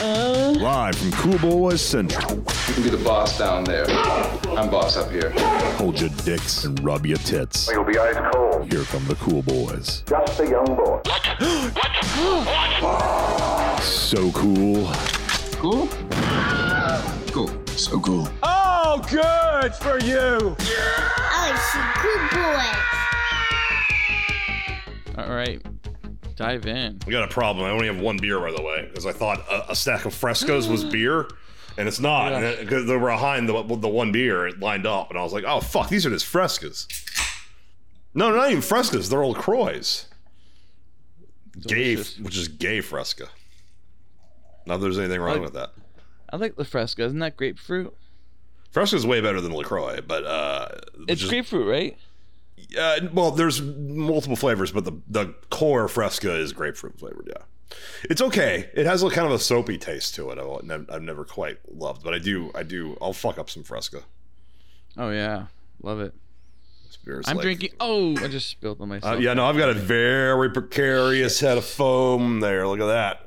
Uh. Live from Cool Boys Central. You can be the boss down there. I'm boss up here. Hold your dicks and rub your tits. You'll be ice cold. Here come the Cool Boys. Just a young boy. What? What? What? So cool. Cool? Cool. So cool. Oh, good for you. Oh, it's a good boy. All right, dive in. I got a problem. I only have one beer, by the way, because I thought a, a stack of frescas was beer, and it's not. Yeah. Because they were behind the, the one beer it lined up, and I was like, oh, fuck, these are just frescas. No, they're not even frescas. They're all LaCroix. Gay, which is gay fresca. Not that there's anything wrong Like- with that. I like the Fresca. Isn't that grapefruit? Fresca's way better than LaCroix, but uh, It's just- grapefruit, right? Uh, well, there's multiple flavors, but the the core Fresca is grapefruit flavored. Yeah, it's okay. It has a kind of a soapy taste to it. I've, I've never quite loved, but I do. I do. I'll fuck up some Fresca. Oh yeah, love it. This beer is I'm like- drinking. Oh, I just spilled on Uh, myself. yeah, no, I've got a very precarious head of foam there. Look at that.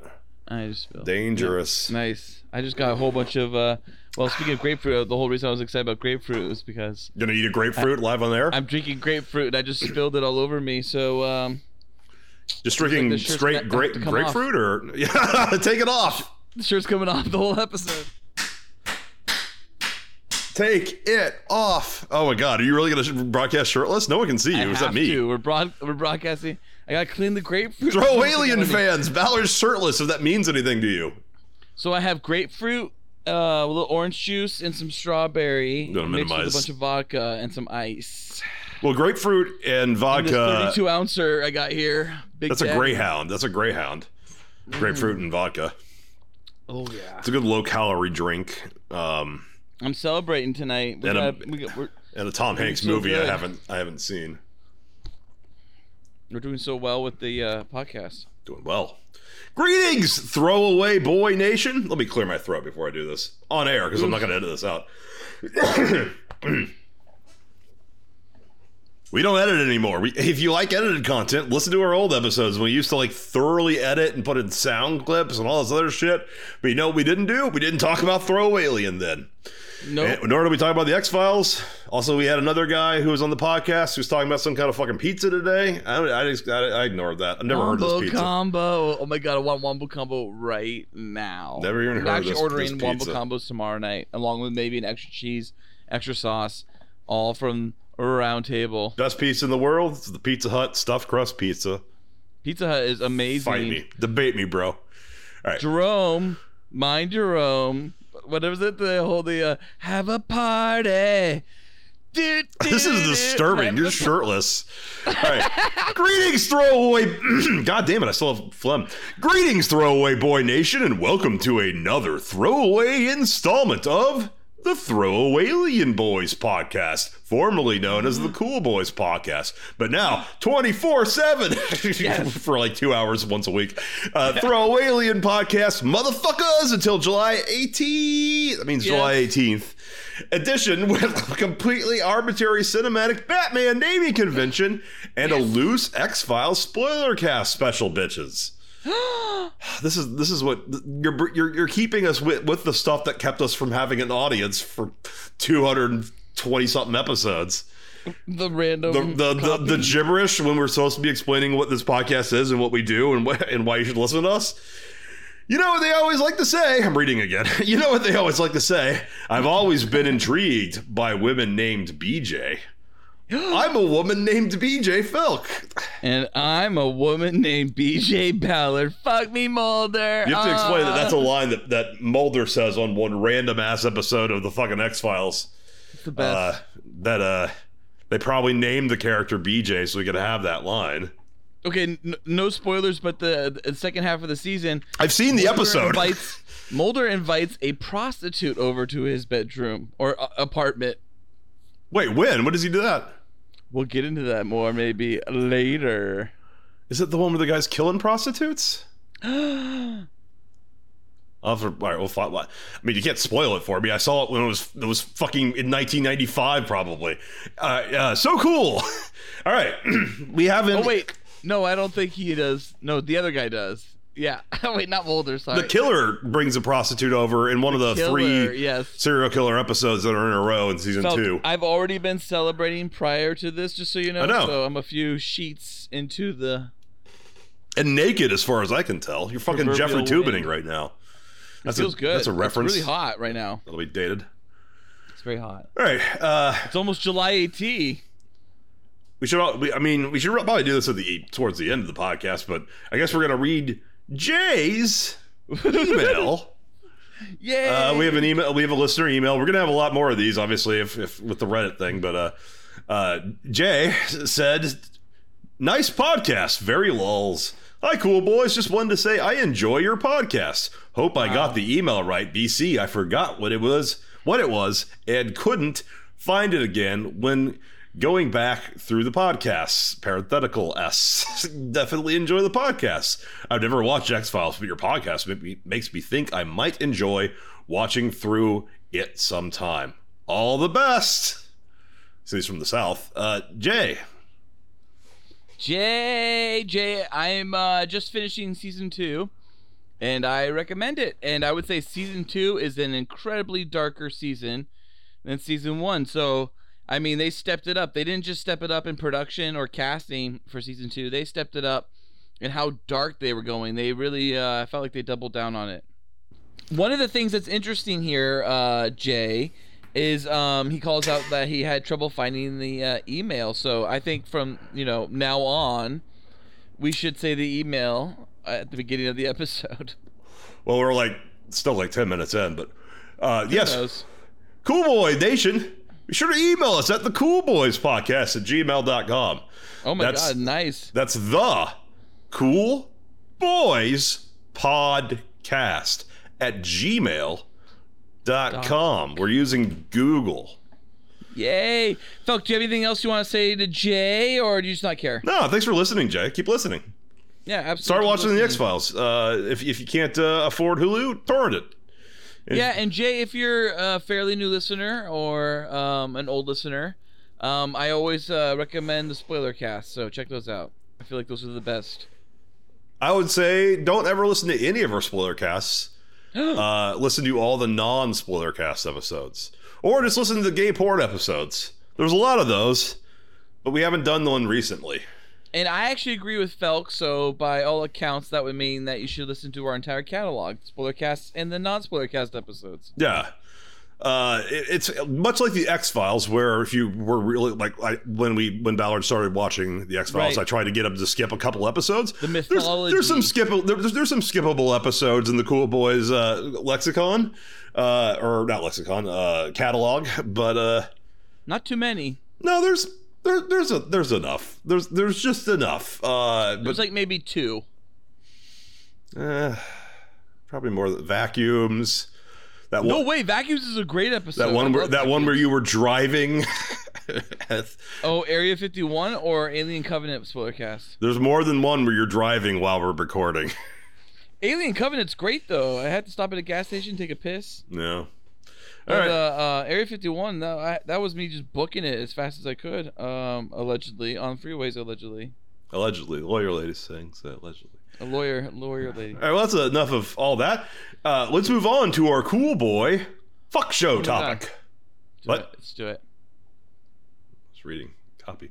I just spilled. Dangerous. Nice. I just got a whole bunch of. uh Well, speaking of grapefruit, the whole reason I was excited about grapefruit was because you're Gonna eat a grapefruit live on there? I'm drinking grapefruit and I just spilled it all over me. So um Just drinking shirt's straight grape grapefruit, or yeah, take it off. the shirt's coming off the whole episode. Take it off. Oh my god, are you really gonna broadcast shirtless? No one can see you. I Is that me? to. We're broad. We're broadcasting. I gotta clean the grapefruit. Throw alien fans. Ballard's shirtless. If that means anything to you. So I have grapefruit, uh, a little orange juice, and some strawberry Don't mixed with a bunch of vodka and some ice. Well, grapefruit and And this vodka. 32 ouncer I got here. Big That's a Daddy. greyhound. That's a greyhound. Grapefruit and vodka. Oh yeah. It's a good low calorie drink. Um, I'm celebrating tonight. We And a- got, we got, we're, and a Tom Hanks so movie I good. haven't I haven't seen. We're doing so well with the uh, podcast. Doing well. Greetings, throwaway boy nation. Let me clear my throat before I do this on air because I'm not going to edit this out. we don't edit anymore. We, if you like edited content, listen to our old episodes. We used to like thoroughly edit and put in sound clips and all this other shit. But you know what we didn't do? We didn't talk about throwaway alien then. No, And nor do we talk about the X Files. Also, we had another guy who was on the podcast who was talking about some kind of fucking pizza today. I, I just I, I ignored that. I've never heard of Wombo this pizza. combo. Oh my god, I want wombo combo right now. Never even I'm heard of actually this- ordering this wombo combos tomorrow night, along with maybe an extra cheese, extra sauce, all from round table. Best pizza in the world. It's the Pizza Hut stuffed crust pizza. Pizza Hut is amazing. Fight me, debate me, bro. All right, Jerome, mind Jerome. What was it? The whole the uh, have a party. Do, this is disturbing. You're shirtless. All right, greetings, throwaway. God damn it, I still have phlegm. Greetings, throwaway boy nation, and welcome to another throwaway installment of the Throwaway Alien Boys podcast, formerly known as the Cool Boys podcast, but now 24 7 for like two hours once a week. Uh, Throwaway Alien podcast, motherfuckers, until July 18th. That means Yes. July 18th. Edition with a completely arbitrary cinematic Batman naming convention and a loose X Files spoiler cast special bitches. This is this is what you're you're, you're keeping us with with the stuff that kept us from having an audience for 220 something episodes. the random The the, the the gibberish when we're supposed to be explaining what this podcast is and what we do and what, and why you should listen to us. You know what they always like to say? I'm reading again. You know what they always like to say? I've always been intrigued by women named BJ. I'm a woman named BJ Felk. and I'm a woman named BJ Ballard. Fuck me, Mulder. You have to explain that that's a Ah. line that, that Mulder says on one random ass episode of the fucking X Files. The best. Uh, that uh, they probably named the character BJ so we could have that line. okay, n- no spoilers, but the, the second half of the season, I've seen the Mulder episode. Invites, Mulder invites a prostitute over to his bedroom or uh, apartment. Wait, when? When does he do that? We'll get into that more maybe later. Is it the one where the guy's killing prostitutes? I'll have to- all right, we'll find, I mean, you can't spoil it for me. I saw it when it was it was fucking in 1995, probably. Uh, yeah, so cool. All right, we haven't. Oh wait, no, I don't think he does. No, the other guy does. Yeah. Wait, not Mulder. Sorry. The killer brings a prostitute over in one of the Killer, three yes. serial killer episodes that are in a row in season Felt- two. I've already been celebrating prior to this, just so you know. I know. So I'm a few sheets into the. and naked, as far as I can tell. You're fucking Jeffrey Toobining right now. It feels good. That's a reference. It's really hot right now. That'll be dated. It's very hot. All right. Uh, It's almost July AT. we should. All, we, I mean, we should probably do this at the towards the end of the podcast, but I guess we're gonna read Jay's email. Yeah. Uh, we have an email. We have a listener email. We're gonna have a lot more of these, obviously, if, if with the Reddit thing. But uh, uh, Jay said, "Nice podcast, very lulls." Hi, cool boys. Just wanted to say I enjoy your podcast. Hope I got the email right. BC, I forgot what it was, what it was, and couldn't find it again when going back through the podcasts. Parenthetical S. Definitely enjoy the podcasts. I've never watched X Files, but your podcast makes me think I might enjoy watching through it sometime. All the best. So he's from the South. Uh, Jay. Jay, Jay, I'm uh, just finishing season two, and I recommend it. And I would say season two is an incredibly darker season than season one. So, I mean, they stepped it up. They didn't just step it up in production or casting for season two. They stepped it up in how dark they were going. They really, uh, I felt like they doubled down on it. One of the things that's interesting here, uh, Jay, is um, he calls out that he had trouble finding the uh, email. So I think from you know now on, we should say the email at the beginning of the episode. Well, we're like still like 10 minutes in, but uh, yes. knows? Cool Boy Nation. Be sure to email us at the Cool Boys Podcast at gmail.com. Oh my That's- god, nice. That's the Cool Boys Podcast at gmail.com. We're using Google. Yay. Felk, do you have anything else you want to say to Jay, or do you just not care? No, thanks for listening, Jay. Keep listening. Yeah, absolutely. Start watching the X Files. Uh, if, if you can't uh, afford Hulu, torrent it. Yeah, and Jay, if you're a fairly new listener or um, an old listener, um, I always uh, recommend the spoiler cast. So check those out. I feel like those are the best. I would say don't ever listen to any of our spoiler casts. uh, listen to all the non spoiler cast episodes. Or just listen to the gay porn episodes. There's a lot of those, but we haven't done one recently. And I actually agree with Felk. So by all accounts, that would mean that you should listen to our entire catalog, spoiler casts and the non-spoiler cast episodes. Yeah. Uh, it- it's much like the X Files, where if you were really like I, when we when Ballard started watching the X Files, Right. I tried to get him to skip a couple episodes. The There's, mythology. there's some skip there's, there's some skippable episodes in the Cool Boys uh, lexicon, uh, or not lexicon, uh, catalog, but uh, Not too many. no, there's there, there's a there's enough. There's there's just enough. Uh, but There's like maybe two. eh, probably more vacuums. That No one, way, Vacuums is a great episode. that one where that one where you were driving. Oh, Area 51 or Alien Covenant spoiler cast. There's more than one where you're driving while we're recording. Alien Covenant's great though. I had to stop at a gas station take a piss. no. All But, right. uh, uh, Area 51, that, I, that was me just booking it as fast as I could, um, allegedly on freeways. Allegedly, allegedly, the lawyer lady saying so. Allegedly. a lawyer, lawyer lady. All right. Well, that's enough of all that. Uh, let's move on to our cool boy fuck show my topic. Do What? it. Let's do it. Just reading copy.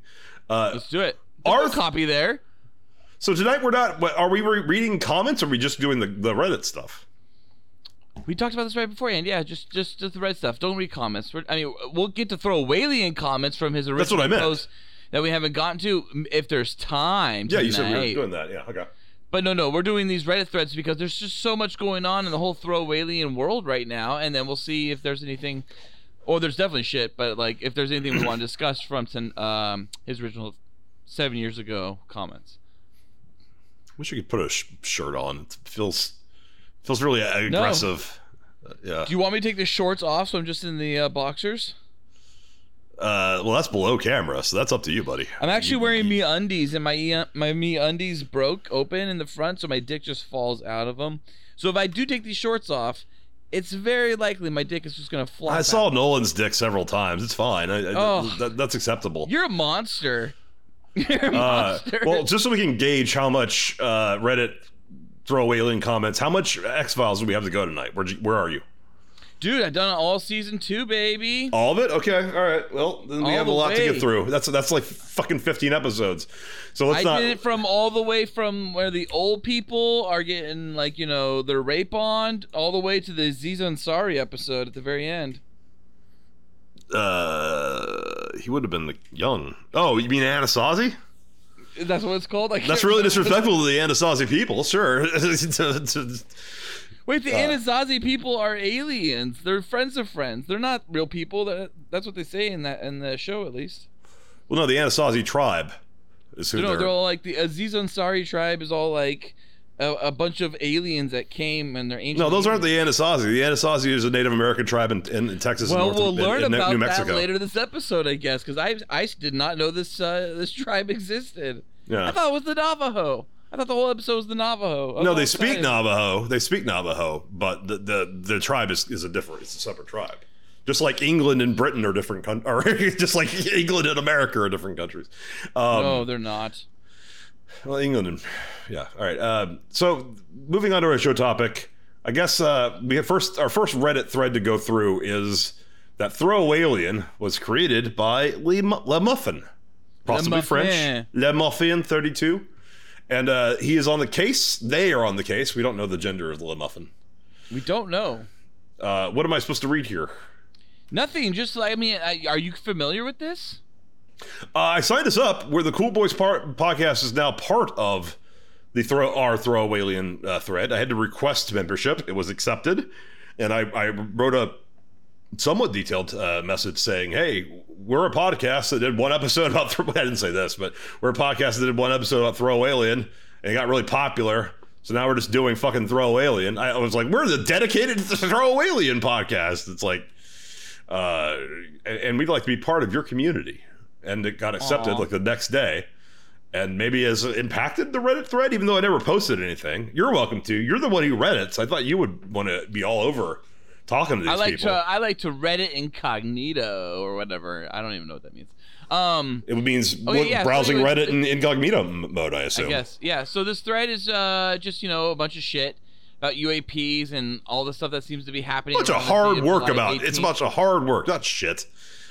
Uh, Let's do it. Our- Our copy there. so tonight we're not. Are we reading comments? or Are we just doing the, the Reddit stuff? We talked about this right beforehand. Yeah, just just just the red stuff. Don't read comments. We're, I mean, we'll get to throw Whaley comments from his original That's what I meant. post that we haven't gotten to if there's time. Yeah, you said we were doing that. Yeah. Okay. But no, no, we're doing these Reddit threads because there's just so much going on in the whole throw alien world right now, and then we'll see if there's anything. Or there's definitely shit, but like if there's anything we want to discuss from ten, um, his original seven years ago comments. Wish you could put a sh- shirt on. It feels feels really aggressive. Uh, yeah. Do you want me to take the shorts off so I'm just in the uh, boxers? Uh, well, that's below camera, so that's up to you, buddy. I'm actually You- wearing me undies, and my my me undies broke open in the front, so my dick just falls out of them. So if I do take these shorts off, it's very likely my dick is just gonna flop. I saw out. Nolan's dick several times. It's fine. I, I- Oh. that, that's acceptable. You're a monster. You're a Uh, monster. well, just so we can gauge how much uh, Reddit throw alien comments. How much X Files do we have to go tonight? Where where are you? Dude, I've done all season two, baby. All of it? Okay, all right. Well, then we All have a lot to get through. That's that's like fucking fifteen episodes. So let's I not. did it from all the way from where the old people are getting like you know their rape on, all the way to the Aziz Ansari episode at the very end. uh, he would have been the young. Oh, you mean Anasazi? That's what it's called. I That's really disrespectful to the Anasazi people. Sure. To- to- Wait, the Uh, Anasazi people are aliens. They're friends of friends. They're not real people. That that's what they say in that in the show at least. well, no, the Anasazi tribe is who You know, they're. they're all like the Aziz Ansari tribe is all like a, a bunch of aliens that came and they're ancient. no, those aren't the Anasazi. The Anasazi is a Native American tribe in, in, in Texas Well, North we'll learn in, about that later this episode, I guess, because I I did not know this uh, this tribe existed. Yeah. I thought it was the Navajo. I thought the whole episode was the Navajo. No, they speak excited. Navajo. They speak Navajo, but the the, the tribe is, is a different. It's a separate tribe. Just like England and Britain are different, coun- or just like England and America are different countries. Um, No, they're not. Well, England and yeah. All right. Um, so moving on to our show topic, I guess uh, we have first our first Reddit thread to go through is that Throw Alien was created by Le, Mu- Le Muffin, possibly Le French. Le Muffin thirty two, and uh, he is on the case. They are on the case. We don't know the gender of Le Muffin. We don't know. Uh, what am I supposed to read here? Nothing. Just I mean, are you familiar with this? Uh, I signed us up where the Cool Boys part, podcast is now part of the throw our throw alien uh, thread. I had to request membership. It was accepted, and I, I wrote a somewhat detailed uh, message saying, "Hey, we're a podcast that did one episode about. Throw, I didn't say this, but we're a podcast that did one episode about Throw Alien, and it got really popular. So now we're just doing fucking Throw Alien. I was like, we're the dedicated Throw Alien podcast. It's like, uh, and we'd like to be part of your community. And it got accepted Aw. like the next day. And maybe has impacted the Reddit thread, even though I never posted anything. You're welcome to. You're the one who read it, so I thought you would want to be all over talking to these I like people. to I like to Reddit incognito or whatever. I don't even know what that means. Um, It means Okay, yeah, so browsing anyways, Reddit in incognito mode, I assume. guess yeah. So this thread is uh just you know a bunch of shit about UAPs and all the stuff that seems to be happening. bunch of hard work about it's a bunch of hard work, not shit.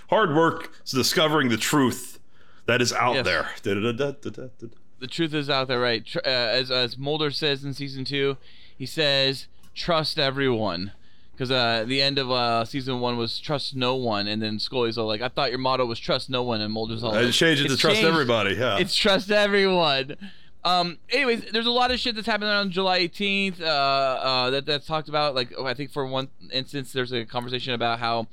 Hard work is discovering the truth that is out Yes. there. The truth is out there, right? Uh, as as Mulder says in season two, he says trust everyone. Because uh, the end of uh, season one was trust no one, and then Scully's all like, "I thought your motto was trust no one," and Mulder's all I like, changed it to trust changed. everybody. Yeah. It's trust everyone. Um. Anyways, there's a lot of shit that's happening on July 18th. Uh. Uh. That that's talked about. Like, oh, I think for one instance, there's a conversation about how,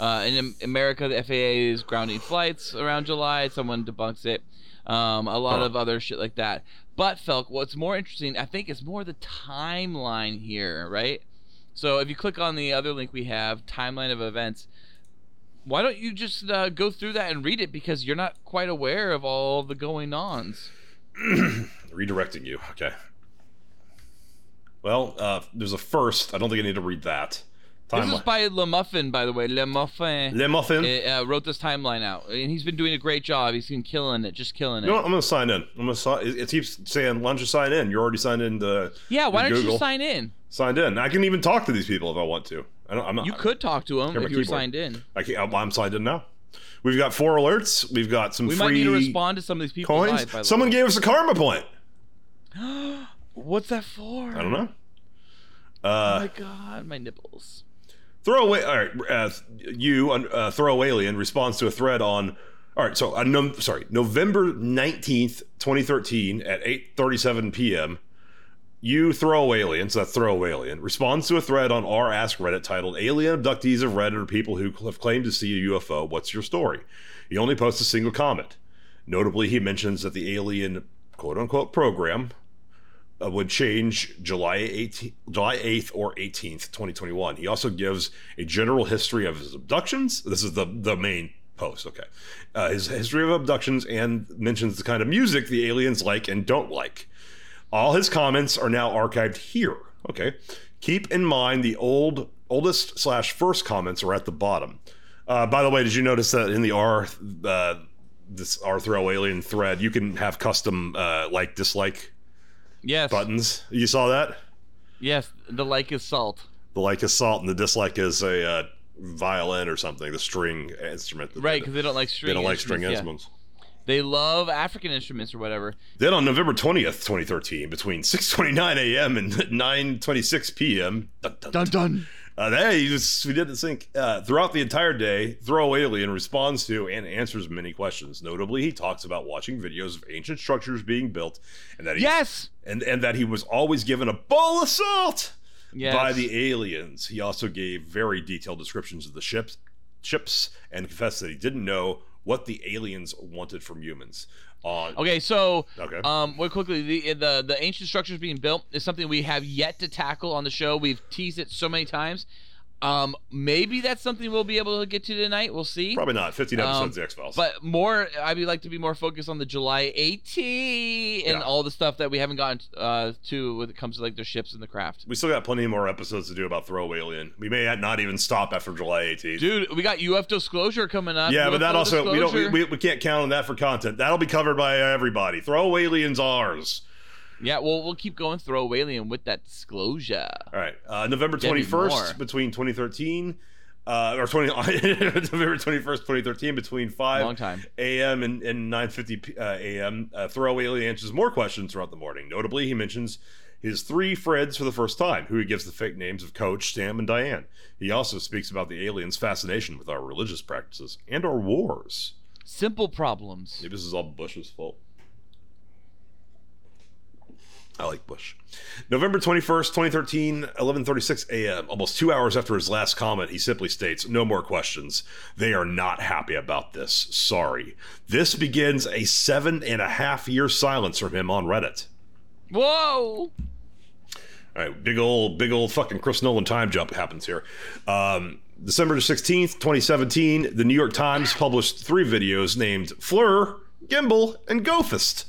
uh, in America, the FAA is grounding flights around July. Someone debunks it. Um. A lot of other shit like that. But Felk, what's more interesting, I think, is more the timeline here, right? So if you click on the other link we have, timeline of events. Why don't you just uh, go through that and read it because you're not quite aware of all the going ons. Redirecting you. Okay. Well, uh, there's a first. I don't think I need to read that. This is by Le Muffin, by the way. Le Muffin Le Muffin. uh, wrote this timeline out, and he's been doing a great job. He's been killing it, just killing it. You know what? I'm going to sign in. I'm to sign. It it keeps saying, "Why don't you sign in?" You're already signed in to yeah, why to don't Google. you sign in? signed in. I can even talk to these people if I want to. I don't, I'm not. You could talk to them if you were signed in. I can't, I'm signed in now. We've got four alerts. We've got some We free might need to respond to some of these people. coins. live, by the Someone way. gave us a karma point. What's that for? I don't know. Oh Uh, my god, my nipples. Throw away. All right, uh, you uh, throw alien responds to a thread on. All right, so on no, sorry, November nineteenth, twenty thirteen, at eight thirty seven p.m. You throw alien, so that's throw alien, responds to a thread on our Ask Reddit titled "Alien abductees of Reddit are people who have claimed to see a UFO. What's your story?" He only posts a single comment. Notably, he mentions that the alien quote unquote program uh, would change July 18th, July 8th or 18th, 2021. He also gives a general history of his abductions. This is the the main post. Okay, uh, his history of abductions and mentions the kind of music the aliens like and don't like. All his comments are now archived here. Okay, keep in mind the old oldest slash first comments are at the bottom. Uh, by the way, did you notice that in the R uh, this R throw alien thread, you can have custom uh, like dislike Yes. buttons. You saw that? Yes. The like is salt. The like is salt and the dislike is a uh, violin or something, the string instrument. that Right, because they don't like string. they don't like string instruments, yeah. instruments. They love African instruments or whatever. Then on November 20th, 2013, between 6:29 a.m. and 9:26 p.m. Dun, dun, dun. dun. Uh, hey, you just, we didn't think uh, throughout the entire day. Throw Alien responds to and answers many questions. Notably, he talks about watching videos of ancient structures being built, and that he, Yes. and and that he was always given a bowl of salt Yes. by the aliens. He also gave very detailed descriptions of the ships, ships, and confessed that he didn't know what the aliens wanted from humans. Okay, so Okay. um, well, quickly, the the the ancient structures being built is something we have yet to tackle on the show. We've teased it so many times. Um, maybe that's something we'll be able to get to tonight. We'll see. probably not 15 Um, episodes of X Files. But more, I'd be like to be more focused on the July 18 and Yeah. all the stuff that we haven't gotten uh, to when it comes to like their ships and the craft. we still got plenty more episodes to do about Throw Alien. We may not even stop after July 18th. Dude, we got UF disclosure coming up. yeah, but that also we don't we, we, we can't count on that for content. That'll be covered by everybody. Throw Aliens ours. Yeah, well, we'll keep going throw alien with that disclosure. All right, uh, November 21st between 2013 uh, or 20 November 21st 2013 between 5 a.m. and, and 9:50 p- uh, a.m. Uh, Throw Alien answers more questions throughout the morning. Notably, he mentions his three friends for the first time, who he gives the fake names of Coach, Sam, and Diane. He also speaks about the aliens' fascination with our religious practices and our wars. Simple problems. Maybe this is all Bush's fault. I like Bush. November 21st, 2013, 11:36 a.m. Almost 2 hours after his last comment, he simply states, "No more questions. They are not happy about this. Sorry." This begins a seven and a half year silence from him on Reddit. Whoa! All right, big old, big old fucking Chris Nolan time jump happens here. Um, December 16th, 2017, the New York Times published three videos named FLIR, Gimbal, and GoFast.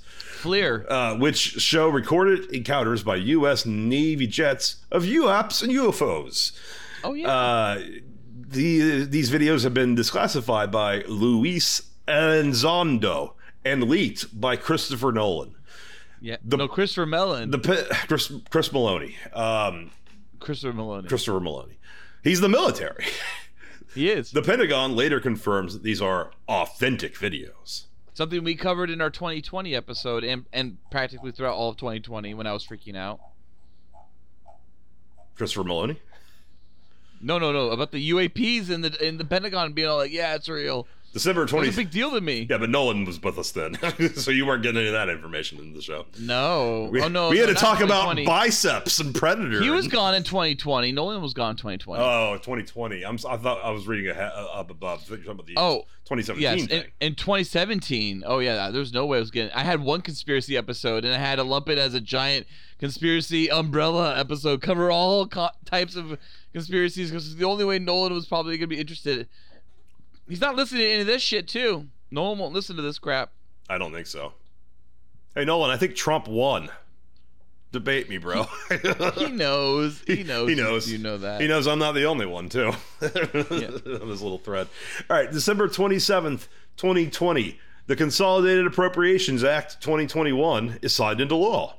FLIR. uh, which show recorded encounters by U.S. Navy jets of UAPs and UFOs. oh yeah. Uh, the, these videos have been disclassified by Luis Elizondo and leaked by Christopher Nolan. yeah. the- no, Christopher Mellon. The Chris, Chris Maloney, um, Christopher Maloney. Christopher Maloney. He's the military. he is. The Pentagon later confirms that these are authentic videos. Something we covered in our 2020 episode and and practically throughout all of 2020 when I was freaking out. Christopher Maloney. No, no, no. About the UAPs in the in the Pentagon being all like, yeah, it's real. December It was a big deal to me. Yeah, but Nolan was with us then, so you weren't getting any of that information in the show. No. We, oh no. we had no, to talk about biceps and predator. He was and- gone in 2020. Nolan was gone in 2020. Oh, 2020. I'm. I thought I was reading ahead, uh, up above. You're talking about the Oh, 2017 yes, in, thing. in 2017. Oh yeah, there's no way I was getting. I had one conspiracy episode, and I had to lump it as a giant conspiracy umbrella episode, cover all co- types of conspiracies, because it's the only way Nolan was probably gonna be interested. He's not listening to any of this shit too. Nolan won't listen to this crap. I don't think so. Hey Nolan, I think Trump won. Debate me, bro. He knows. He knows. He knows. You know that. He knows I'm not the only one, too. on this little thread. All right, December 27th, 2020. The Consolidated Appropriations Act 2021 is signed into law.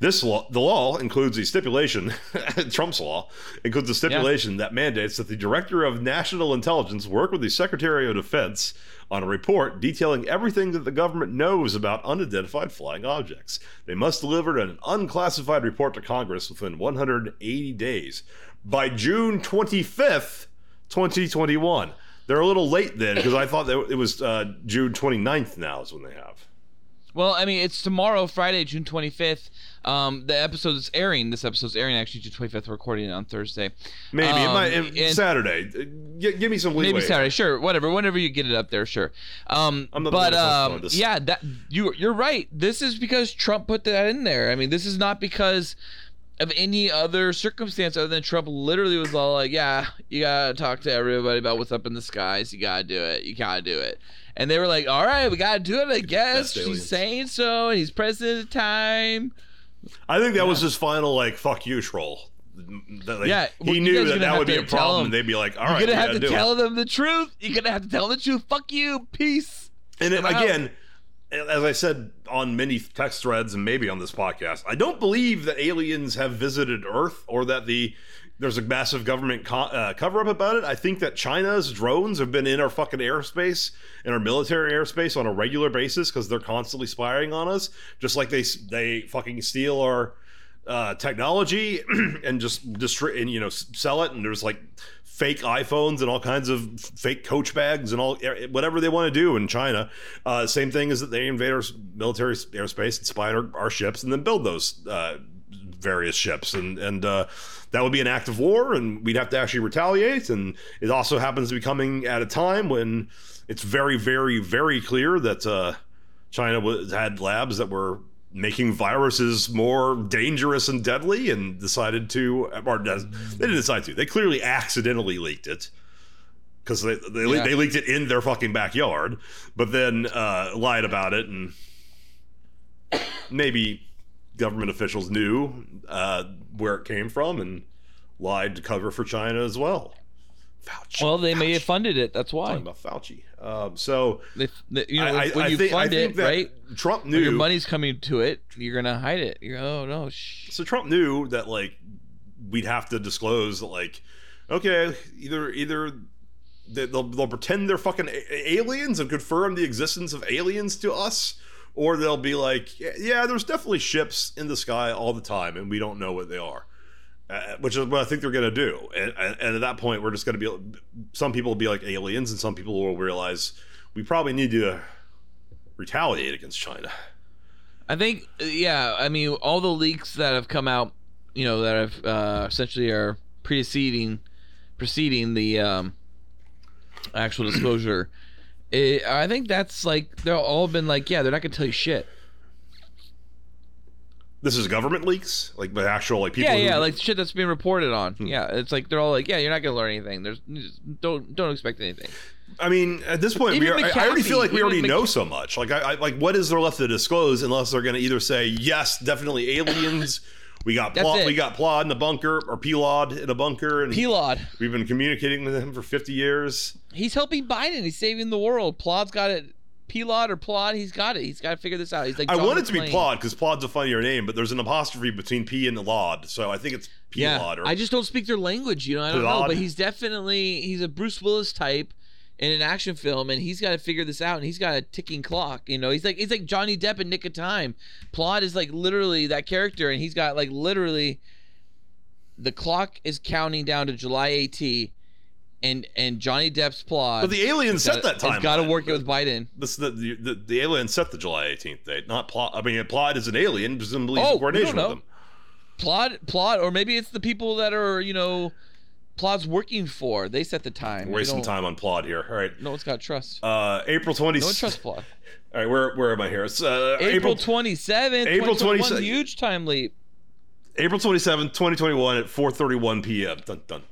This law, the law includes a stipulation, Trump's law includes a stipulation that mandates that the Director of National Intelligence work with the Secretary of Defense on a report detailing everything that the government knows about unidentified flying objects. They must deliver an unclassified report to Congress within 180 days by June 25th, 2021. They're a little late then because I thought that it was uh, June 29th now is when they have. Well, I mean, it's tomorrow, Friday, June 25th. Um, the episode is airing. This episode's airing actually June 25th. We're recording it on Thursday. Maybe it Um, might it- and- Saturday. Uh, G- give me some leeway. Maybe Saturday, sure, whatever. Whenever you get it up there, sure. Um, but um, yeah, that you you're right. This is because Trump put that in there. I mean, this is not because of any other circumstance other than Trump literally was all like, "Yeah, you gotta talk to everybody about what's up in the skies. You gotta do it. You gotta do it." And they were like, "All right, we gotta do it. I guess she's saying so, and he's president the time." I think that was his final like "fuck you" troll. That, like, Yeah, well, he knew that that would be a problem. and they'd be like, "All right, You're gonna have gotta tell it." them the truth. You're gonna have to tell them the truth. Fuck you. Peace. And then, out. again, as I said on many text threads and maybe on this podcast, I don't believe that aliens have visited Earth or that the there's a massive government co- uh, cover up about it. I think that China's drones have been in our fucking airspace, in our military airspace on a regular basis because they're constantly spying on us, just like they they fucking steal our uh, technology and just distri- and you know sell it. And there's like fake iPhones and all kinds of fake coach bags and all whatever they want to do in China. Uh, same thing is that they invade our military airspace and spy on our, our ships and then build those uh, various ships. And and uh, that would be an act of war and we'd have to actually retaliate. And it also happens to be coming at a time when it's very very very clear that uh, China was, had labs that were making viruses more dangerous and deadly and decided to or they didn't decide to. They clearly accidentally leaked it. Because they they, Yeah. they leaked it in their fucking backyard but then uh, lied about it and maybe government officials knew uh, where it came from and lied to cover for China as well. Fauci. Well, they may have funded it. That's why. talking about Fauci. Um, so They, they- you know, I, when I you think, I fund think it, that right? Trump When your money's coming to it, you're gonna hide it. You're oh no, shh. so Trump knew that like we'd have to disclose that like okay either either they- they'll, they'll pretend they're fucking aliens and confirm the existence of aliens to us or they'll be like yeah, there's definitely ships in the sky all the time and we don't know what they are uh, which is what I think they're going to do and, and, at that point we're just going to be some people will be like aliens and some people will realize we probably need to retaliate against China I think, yeah. I mean, all the leaks that have come out, you know, that have uh, essentially are preceding, preceding the um, actual disclosure. It, I think that's like they're all been like, yeah, they're not gonna tell you shit. this is government leaks like the actual like people yeah, who- yeah, like shit that's being reported on. Hmm. Yeah, it's like they're all like, yeah, you're not gonna learn anything. There's don't don't expect anything. I mean, at this point, we are, I- I already feel like we already know so much. Like, I, I like what is there left to disclose unless they're going to either say yes, definitely aliens. We got That's plot, it. we got Plod in the bunker or Plod in a bunker, and Pelod, we've been communicating with him for fifty years. he's helping Biden. He's saving the world. Plod's got it. Pelod or Plod, he's got it. He's got to figure this out. He's like I John want it to be McClane. Plod because Plod's a funnier name, but there's an apostrophe between P and the Lod, so I think it's Plod. Yeah, or, I just don't speak their language. You know, I don't know, Pelod. but he's definitely he's a Bruce Willis type in an action film, and he's got to figure this out. And he's got a ticking clock. You know, he's like he's like Johnny Depp in Nick of Time. Plot is like literally that character, and he's got like literally the clock is counting down to July 18, and and Johnny Depp's plot. but the aliens set that time. He's Got to work it with Biden. This, the, the, the, alien set the July 18th date, not plot I mean, plot is an alien, presumably Oh, in coordination with them. Plot, plot, or maybe it's the people that are you know, plot's working for. They set the time. We're wasting time on Plod here. All right. No one's got trust. Uh, April 20. No one trusts plot. All right, where where am I here? It's uh, April 27th, April 2021, 27th. huge time leap. April 27, 2021 at 4:31 p.m. Dun, dun.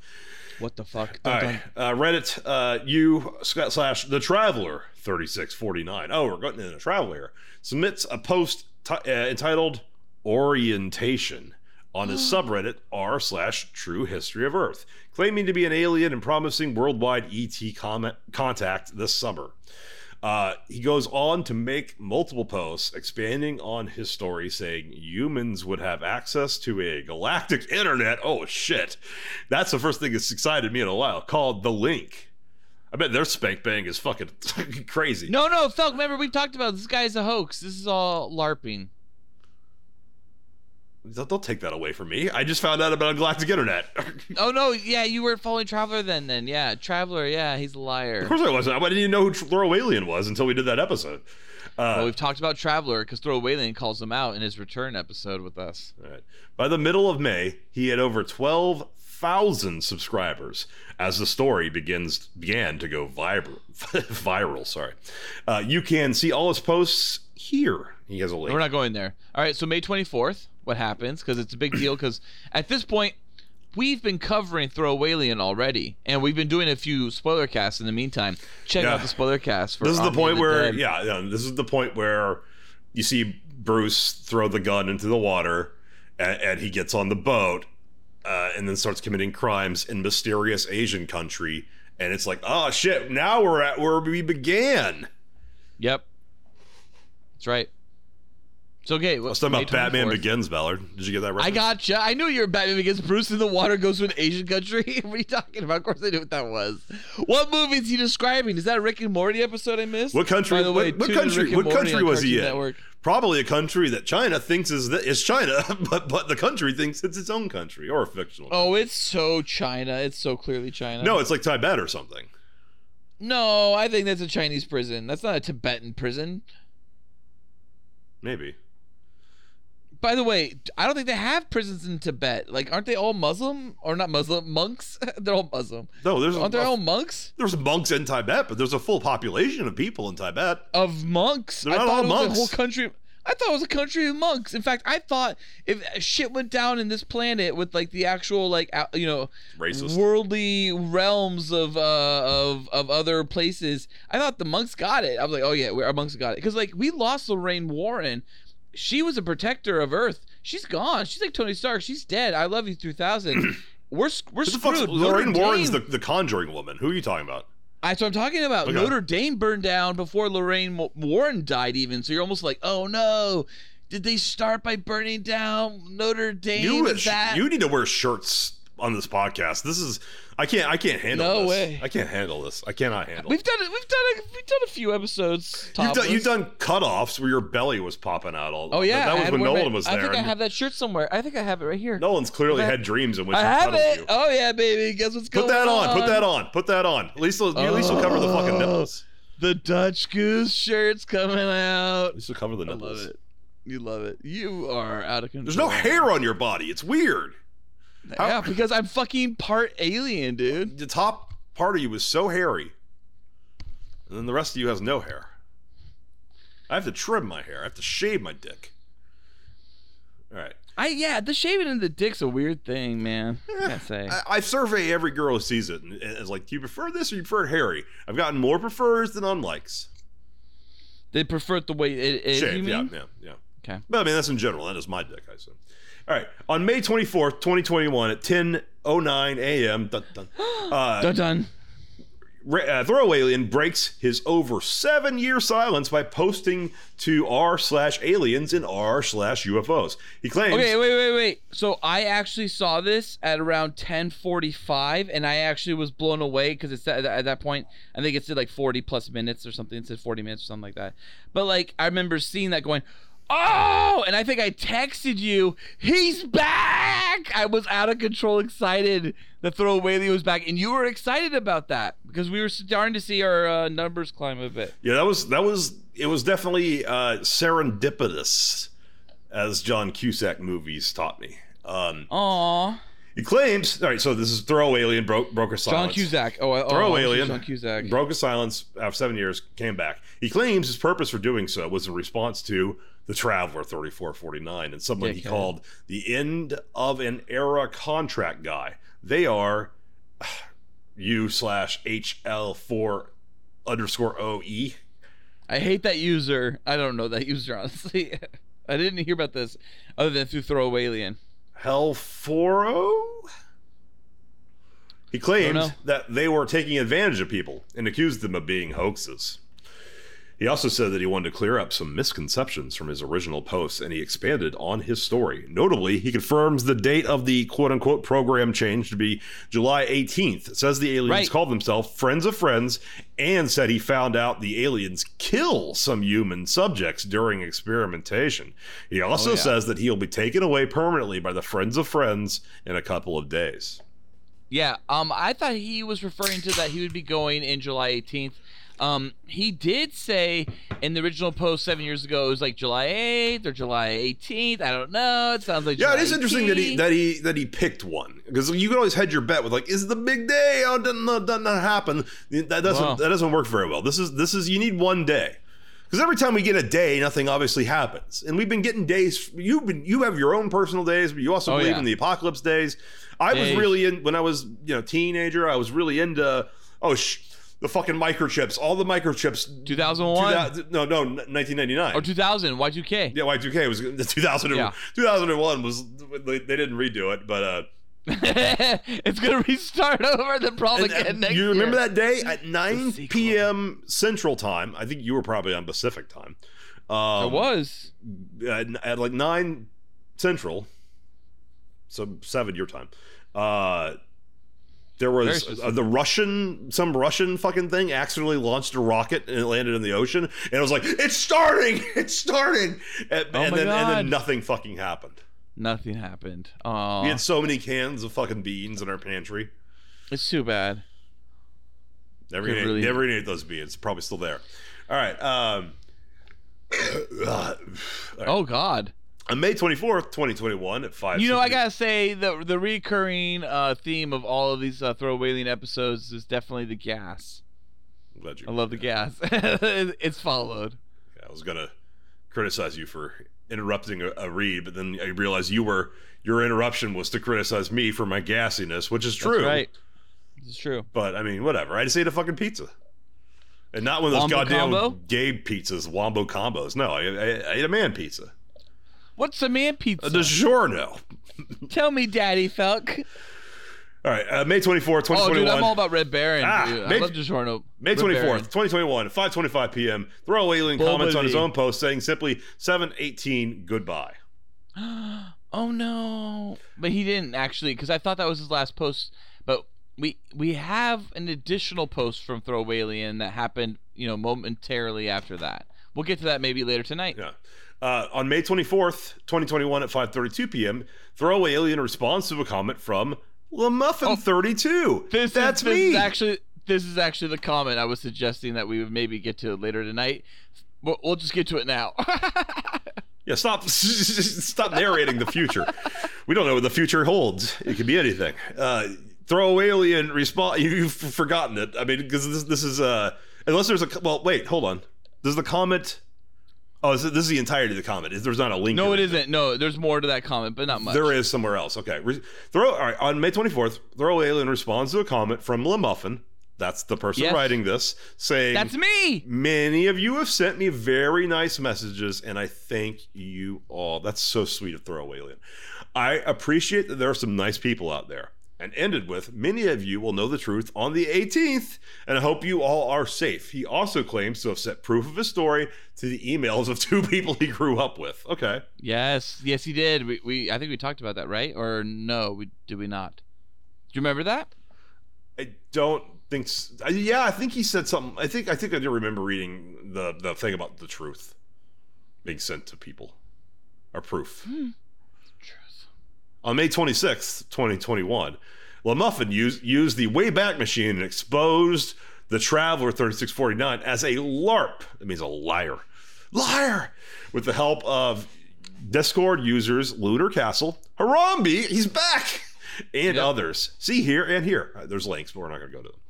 What the fuck? All Dun, right, uh, Reddit uh, u slash the traveler 3649. Oh, we're getting in a traveler here. Submits a post ti uh, entitled "Orientation" on his subreddit r slash True History of Earth, claiming to be an alien and promising worldwide ET comment- contact this summer. Uh, he goes on to make multiple posts expanding on his story, saying humans would have access to a galactic internet. Oh shit, that's the first thing that's excited me in a while. Called the Link. I bet their spank bang is fucking crazy. No, no, Felk, remember we talked about this guy's a hoax. This is all LARPing. Don't, don't take that away from me. I just found out about galactic internet. Oh no, yeah, you weren't following Traveler then. Then yeah, Traveler, yeah, he's a liar. of course I wasn't. I didn't even know who Throw Alien was until we did that episode. Uh, Well, we've talked about Traveler because Throw Wayland calls him out in his return episode with us. Right. By the middle of May, he had over 12,000 subscribers as the story begins began to go vibra- viral. Sorry. Uh, you can see all his posts here. He has a. We're not going there. All right, so May 24th, what happens? Because it's a big deal. Because at this point, we've been covering Throw Wayland already, and we've been doing a few spoiler casts in the meantime. Check Yeah. out the spoiler cast for. this is the point the where, Dead. yeah, yeah, this is the point where you see Bruce throw the gun into the water and, and he gets on the boat uh, and then starts committing crimes in mysterious Asian country. And it's like, oh shit, now we're at where we began. Yep. That's right. So okay, I was talking about Batman Begins. Ballard. Did you get that right? I gotcha. I knew you were Batman Begins. Bruce in the water goes to an Asian country. what are you talking about? Of course I knew what that was. What movie is he describing? Is that a Rick and Morty episode I missed? What country? By the way, what, what country? What country was he in? Network. Probably a country that China thinks is is China, but but the country thinks it's its own country or a fictional. Oh, it's so China. It's so clearly China. no, it's like Tibet or something. no, I think that's a Chinese prison. That's not a Tibetan prison. Maybe. By the way, I don't think they have prisons in Tibet. Like, aren't they all Muslim or not Muslim monks? They're all Muslim. No, there's Aren't they a, all monks? there's monks in Tibet, but there's a full population of people in Tibet. Of monks. They're I not thought all monks. a whole country. I thought it was a country of monks. In fact, I thought if shit went down in this planet with like the actual like you know Racist. worldly realms of uh of of other places, I thought the monks got it. I was like, oh yeah, we- our monks got it because like we lost Lorraine Warren. She was a protector of Earth. She's gone. She's like Tony Stark. She's dead. I love you 3000. we're we're Who the screwed. Lorraine Notre Warren's the, the Conjuring woman. Who are you talking about? That's what I'm talking about. Okay. Notre Dame burned down before Lorraine Warren died, even. So you're almost like, oh no, did they start by burning down Notre Dame? You Is that you need to wear shirts on this podcast. This is I can't I can't handle No this. way. I can't handle this. I cannot handle. we've done it? We've done a, we've done a few episodes. You've done, you've done cutoffs where your belly was popping out all. Oh yeah, that I was when of my- Nolan was there. I think I have that shirt somewhere. I think I have it right here. Nolan's clearly I- had dreams in which I have it. you. Oh yeah, baby. Guess what's coming? Put that on. on? Put that on. Put that on. At least, it'll- at least it'll cover the oh, fucking Oh. nipples. The Dutch Goose shirt's coming out. At least it'll cover the I nipples. love it. You love it. You are out of control. There's no hair on your body. It's weird. How- Yeah, because I'm fucking part alien, dude. The top part of you is so hairy, and then the rest of you has no hair. I have to trim my hair. I have to shave my dick. All right. I yeah, the shaving of the dick's a weird thing, man. I eh, gotta say. I, I survey every girl who sees it, and it's like, do you prefer this or you prefer hairy? I've gotten more prefers than unlikes. they prefer it the way it is. Shaved, yeah, yeah, yeah. Okay. But I mean, that's in general. That is my dick, I assume. All right. On May 24th, 2021, at 10.09 a.m., dun, dun, uh, Done done. Ra- uh, Throw Alien breaks his over seven year silence by posting to r slash aliens and r slash UFOs. He claims. Okay, wait, wait, wait. So I actually saw this at around 10:45, and I actually was blown away because it said at that point I think it said like 40 plus minutes or something. It said 40 minutes or something like that. But like I remember seeing that going, oh, and I think I texted you, he's back. I was out of control, excited that Throwaway Alien was back, and you were excited about that because we were starting to see our uh, numbers climb a bit. Yeah, that was that was it was definitely uh, serendipitous, as John Cusack movies taught me. Um, Aw, he claims. All right, so this is Throw Alien broke broke a silence. John Cusack. Oh, oh Throw Alien John Cusack. broke a silence after seven years, came back. He claims his purpose for doing so was in response to the Traveler 3449 and someone he Dickhead. called the end of an era contract guy. They are U slash HL4 underscore OE. I hate that user. I don't know that user honestly. I didn't hear about this other than through Throwaway Alien. Hell 40? He claimed that they were taking advantage of people and accused them of being hoaxes. He also said that he wanted to clear up some misconceptions from his original posts and he expanded on his story. Notably, he confirms the date of the quote unquote program change to be July 18th. Says the aliens Right. called themselves Friends of Friends and said he found out the aliens kill some human subjects during experimentation. He also Oh, yeah. says that he'll be taken away permanently by the Friends of Friends in a couple of days. Yeah, um, I thought he was referring to that he would be going in July 18th. Um, he did say in the original post seven years ago it was like July 8th or July 18th. I don't know. It sounds like Yeah, it July is interesting that he that he that he picked one because you can always hedge your bet with like, is it the big day? Oh, doesn't no, doesn't happen. That doesn't Wow. that doesn't work very well. This is this is you need one day because every time we get a day, nothing obviously happens, and we've been getting days. You've been you have your own personal days, but you also Oh, believe yeah. in the apocalypse days. I was really in when I was you know teenager. I was really into oh sh- the fucking microchips, all the microchips. 2001 2000 no, no, 1999. or 2000 Y2K. Yeah, Y2K was the 2000 Yeah. 2001 was they, they didn't redo it, but uh it's gonna restart over the problem and- again and next you remember year. that day at 9 p.m. Central Time? I think you were probably on Pacific Time. Um, it was. at, at like nine central, so seven your time. Uh, there was uh, the Russian, some Russian fucking thing accidentally launched a rocket and it landed in the ocean, and it was like, "It's starting, it's starting," and, Oh and then and then nothing fucking happened. Nothing happened. Oh, We had so many cans of fucking beans in our pantry. it's too bad. Never ate, really- never ate those beans. Probably still there. All right. Um, uh, Oh God. On May twenty fourth, twenty twenty one, at five. You know, I gotta say the the recurring uh, theme of all of these uh, throwaway episodes is definitely the gas. I'm glad you. I love the gas. it's followed. Yeah, I was gonna criticize you for interrupting a, a read, but then I realized you were your interruption was to criticize me for my gassiness, which is true. That's right. It's true. But I mean, whatever. I just ate a fucking pizza, and not one of those Wombo goddamn combo? gay pizzas, wombo combos. No, I, I, I ate a man pizza, What's a man pizza? The DiGiorno. Tell me, Daddy Felk. All right, uh, May twenty fourth, twenty Oh, twenty dude, I'm all about Red Baron. Ah, dude. May- I love DiGiorno. May Red twenty Baron. fourth, twenty twenty one, five twenty five p.m. Throw alien comments on his own post saying simply seven eighteen goodbye. oh no! But he didn't actually, because I thought that was his last post. But we we have an additional post from Throwaway Alien that happened, you know, momentarily after that. We'll get to that maybe later tonight. Yeah. Uh, on May 24th, 2021 at 5:32 p.m., Throwaway Alien responds to a comment from LaMuffin32. Oh, This That's is, this me. Is actually, this is actually the comment I was suggesting that we would maybe get to later tonight. We'll, we'll just get to it now. yeah, stop stop narrating the future. We don't know what the future holds. It could be anything. Uh, Throwaway Alien respond. You've forgotten it. I mean, because this this is uh unless there's a well wait hold on. Does the comment? Oh, is it, this is the entirety of the comment. Is There's not a link. no, it anything. isn't. No, there's more to that comment, but not much. There is somewhere else. Okay. Throw all right on May 24th. Throw Alien responds to a comment from LaMuffin. That's the person Yes. writing this, saying That's me. Many of you have sent me very nice messages, and I thank you all. That's so sweet of Throwaway Alien. I appreciate that there are some nice people out there. And ended with, many of you will know the truth on the 18th, and I hope you all are safe. He also claims to have sent proof of his story to the emails of two people he grew up with. Okay. Yes, yes, he did. We, we I think we talked about that, right? Or no, we did we not? Do you remember that? I don't think. Yeah, I think he said something. I think. I think I do remember reading the the thing about the truth being sent to people, or proof. Truth. On May twenty sixth, twenty twenty one, LaMuffin used used the Wayback Machine and exposed the Traveler thirty six forty nine as a LARP. That means a liar, liar. With the help of Discord users Lunar Castle, Harambe, he's back, and Yep. others. See here and here. There's links, but we're not going to go to them.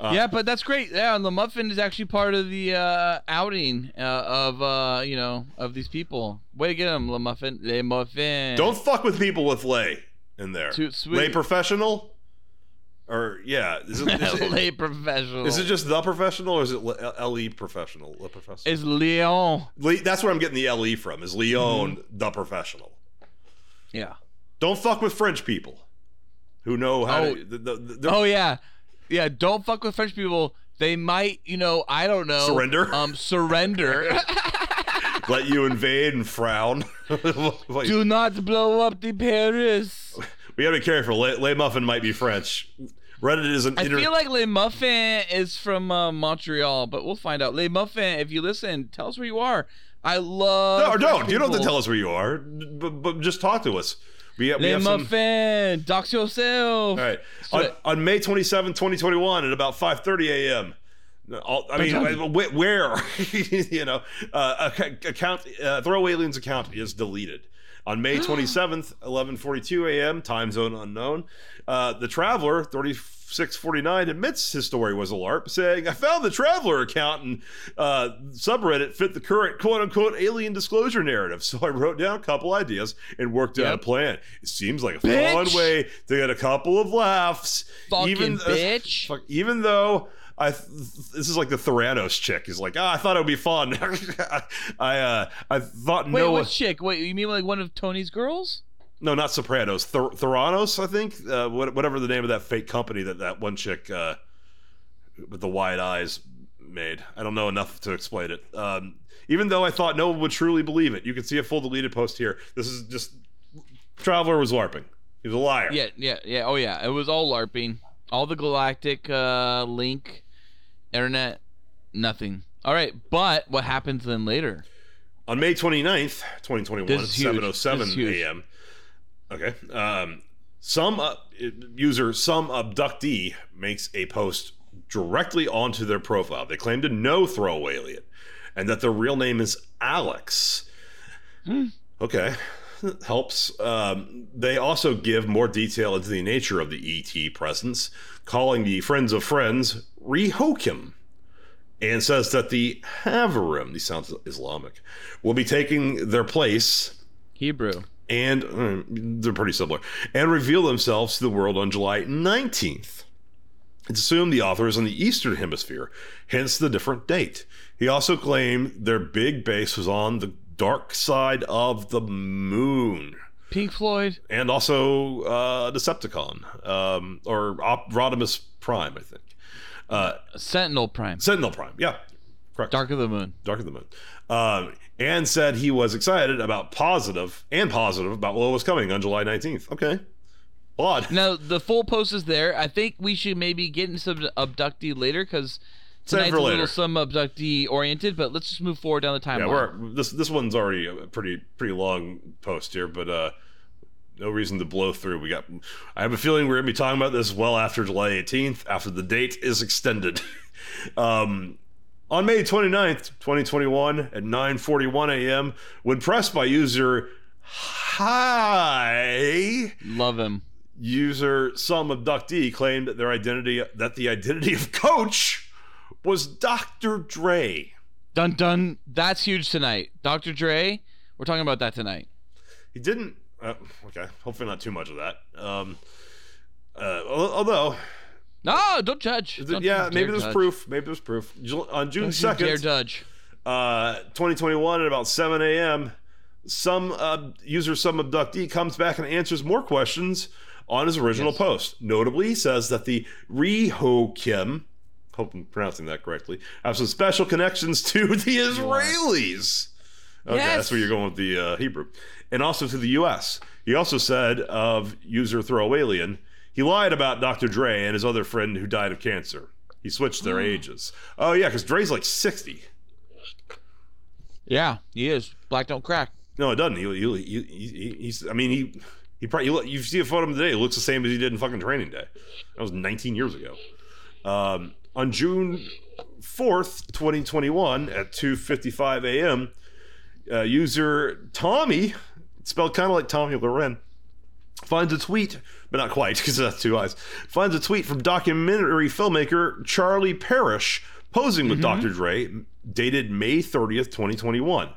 Uh, yeah, but that's great. Yeah, and the muffin is actually part of the uh, outing uh, of uh, you know of these people. Way to get them, Le Muffin. Le Muffin. Don't fuck with people with lay in there. Too sweet. Lay professional, or yeah, is it, is it, lay professional. is it just the professional or is it le- le professional? Le professional. Is Leon? Le, that's where I'm getting the le from. Is Leon Mm-hmm. the professional? Yeah. Don't fuck with French people who know how Oh. to. The, the, the, Oh yeah, yeah. Don't fuck with French people. They might, you know, I don't know. Surrender? Um, surrender. let you invade and frown. What- Do not blow up the Paris. we gotta be careful. Lay, lay muffin might be French. Reddit is an Inter- I feel like Le Muffin is from uh, Montreal, but we'll find out. Le Muffin, if you listen, tell us where you are. I love. No, or don't. You don't have to tell us where you are, but, but just talk to us. We, we have some. Muffin, dox yourself. All right. On, on May 27, 2021, at about 5:30 a.m. I mean, tell me. wh- where you know, uh, account uh, Throw Aliens account is deleted. On May 27th, 11:42 a.m., time zone unknown. Uh, the Traveler 3649 admits his story was a LARP, saying, "I found the Traveler account and uh, subreddit fit the current quote-unquote alien disclosure narrative, so I wrote down a couple ideas and worked out a plan. It seems like a Bitch. fun way to get a couple of laughs, Fucking even bitch. fuck, even though I th- this is like the Theranos chick is like, ah, I thought it would be fun. I uh, I thought Wait, no, what chick? Wait, you mean like one of Tony's girls? No, not Sopranos, Ther- Theranos, I think, uh, what- whatever the name of that fake company that that one chick uh, with the wide eyes made. I don't know enough to explain it. Um, even though I thought no one would truly believe it, you can see a full deleted post here. This is just Traveler was LARPing. He was a liar. Yeah, yeah, yeah. Oh yeah, it was all LARPing. All the galactic uh, link, internet, nothing. All right, but what happens then later? On May 29th, 2021, This at is huge. 7:07 This a.m. Okay. Um, some uh, user, some abductee makes a post directly onto their profile. They claim to know Throwaway Alien and that their real name is Alex. Okay. Helps. Um, they also give more detail into the nature of the ET presence, calling the Friends of Friends Rehokim and says that the Havarim, these sounds Islamic, will be taking their place Hebrew. And uh, they're pretty similar and reveal themselves to the world on July 19th. It's assumed the author is in the Eastern Hemisphere, hence the different date. He also claimed their big base was on the dark side of the moon. Pink Floyd. And also uh, Decepticon, um, or Op- Rodimus Prime, I think. Uh, Sentinel Prime. Sentinel Prime, yeah. Correct. Dark of the Moon. Dark of the Moon. Um, and said he was excited about positive and positive about what was coming on July 19th. Okay. Odd. Now the full post is there. I think we should maybe get into some abductee later because tonight's a little some abductee oriented. But let's just move forward down the timeline. Yeah, we're this this one's already a pretty pretty long post here, but uh no reason to blow through. We got I have a feeling we're gonna be talking about this well after July 18th, after the date is extended. um on May 29th, 2021, at 9:41 a.m., when pressed by user Hi Love him. user some abductee claimed that their identity that the identity of coach was Dr. Dre. Dun dun. That's huge tonight. Dr. Dre. We're talking about that tonight. He didn't. Uh, okay, hopefully not too much of that. Um, uh, although, No, don't judge. it- Don't yeah, maybe there's judge. proof. Maybe there's proof. On June second, judge. uh, 2021, at about 7 a.m., some uh, user, some abductee, comes back and answers more questions on his original Yes. post. Notably, he says that the Rehokim, hope I'm pronouncing that correctly, have some special connections to the Israelis. Okay, Yes. that's where you're going with the uh, Hebrew, and also to the U.S. He also said of user Throwalien, he lied about Dr. Dre and his other friend who died of cancer. He switched their ages. Oh yeah, because Dre's like 60. Yeah, he is. Black don't crack. No, it doesn't. He, he, he, he, he's. I mean, he. He probably. You, look- you see a photo of him today. He looks the same as he did in fucking Training Day. That was 19 years ago. Um, on June 4th, 2021, at 2:55 a.m., uh, user Tommy, spelled kind of like Tommy Loren, finds a tweet, but not quite because that's two eyes. Finds a tweet from documentary filmmaker Charlie Parrish posing with Dr. Dre, dated May 30th, 2021.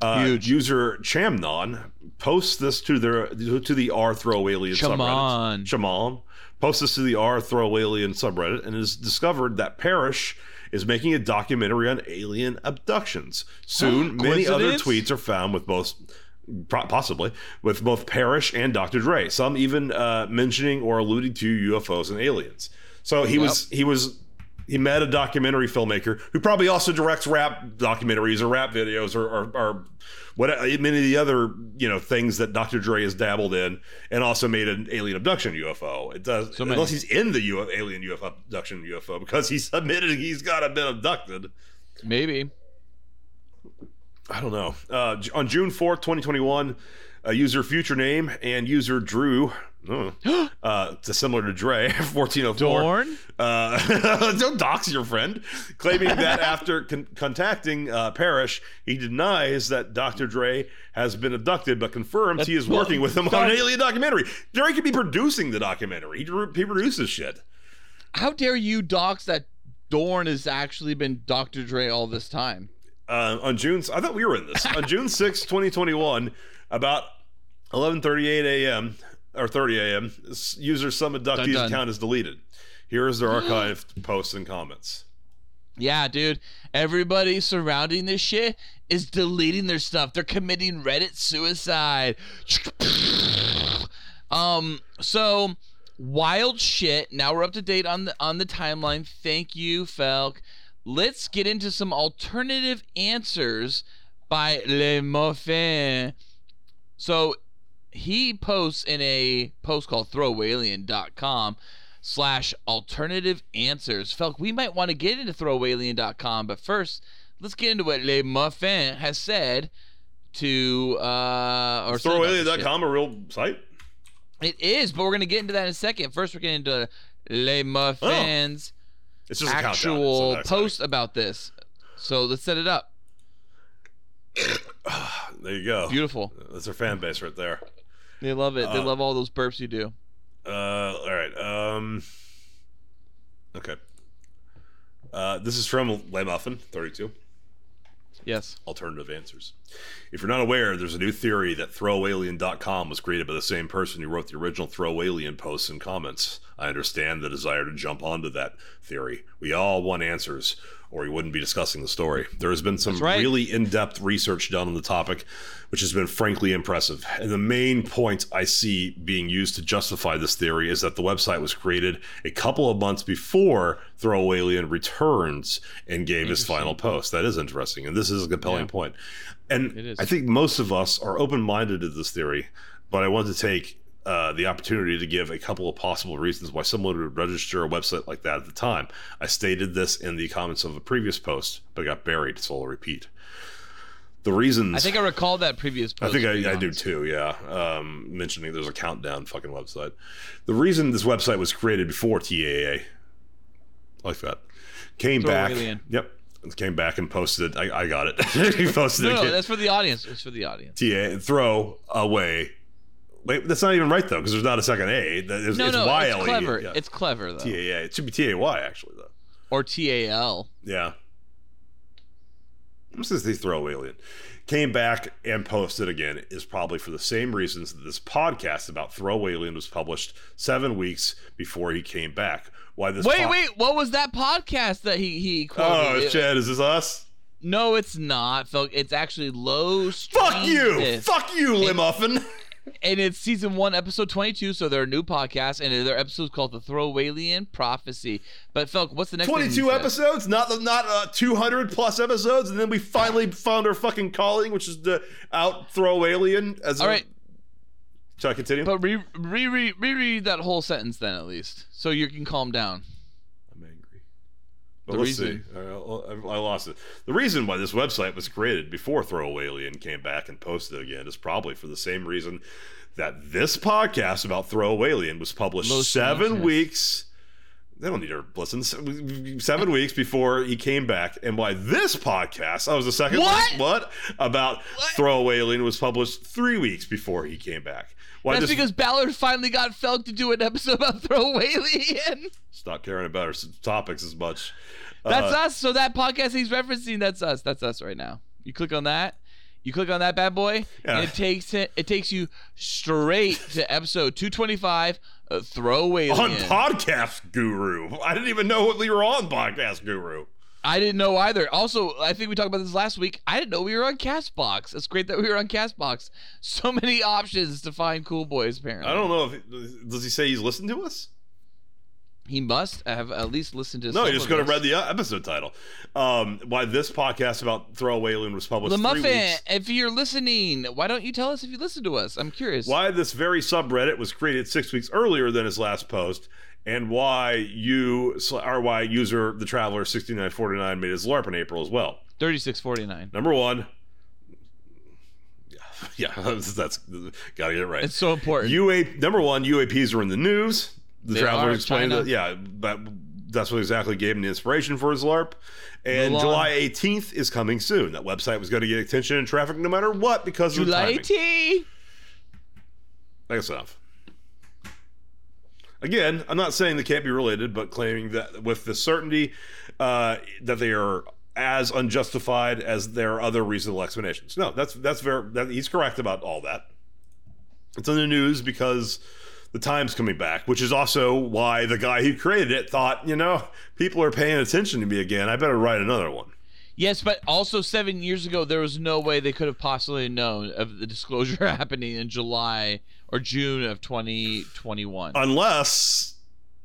Uh, Huge. User Chamnon posts this to their to the R Throw Alien Shaman. subreddit. Shaman posts this to the R Throw Alien subreddit and has discovered that Parrish is making a documentary on alien abductions. Soon, many other tweets are found with both possibly with both Parrish and Dr. Dre. Some even uh, mentioning or alluding to UFOs and aliens. So he was he was he met a documentary filmmaker who probably also directs rap documentaries or rap videos or or, or what many of the other you know things that Dr. Dre has dabbled in, and also made an alien abduction UFO. It does So unless he's in the alien UFO abduction UFO because he's admitted he's got to been abducted. Maybe. I don't know. Uh, on June 4th, 2021, uh, user future name and user Drew, oh, uh, it's similar to Dre, 1404. Dorn. Uh, don't dox your friend. Claiming that after con- contacting uh, Parrish, he denies that Dr. Dre has been abducted, but confirms he is well, working with him on an alien documentary. Dre could be producing the documentary. He, he produces shit. How dare you dox that Dorn has actually been Dr. Dre all this time? Uh, on June. I thought we were in this on June 6, 2021, about 11:38 a.m. or 30 a.m. User some abductees Dun, dun. account is deleted. Here is their archived posts and comments. Yeah, dude. Everybody surrounding this shit is deleting their stuff. They're committing Reddit suicide. um, so wild shit. Now we're up to date on the on the timeline. Thank you, Felk. Let's get into some alternative answers by Le Muffin. So he posts in a post called throwalien.com slash alternative answers. Felk, we might want to get into throwalien.com, but first, let's get into what Le Muffin has said to uh or said about this shit. Throwalien.com, a real site? It is, but we're gonna get into that in a second. First, we're getting into Le Muffins It's just a actual It's post about this. So let's set it up. There you go. Beautiful. That's our fan base right there. They love it. They Uh, love all those burps you do. Uh, all right. Um, okay. Uh, this is from Le Muffin, 32. Yes. Alternative answers. If you're not aware, there's a new theory that ThrowAlien.com was created by the same person who wrote the original Throw Alien posts and comments. I understand the desire to jump onto that theory. We all want answers, or we wouldn't be discussing the story. There has been some right. really in depth research done on the topic, which has been frankly impressive. And the main point I see being used to justify this theory is that the website was created a couple of months before Throw Alien returns and gave his final post. That is interesting. And this is a compelling Yeah. point. And. I think most of us are open minded to this theory, but I want to take uh, the opportunity to give a couple of possible reasons why someone would register a website like that at the time. I stated this in the comments of a previous post, but got buried, so I'll repeat. The reasons I think I recall that previous I think I, I do too, yeah. Um, mentioning there's a countdown fucking website. The reason this website was created before TAA, like that, came Throw back. Alien. Yep, came back and posted. I, I got it. he posted No, it. no, that's for the audience. It's for the audience. TA throw away. Wait, that's not even right though, because there's not a second A. It's, No, it's no, Y-L-E. it's clever. Yeah. It's clever though. TAA. It should be TAY actually though. or T A L. Yeah. This is the throw alien. Came back and posted again is probably for the same reasons that this podcast about throw alien was published seven weeks before he came back. Why this? Wait, pod- wait. What was that podcast that he he quoted? Oh, Chad, is this us? No, it's not. It's actually low. Fuck you! Fuck you, Limuffin! and it's season one, episode twenty-two. So they're a new podcast, and their episode's called "The Throwawalian Prophecy." But Felk, what's the next? Twenty-two said? episodes, not the, not uh, two hundred plus episodes, and then we finally found our fucking calling, which is the out throw alien. As All a- right, Shall I continue? but re re re reread that whole sentence then at least, so you can calm down. But The let's reason. see. I, I- lost it. The reason why this website was created before Throwaway Alien came back and posted again is probably for the same reason that this podcast about Throwaway Alien was published Low seven weeks. They don't need to listen. Seven weeks before he came back, and why this podcast? I was the second What? one. What about Throwaway Alien was published three weeks before he came back? Why That's because Ballard finally got Felk to do an episode about Throwawalian. stop caring about our topics as much. That's Uh, us. So that podcast he's referencing, that's us. That's us right now. You click on that. You click on that bad boy, Yeah. and it takes it. It takes you straight to episode 225. Uh, Throwaway. on Podcast Guru. I didn't even know what we were on Podcast Guru. I didn't know either. Also, I think we talked about this last week. I didn't know we were on Castbox. It's great that we were on Castbox. So many options to find cool boys. Apparently, I don't know if does he say he's listened to us? He must have at least listened to. No, he just could have read the uh, episode title. Um, why this podcast about Throwaway Alien was published The Muffin. If you're listening, why don't you tell us if you listen to us? I'm curious. Why this very subreddit was created six weeks earlier than his last post, and why you or why user the Traveler sixty nine forty nine made his LARP in April as well. 3649. Number one. Yeah, yeah, that's gotta get it right. It's so important. UA number one, UAPs are in the news. The They traveler explained that, yeah, but that's what exactly gave him the inspiration for his LARP. And Mulan. July 18th is coming soon. That website was going to get attention and traffic no matter what because of the July timing. T. That's enough. Again, I'm not saying they can't be related, but claiming that with the certainty uh, that they are as unjustified as there are other reasonable explanations. No, that's that's very that, he's correct about all that. It's in the news because the time's coming back, which is also why the guy who created it thought, you know, people are paying attention to me again. I better write another one. Yes, but also seven years ago, there was no way they could have possibly known of the disclosure happening in July or June of 2021. Unless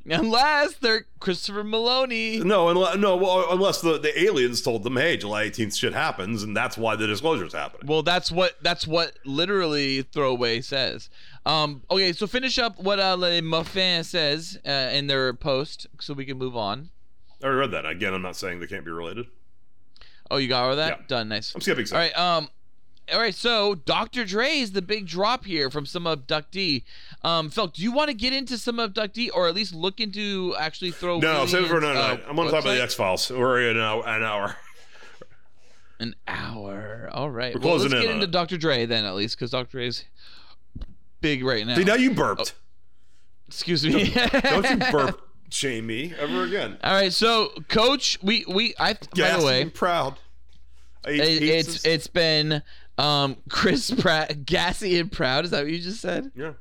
Unless they're Christopher Maloney. No, unless, no, well, unless the, the aliens told them, hey, July 18th shit happens, and that's why the disclosure's happening. Well, that's what that's what literally throwaway says. Um, okay, so finish up what uh, Le Muffin says uh, in their post, so we can move on. I already read that. Again, I'm not saying they can't be related. Oh, you got all of that Yeah. done. Nice. I'm skipping All some. right. Um. All right. So Dr. Dre is the big drop here from some abductee. Um, Felk, do you want to get into some abductee, or at least look into actually throw? No, save it for another night. uh, I'm going to talk about the? X Files. We're in an hour. An hour. An hour. All right. We're well, let's get into it. Dr. Dre then, at least, because Dr. Dre's big right now. See, now you burped. Excuse me. Don't you burp shame me ever again. All right. So, Coach, we we I by the way, proud. It, it's it's been um Chris Pratt, gassy and proud. Is that what you just said? yeah.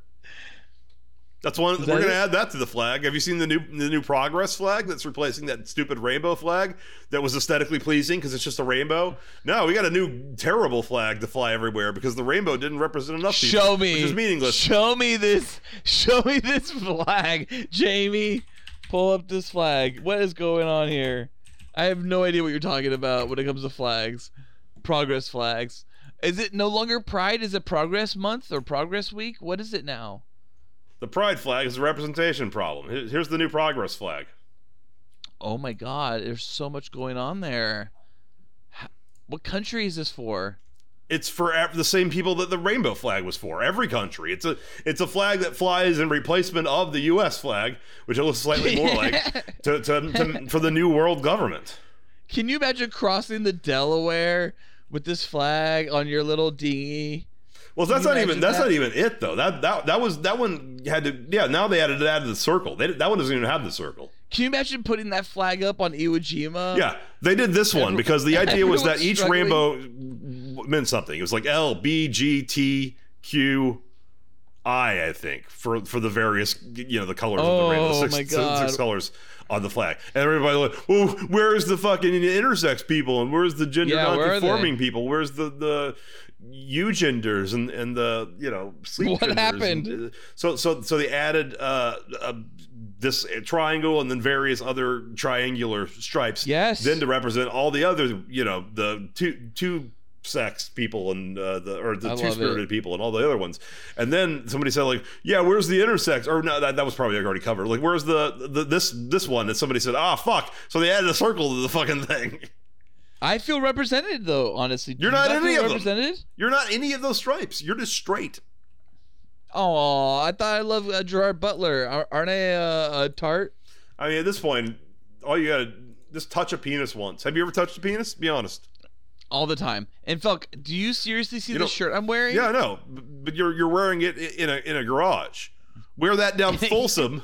That's one. that We're gonna add that to the flag. Have you seen the new the new progress flag that's replacing that stupid rainbow flag that was aesthetically pleasing because it's just a rainbow? No, we got a new terrible flag to fly everywhere because the rainbow didn't represent enough people. Show me. which is meaningless. Show me this. Show me this flag, Jamie. Pull up this flag. What is going on here? I have no idea what you're talking about when it comes to flags, progress flags. Is it no longer Pride? Is it Progress Month or Progress Week? What is it now? The pride flag is a representation problem. Here's the new progress flag. Oh my God! There's so much going on there. What country is this for? It's for the same people that the rainbow flag was for. Every country. It's a it's a flag that flies in replacement of the U.S. flag, which it looks slightly more like to, to, to for the new world government. Can you imagine crossing the Delaware with this flag on your little dinghy? Well, that's not even that's that? not even it though. That that that was that one had to yeah. Now they added it out of the circle. They, that one doesn't even have the circle. Can you imagine putting that flag up on Iwo Jima? Yeah, they did this one Every- because the idea was that each struggling. rainbow meant something. It was like L, B, G, T, Q, I, I think, for for the various you know the colors of the rainbow, Oh, the six, six- colors on the flag, and everybody like, well, where's the fucking intersex people, and where's the gender Yeah, non-conforming people, where's the the you genders and and the you know sleep What happened? and, uh, so so so they added uh, uh this triangle and then various other triangular stripes Yes. then to represent all the other you know the two two sex people and uh, the or the two spirited people and all the other ones. And then somebody said like yeah where's the intersex? Or no that, that was probably already covered. Like where's the, the this this one? And somebody said ah fuck. So they added a circle to the fucking thing. I feel represented though. Honestly, You're you not any of them. represented. you're not any of those stripes. You're just straight. Oh, I thought I loved uh, Gerard Butler. Ar- Aren't I uh, a tart? I mean at this point all you gotta just touch a penis once. Have you ever touched a penis? Be honest All the time. And Felk, do you seriously see You the shirt I'm wearing? Yeah, I know, but you're you're wearing it in a in a garage. Wear that down Folsom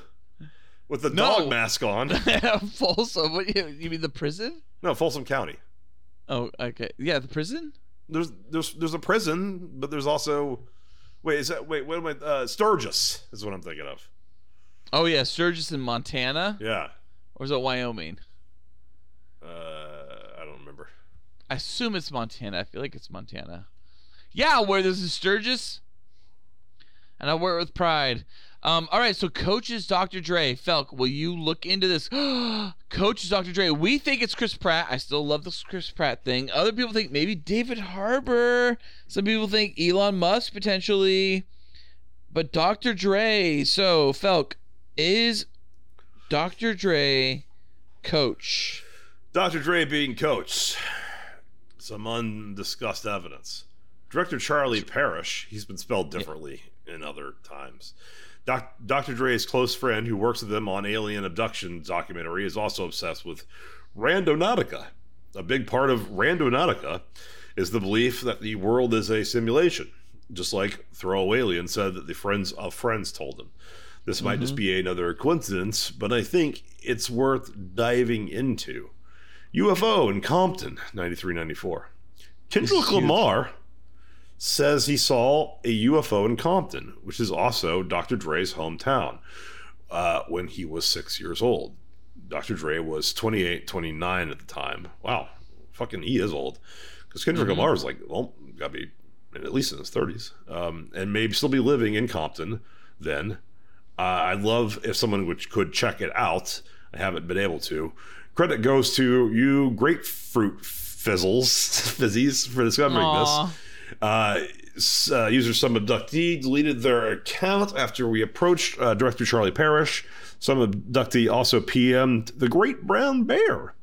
with the No. dog mask on. Folsom. What you, you mean the prison? No, Folsom County. Oh, okay. Yeah, the prison. There's there's there's a prison, but there's also wait is that wait what am I uh, Sturgis is what I'm thinking of. Oh yeah, Sturgis in Montana, Yeah, or is it Wyoming? uh, I don't remember. I assume it's Montana. I feel like it's Montana. Yeah, I'll wear this in Sturgis. And I wear it with pride. Um, all right, so coaches Dr. Dre. Felk, will you look into this? coaches Dr. Dre. We think it's Chris Pratt. I still love this Chris Pratt thing. Other people think maybe David Harbour. Some people think Elon Musk potentially. But Dr. Dre. So, Felk, is Dr. Dre Coach? Dr. Dre being coach. Some undiscussed evidence. Director Charlie Parrish, he's been spelled differently in other times. Doc, Dr. Dre's close friend who works with him on alien abduction documentary is also obsessed with Randonautica. A big part of Randonautica is the belief that the world is a simulation, just like Throwaway Alien said that the friends of friends told him. This might just mm-hmm. be another coincidence, but I think it's worth diving into. UFO in Compton, 93 94. Kendrick Lamar says he saw a UFO in Compton, which is also Dr. Dre's hometown, uh, when he was six years old. Dr. Dre was 28, 29 at the time. Wow, fucking he is old. Because Kendrick Lamar is like, well, gotta be at least in his 30s, um, and maybe still be living in Compton then. Uh, I'd love if someone would, could check it out. I haven't been able to. Credit goes to you, grapefruit fizzles, fizzies, for discovering Aw. this. Uh, uh, user some abductee deleted their account after we approached uh, director Charlie Parrish. Some abductee also PM'd the Great Brown Bear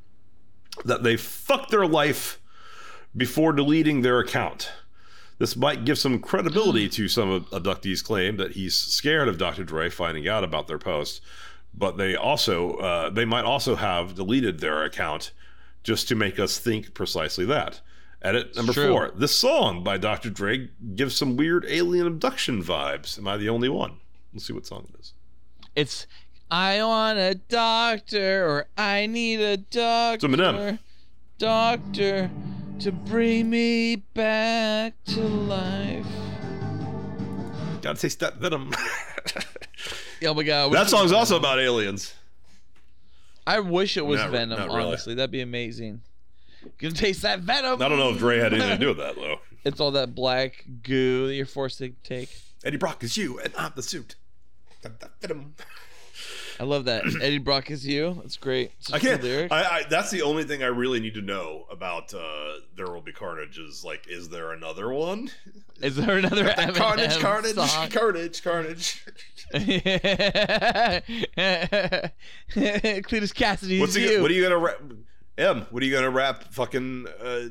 that they fucked their life before deleting their account. This might give some credibility to some abductees' claim that he's scared of Dr. Dre finding out about their post, but they also uh, they might also have deleted their account just to make us think precisely that. Edit number true. four. This song by Dr. Dre gives some weird alien abduction vibes. Am I the only one? Let's see what song it is. It's I want a doctor or I need a doctor. Eminem. Doctor to bring me back to life. Gotta taste that venom. Oh my god. That song's also about aliens. I wish it was Not- Venom, not really. honestly. That'd be amazing. Gonna taste that Venom. I don't know if Dre had anything to do with that though. It's all that black goo that you're forced to take. Eddie Brock is you, and I'm the suit. Venom. I love that. Eddie Brock is you. That's great. Such I a good can't. lyric. I, I, that's the only thing I really need to know about uh, There Will Be Carnage. Is like, is there another one? Is there another Eminem carnage, carnage, song? carnage, carnage. Cletus Kasady What's he, you. what are you gonna rap? M, what are you gonna wrap fucking uh,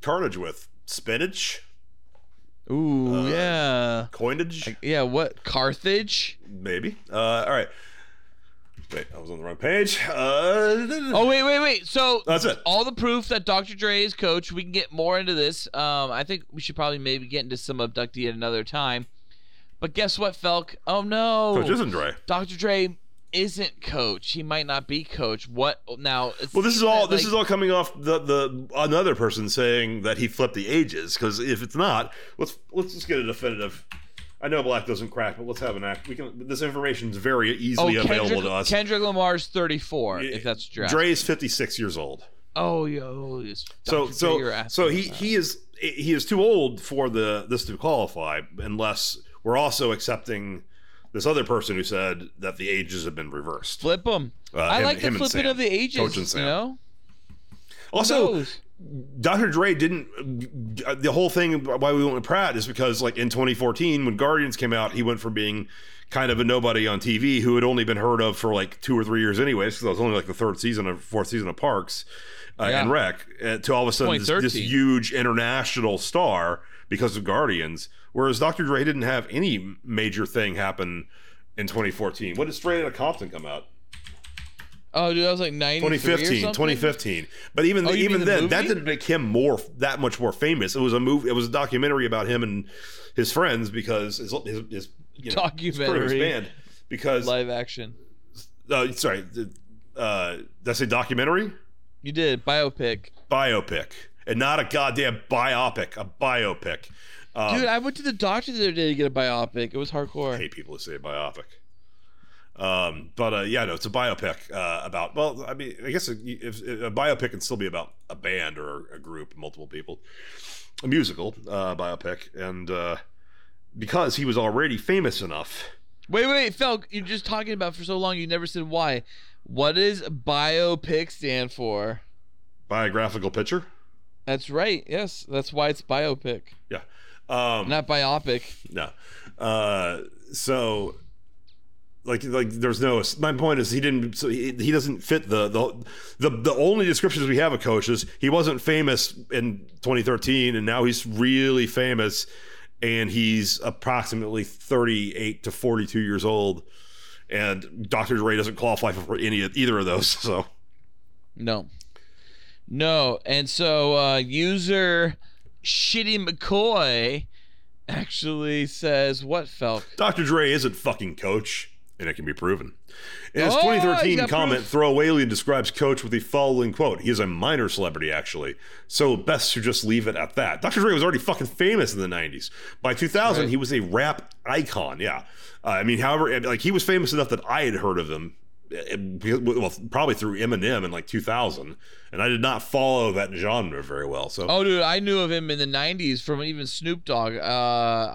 Carnage with? Spinach, Ooh, Uh, yeah. coinage, Yeah, what? Carthage? maybe. Uh, all right. Wait, I was on the wrong page. Uh, Oh, wait, wait, wait. So, That's it. all the proof that Dr. Dre is coach. We can get more into this. Um, I think we should probably maybe get into some abductee at another time. But guess what, Felk? Oh, no. Coach isn't Dre. Dr. Dre isn't coach. He might not be coach. What now? Well, this is all that, this like- is all coming off the the another person saying that he flipped the ages. Because if it's not, let's let's just get a definitive. I know black doesn't crack, but let's have an act. We can. This information is very Oh, easily available Kendrick, to us. Kendrick Lamar's 34, if that's true. Dre is fifty six years old. Oh, yo, So Dr. Dre, you're so so he about. he is he is too old for the this to qualify unless we're also accepting this other person who said that the ages have been reversed. flip them. Uh, I him- like the flipping of the ages. Coach and Sam. You know, Also. Dr. Dre didn't. The whole thing why we went with Pratt is because, like in 2014, when Guardians came out, he went from being kind of a nobody on TV who had only been heard of for like two or three years, anyways, because it was only like the third season or fourth season of Parks uh, Yeah. and Rec, uh, to all of a sudden this, this huge international star because of Guardians. Whereas Dr. Dre didn't have any major thing happen in 2014. When did Straight Outta Compton come out? Oh, dude, that was like 93 2015 2015 but even Oh, you even the then that didn't make him more that much more famous it was a movie it was a documentary about him and his friends because his, his, his you know, of his Documentary. band because Live action. uh, sorry the- uh I say documentary You did biopic. biopic and not a goddamn biopic a biopic um, Dude, I went to the doctor the other day to get a biopic. It was hardcore. I hate people who say biopic. Um, but uh, yeah, no, it's a biopic uh, about. Well, I mean, I guess a, if, a biopic can still be about a band or a group, multiple people. A musical uh, biopic, and uh, because he was already famous enough. Wait, wait, Felk, you're just talking about for so long. You never said why. What does biopic stand for? Biographical picture. That's right. Yes, that's why it's biopic, Yeah. Um, not biopic. No. Uh, so like like there's no my point is he didn't so he, he doesn't fit the, the the the only descriptions we have of coaches he wasn't famous in 2013 and now he's really famous and he's approximately 38 to 42 years old and Dr. Dre doesn't qualify for any of either of those so No. No. And so uh user Shitty McCoy actually says what Felk? Dr. Dre isn't fucking coach, and it can be proven. In his Oh, 2013 comment, proof. Throwaway describes Coach with the following quote He is a minor celebrity, actually, so best to just leave it at that. Dr. Dre was already fucking famous in the 90s. By 2000, Right. he was a rap icon, yeah. Uh, I mean, however, like he was famous enough that I had heard of him. uh, Well, probably through Eminem in like 2000, and I did not follow that genre very well. So, Oh, dude, I knew of him in the '90s from even Snoop Dogg. Uh,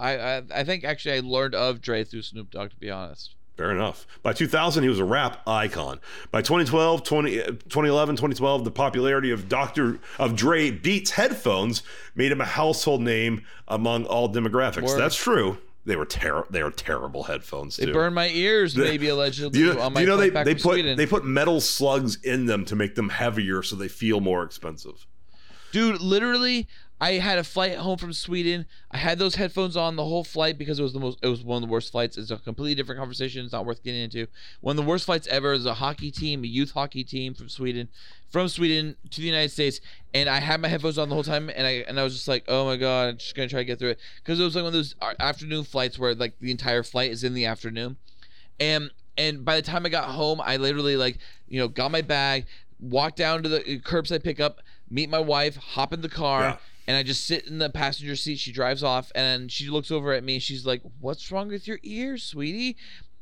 I, I, I think actually I learned of Dre through Snoop Dogg, to be honest. Fair enough. By 2000, he was a rap icon. By 2012, 20, 2011, uh, 2012, the popularity of Dr. of Dre Beats headphones made him a household name among all demographics. Word. That's true. They were ter- they were terrible headphones They too. burned my ears, The- maybe allegedly. you, on my you know they, they put Sweden. they put metal slugs in them to make them heavier so they feel more expensive. Dude, literally, I had a flight home from Sweden. I had those headphones on the whole flight because it was the most. It was one of the worst flights. It's a completely different conversation. It's not worth getting into. One of the worst flights ever is a hockey team, a youth hockey team from Sweden, from Sweden to the United States, and I had my headphones on the whole time, and I and I was just like, oh my god, I'm just gonna try to get through it because it was like one of those uh, afternoon flights where like the entire flight is in the afternoon, and and by the time I got home, I literally like you know got my bag, walked down to the uh, curbside pickup, meet my wife, hop in the car, Yeah. And I just sit in the passenger seat. She drives off, and she looks over at me. She's like, "What's wrong with your ears, sweetie?"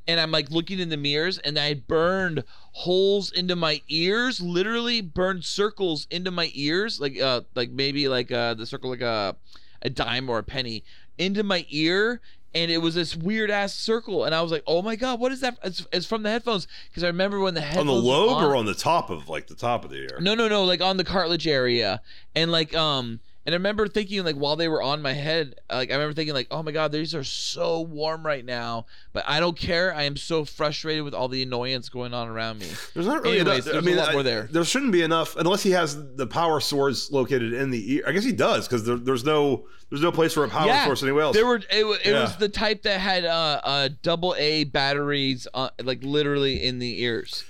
And I'm like looking in the mirrors, and I burned holes into my ears. Literally burned circles into my ears, like uh, like maybe like uh, the circle like a a dime or a penny into my ear. And it was this weird ass circle, and I was like, "Oh my god, what is that?" It's, it's from the headphones because I remember when the On the lobe on- or on the top of like the top of the ear? no, no, no, like on the cartilage area. And like um and I remember thinking like while they were on my head, like I remember thinking like, "Oh my god, these are so warm right now." But I don't care. I am so frustrated with all the annoyance going on around me. There's not really Anyways, enough. I there's a lot I- more there. There shouldn't be enough unless he has the power source located in the ear. I guess he does because there, there's no there's no place for a power source anywhere else. There were it, it Yeah. was the type that had uh uh double A batteries uh, like literally in the ears.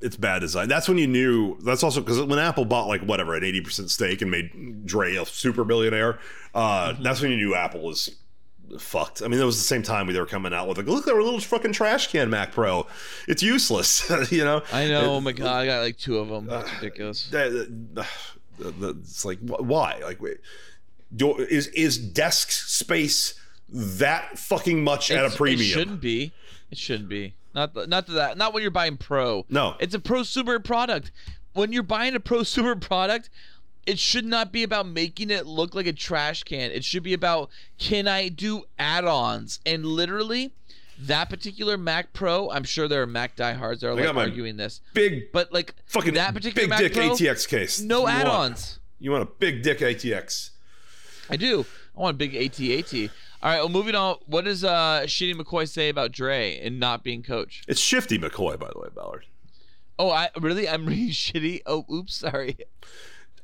It's bad design. That's when you knew. That's also because when Apple bought like whatever an eighty percent stake and made Dre a super billionaire, uh, Mm-hmm. that's when you knew Apple was fucked. I mean, it was the same time they were coming out with like, look, our little fucking trash can Mac Pro. It's useless, you know. I know. oh my god, I got like two of them. That's ridiculous. that, that- that- it's like wh- why like wait, do, is is desk space that fucking much at a premium It shouldn't be. It shouldn't be. Not th- not that. Not when you're buying pro. No. It's a prosumer product. When you're buying a prosumer product, it should not be about making it look like a trash can. It should be about can I do add-ons? And literally, that particular Mac Pro, I'm sure there are Mac diehards that are like arguing this, big but like fucking that particular big Mac dick Pro, ATX case no You add-ons. you want a big dick ATX I do. I want a big AT-AT. All right. Well, moving on. What does uh, Shitty McCoy say about Dre and not being coach? it's shifty McCoy by the way Ballard Oh, I really? I'm reading shitty. Oh, oops, sorry.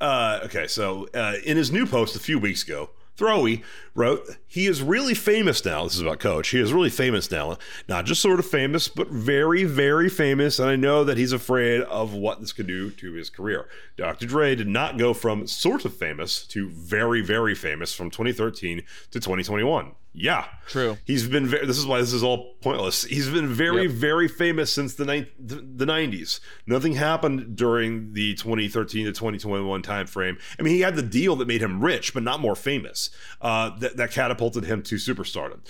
Uh, okay, so uh, in his new post a few weeks ago, Throwy wrote, He is really famous now. This is about Coach. He is really famous now. Not just sort of famous, but very, very famous. And I know that he's afraid of what this could do to his career. Dr. Dre did not go from sort of famous to very, very famous from 2013 to 2021. Yeah. True. He's been very, this is why this is all pointless. He's been very, Yep. very famous since the, ni- the 90s. Nothing happened during the 2013 to 2021 time frame. I mean, he had the deal that made him rich, but not more famous. Uh, that, that catapulted him to superstardom.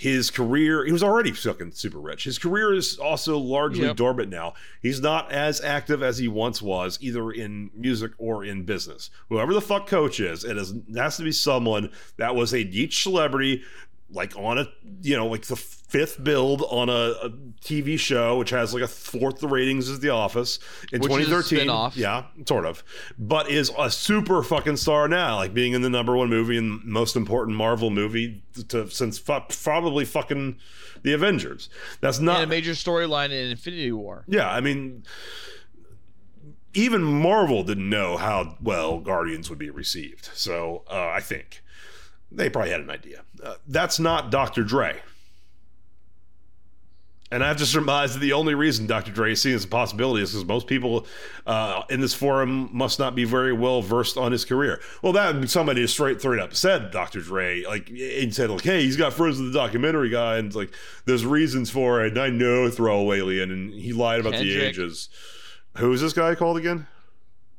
His career, he was already fucking super rich. His career is also largely Yep. dormant now. He's not as active as he once was, either in music or in business. Whoever the fuck coach is, it is, has to be someone that was a niche celebrity, like on a, you know, like the fifth build on a, a TV show, which has like a fourth the ratings as The Office in Which 2013. spin-off. Yeah, sort of. But is a super fucking star now, like being in the number one movie and most important Marvel movie to since fu- probably fucking the Avengers. That's not and a major storyline in Infinity War. yeah, I mean, even Marvel didn't know how well Guardians would be received. So uh, I think they probably had an idea. Uh, that's not Dr. Dre. And I have to surmise that the only reason Dr. Dre is seen as a possibility is because most people uh, in this forum must not be very well versed on his career. Well, that somebody just straight straight up said Dr. Dre, like, and said, like, hey, he's got friends with the documentary guy, and it's like, there's reasons for it. And I know Throwaway Alien, and he lied about the ages. Who is this guy called again?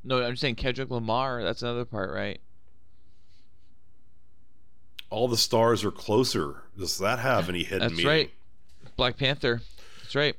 No, I'm saying Kendrick Lamar. That's another part, right? All the stars are closer. Does that have any hidden meaning? That's meaning? right. Black Panther. That's right.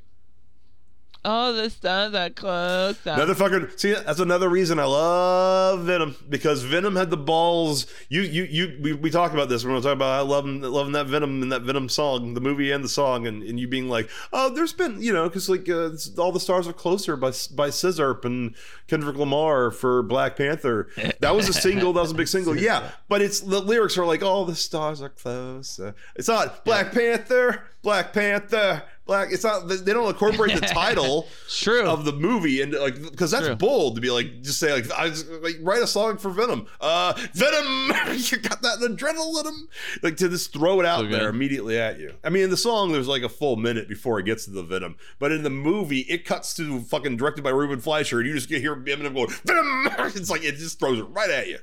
Oh, the stars are close. Another fucking see. That's another reason I love Venom because Venom had the balls. You, you, you. We, we talked about this were talking about I loving loving that Venom and that Venom song, the movie and the song, and, and you being like, oh, there's been you know because like uh, all the stars are closer by by SZA and Kendrick Lamar for Black Panther. That was a single. That was a big single. Yeah, but it's the lyrics are like, oh, the stars are close. It's not Black Panther, Black Panther. Black, it's not. They don't incorporate the title True. of the movie and like because that's True. bold to be like just say like I just like write a song for Venom. Uh, Venom, you got that adrenaline, like to just throw it out So there immediately at you. I mean, in the song there's like a full minute before it gets to the Venom, but in the movie it cuts to fucking directed by Ruben Fleischer, and you just get hear Eminem going Venom. It's like it just throws it right at you.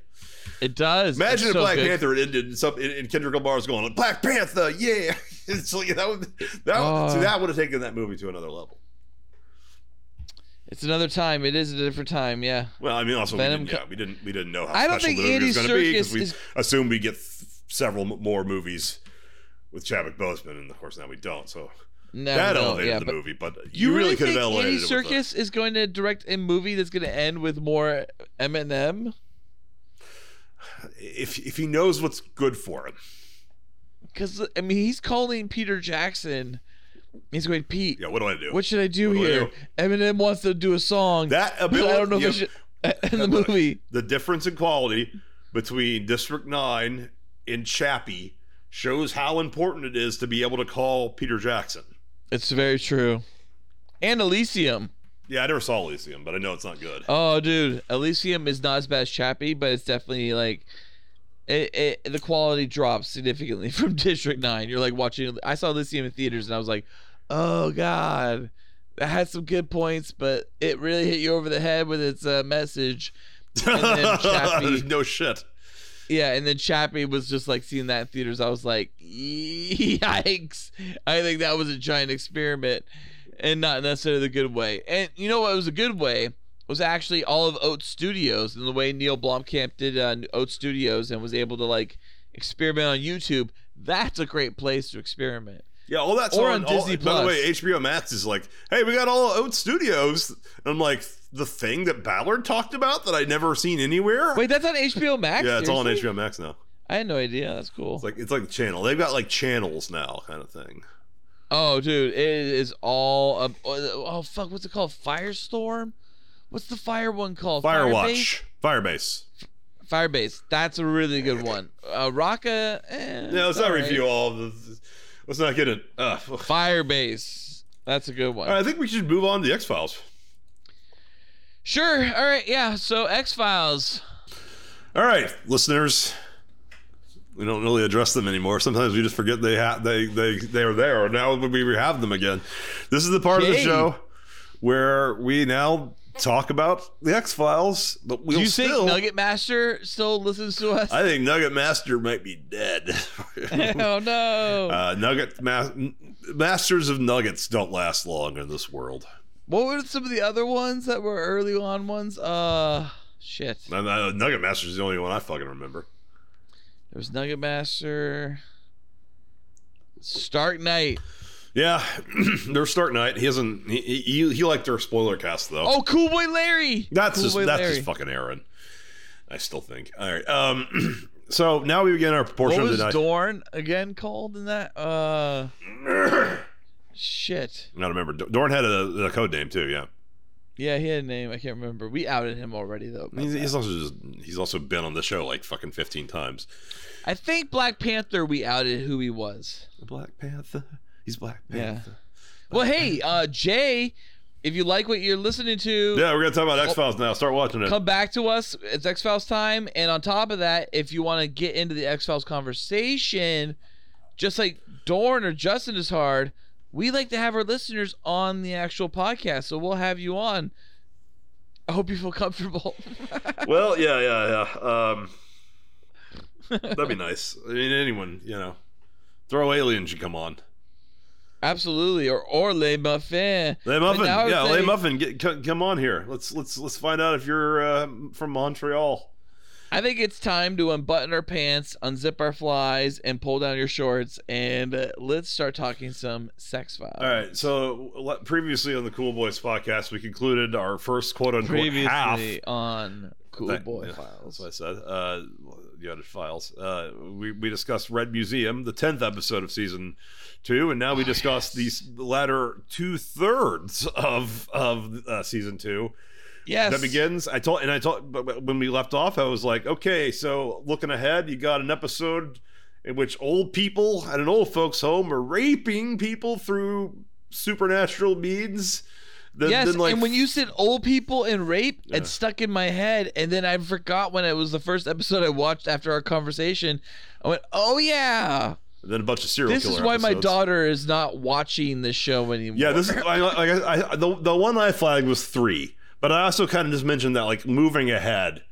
it does. Imagine It's if so Black good. Panther ended in some in, in Kendrick Lamar's going Black Panther, yeah. It's like that would that see, uh. that would have taken that movie to another level. It's another time. It is a different time. Yeah. Well, I mean, also Venom we didn't, yeah, we didn't we didn't know how I don't special think the movie Andy was going to be because we is- assumed we get th- several more movies with Chadwick Boseman, and of course now we don't. So No, that no, elevated yeah, the but movie, but You, really, could think have elevated Andy the- uh, Serkis is going to direct a movie that's going to end with more Eminem? if if he knows what's good for him. Because I mean, he's calling Peter Jackson. He's going, Pete. Yeah, what do I do? What should I do What do I here? Eminem wants to do a song. that ability, I don't know if yeah, I should in the movie. the difference in quality between District Nine and Chappie shows how important it is to be able to call Peter Jackson. It's very true. And Elysium. Yeah, I never saw Elysium, but I know it's not good. Oh, dude, Elysium is not as bad as Chappie, but it's definitely like it, it. The quality drops significantly from District Nine. You're like watching. I saw Elysium in theaters, and I was like, oh god, that had some good points, but it really hit you over the head with its uh, message. And then Chappie, no shit. yeah, and then Chappie was just like seeing that in theaters. I was like, yikes! I think that was a giant experiment, and not necessarily the good way. And you know what It was a good way was actually all of Oat Studios and the way Neill Blomkamp did uh, Oat Studios and was able to like experiment on YouTube. That's a great place to experiment. Yeah, all that's Or on, on all- Disney By the way, HBO Max is like, hey, we got all Oat Studios. And I'm like, the thing that Ballard talked about that I'd never seen anywhere. Wait, that's on HBO Max. yeah, it's all on HBO Max now. I had no idea. That's cool. It's like it's like the channel. They've got like channels now, kind of thing. Oh, dude, it is all. Up, oh, fuck, what's it called? Firestorm. What's the fire one called? Firewatch, Firebase. Firebase. Firebase. That's a really good one. Uh, Rakka. Eh, Yeah, let's not alright. review all of the. Let's not get it. Uh, Firebase. That's a good one. right, I think we should move on to the X Files. Sure. All right. Yeah. So X Files. All right, listeners. We don't really address them anymore. Sometimes we just forget they ha- they they they are there. Now we have them again. This is the part of the show where we now talk about the X Files, but we'll Do you still. think Nugget Master still listens to us? I think Nugget Master might be dead. oh no. uh, Nugget Ma- Masters of Nuggets don't last long in this world. what were some of the other ones that were early on ones? Uh, shit. Uh, Nugget Master's the only one I fucking remember. There was Nugget Master. Stark Knight. Yeah, their start night. He hasn't. He, he he liked their spoiler cast though. Oh, Cool Boy Larry. That's cool just that's Larry. just fucking Aaron. I still think. All right. Um. So now we begin our portion What of was the night. Dorn again called in that? Uh, shit. I don't remember. Dorn had a, a code name too. Yeah. Yeah, he had a name. I can't remember. We outed him already though. He's, he's also just he's also been on the show like fucking fifteen times. I think Black Panther. We outed who he was. Black Panther. He's Black Yeah. Panther. Well, hey, uh, Jay, if you like what you're listening to, Yeah, we're gonna talk about X Files now. Start watching it. come back to us. It's X Files time. And on top of that, if you want to get into the X Files conversation, just like Dorn or Justin is hard, we like to have our listeners on the actual podcast. So we'll have you on. I hope you feel comfortable. Well, yeah, yeah, yeah. Um, that'd be nice. I mean, anyone, you know, throw aliens you come on. Absolutely, or or Le Muffin. Lay Muffin, now I would yeah, say- Lay Muffin, get, c- come on here. Let's let's let's find out if you're uh, from Montreal. I think it's time to unbutton our pants, unzip our flies, and pull down your shorts, and uh, let's start talking some sex files. All right. So previously on the Cool Boys podcast, we concluded our first quote unquote half. On Cool That- Boy yeah, Files. That's what I said. Uh, the other files. Uh, we, we discussed Red Museum, the 10th episode of season two, and now we discussed these latter two thirds of, of uh, season two. Yes. that begins. I told, and I told, but when we left off, I was like, okay, so looking ahead, you got an episode in which old people at an old folks' home are raping people through supernatural means. Then, Yes, then, like, and when you said old people and rape, Yeah. it stuck in my head, and then I forgot when it was the first episode I watched after our conversation. I went, "Oh yeah, And then a bunch of serial this is why my daughter is not watching this show anymore." Yeah, this is I, like I, I the the one I flagged was three, but I also kind of just mentioned that like moving ahead,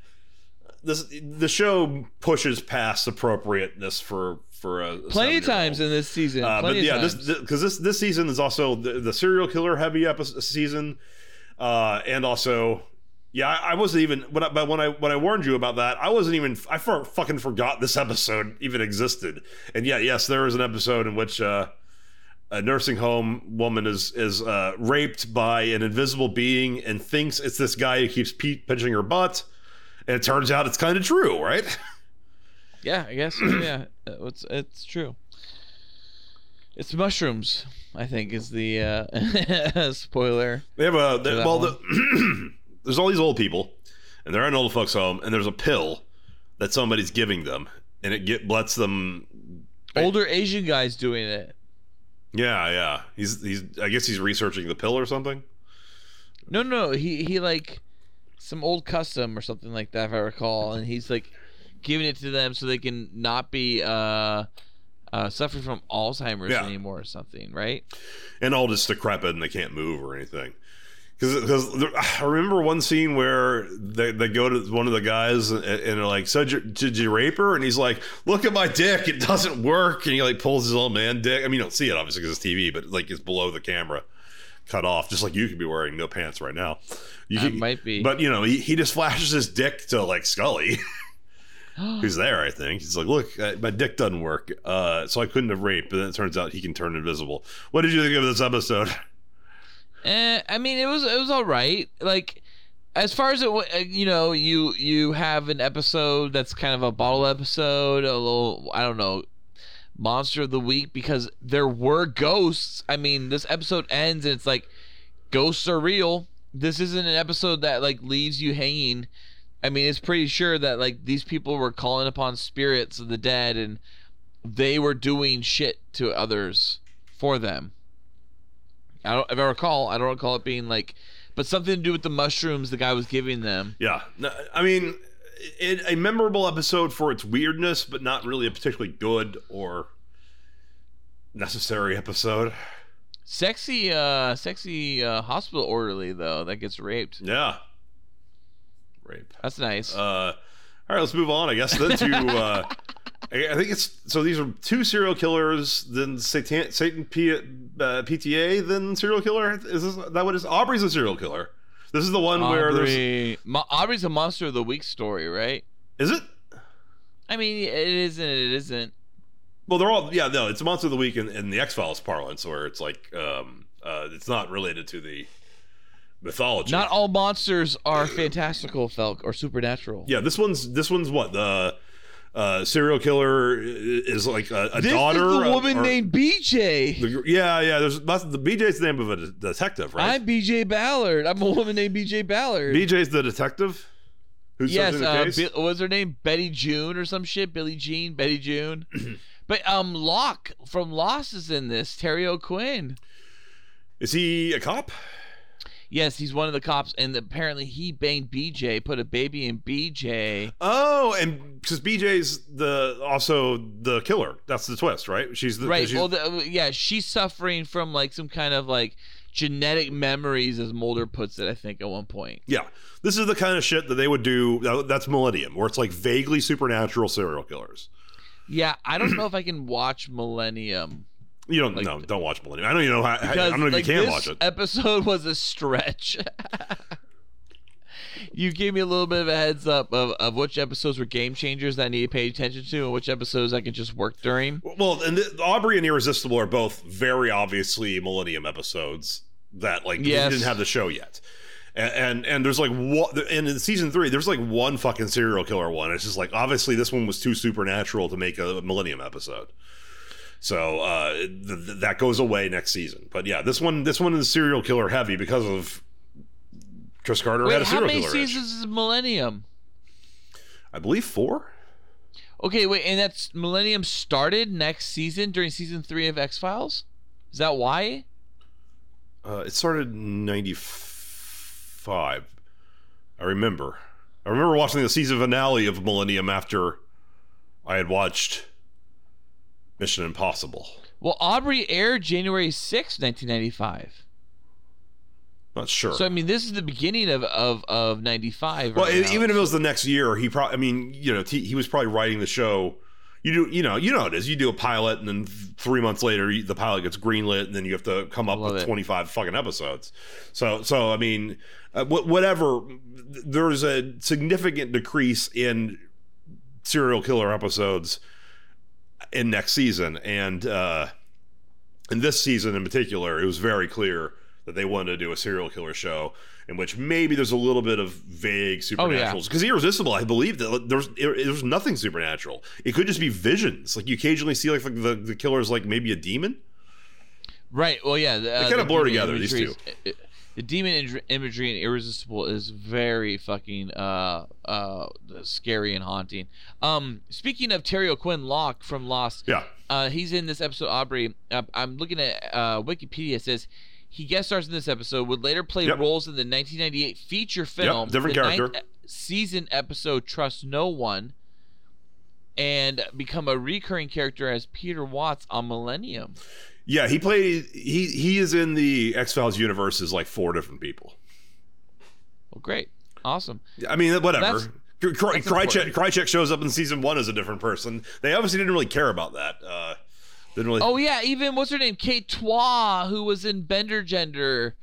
this the show pushes past appropriateness for for a plenty of times in this season. Uh, but yeah, this because this this season is also the, the serial killer heavy episode season, uh, and also yeah, I, I wasn't even when I, but when I when I warned you about that, I wasn't even I for, fucking forgot this episode even existed, and yeah, yes, there is an episode in which. Uh, a nursing home woman is is uh, raped by an invisible being and thinks it's this guy who keeps pe- pinching her butt, and it turns out it's kind of true, right? yeah, I guess yeah, Uh, it's it's true. It's mushrooms. I think is the uh, spoiler. They have a they, well. The, there's all these old people, and they're in an old folks' home, and there's a pill that somebody's giving them, and it get lets them. Older Asian guys doing it. Yeah, yeah. He's he's. I guess he's researching the pill or something. No, no, he he like some old custom or something like that, if I recall, and he's like giving it to them so they can not be uh, uh suffering from Alzheimer's Yeah. anymore or something, right? and all just decrepit and they can't move or anything. Because I remember one scene where they, they go to one of the guys and, and they're like, "So did you, did you rape her?" And he's like, "Look at my dick; it doesn't work." And he like pulls his old man dick. I mean, you don't see it obviously because it's TV, but like it's below the camera, cut off, just like you could be wearing no pants right now. You could- might be. but you know, he, he just flashes his dick to like Scully, who's there. I think he's like, "Look, uh, my dick doesn't work, uh, so I couldn't have raped." But then it turns out he can turn invisible. What did you think of this episode? Eh, I mean, it was it was all right. Like, as far as it, uh, you know, you you have an episode that's kind of a bottle episode, a little, I don't know, monster of the week because there were ghosts. I mean, this episode ends and it's like ghosts are real. This isn't an episode that like leaves you hanging. I mean, it's pretty sure that like these people were calling upon spirits of the dead and they were doing shit to others for them. I don't, if I recall, I don't recall it being like, but something to do with the mushrooms the guy was giving them. Yeah, no, I mean, it, a memorable episode for its weirdness, but not really a particularly good or necessary episode. Sexy, uh, sexy uh, hospital orderly though that gets raped. Yeah, rape. That's nice. Uh, all right, let's move on. I guess then to. Uh, I think it's so. These are two serial killers. Then Satan, Satan P, uh, PTA. Then serial killer. Is this that what is? Aubrey's a serial killer. This is the one where there's. Aubrey, Aubrey's a monster of the week story, right? Is it? I mean, it isn't. It isn't. Well, they're all yeah. No, it's a monster of the week in, in the X Files parlance, where it's like um, uh, it's not related to the mythology. Not all monsters are fantastical, Felk, or supernatural. Yeah, this one's this one's what the uh, serial killer is like a, a This daughter. is the woman or- named BJ. the- yeah, yeah. There's that's the BJ's the name of a de- detective, right? I'm BJ Ballard. I'm a woman named BJ Ballard. BJ's the detective. Who's yes, the uh, case? Bi- what was her name? Betty June or some shit? Billie Jean, Betty June. but um, Locke from Lost is in this. Terry O'Quinn. is he a cop? Yes, he's one of the cops, and apparently he banged BJ, put a baby in BJ. Oh, and because BJ's the also the killer. That's the twist, right? She's the Right. she's- Well, the, yeah, she's suffering from like some kind of like genetic memories, as Mulder puts it. I think at one point. Yeah, this is the kind of shit that they would do. That's Millennium, where it's like vaguely supernatural serial killers. Yeah, I don't know if I can watch Millennium You don't Like- no, don't watch Millennium. I don't even know how. I because don't know if like, you can watch it. episode was a stretch. you gave me a little bit of a heads up of, of which episodes were game changers that I need to pay attention to, and which episodes I can just work during. Well, and the, Aubrey and Irresistible are both very obviously Millennium episodes that like Yes. didn't have the show yet. And, and and there's like one and in season three there's like one fucking serial killer one. It's just like obviously this one was too supernatural to make a Millennium episode. So uh, th- th- that goes away next season. But yeah, this one this one is serial killer heavy because of Chris Carter had Wait, a how serial many killer. itch. seasons is Millennium? I believe four. Okay, wait, and that's Millennium started next season during season three of X Files. Is that why? Uh, it started in '95. I remember. I remember watching the season finale of Millennium after I had watched Mission Impossible. Well, Aubrey aired January sixth, 1995. Not sure. So I mean, this is the beginning of of of '95. well, right e- now. even if it was the next year, he probably. I mean, you know, he, he was probably writing the show. You do, you know, you know how it is. You do a pilot, and then three months later, you- the pilot gets greenlit, and then you have to come up Love with it. twenty five fucking episodes. So, so I mean, uh, wh- whatever. There's a significant decrease in serial killer episodes in next season, and uh, in this season in particular, it was very clear that they wanted to do a serial killer show in which maybe there's a little bit of vague Oh, yeah. Because irresistible, I believe that there's there's nothing supernatural. It could just be visions. Like you occasionally see like the the killer's like maybe a demon. right. Well, yeah, the, uh, kinda blur demon together, these two is- uh, The demon imagery in Irresistible is very fucking uh uh scary and haunting. Um, speaking of Terry O'Quinn Locke from Lost, Yeah. Uh, he's in this episode. Aubrey, uh, I'm looking at uh, Wikipedia. It says he guest stars in this episode. Would later play Yep. roles in the 1998 feature film, different the character. ninth season episode "Trust No One," and become a recurring character as Peter Watts on Millennium. Yeah, he played. He he is in the X Files universe as like four different people. Well, great, awesome. I mean, whatever. That's- Krychek. Krychek shows up in season one as a different person. They obviously didn't really care about that. Uh, didn't really. Oh yeah, even what's her name, Kate Twa, who was in Bender Gender,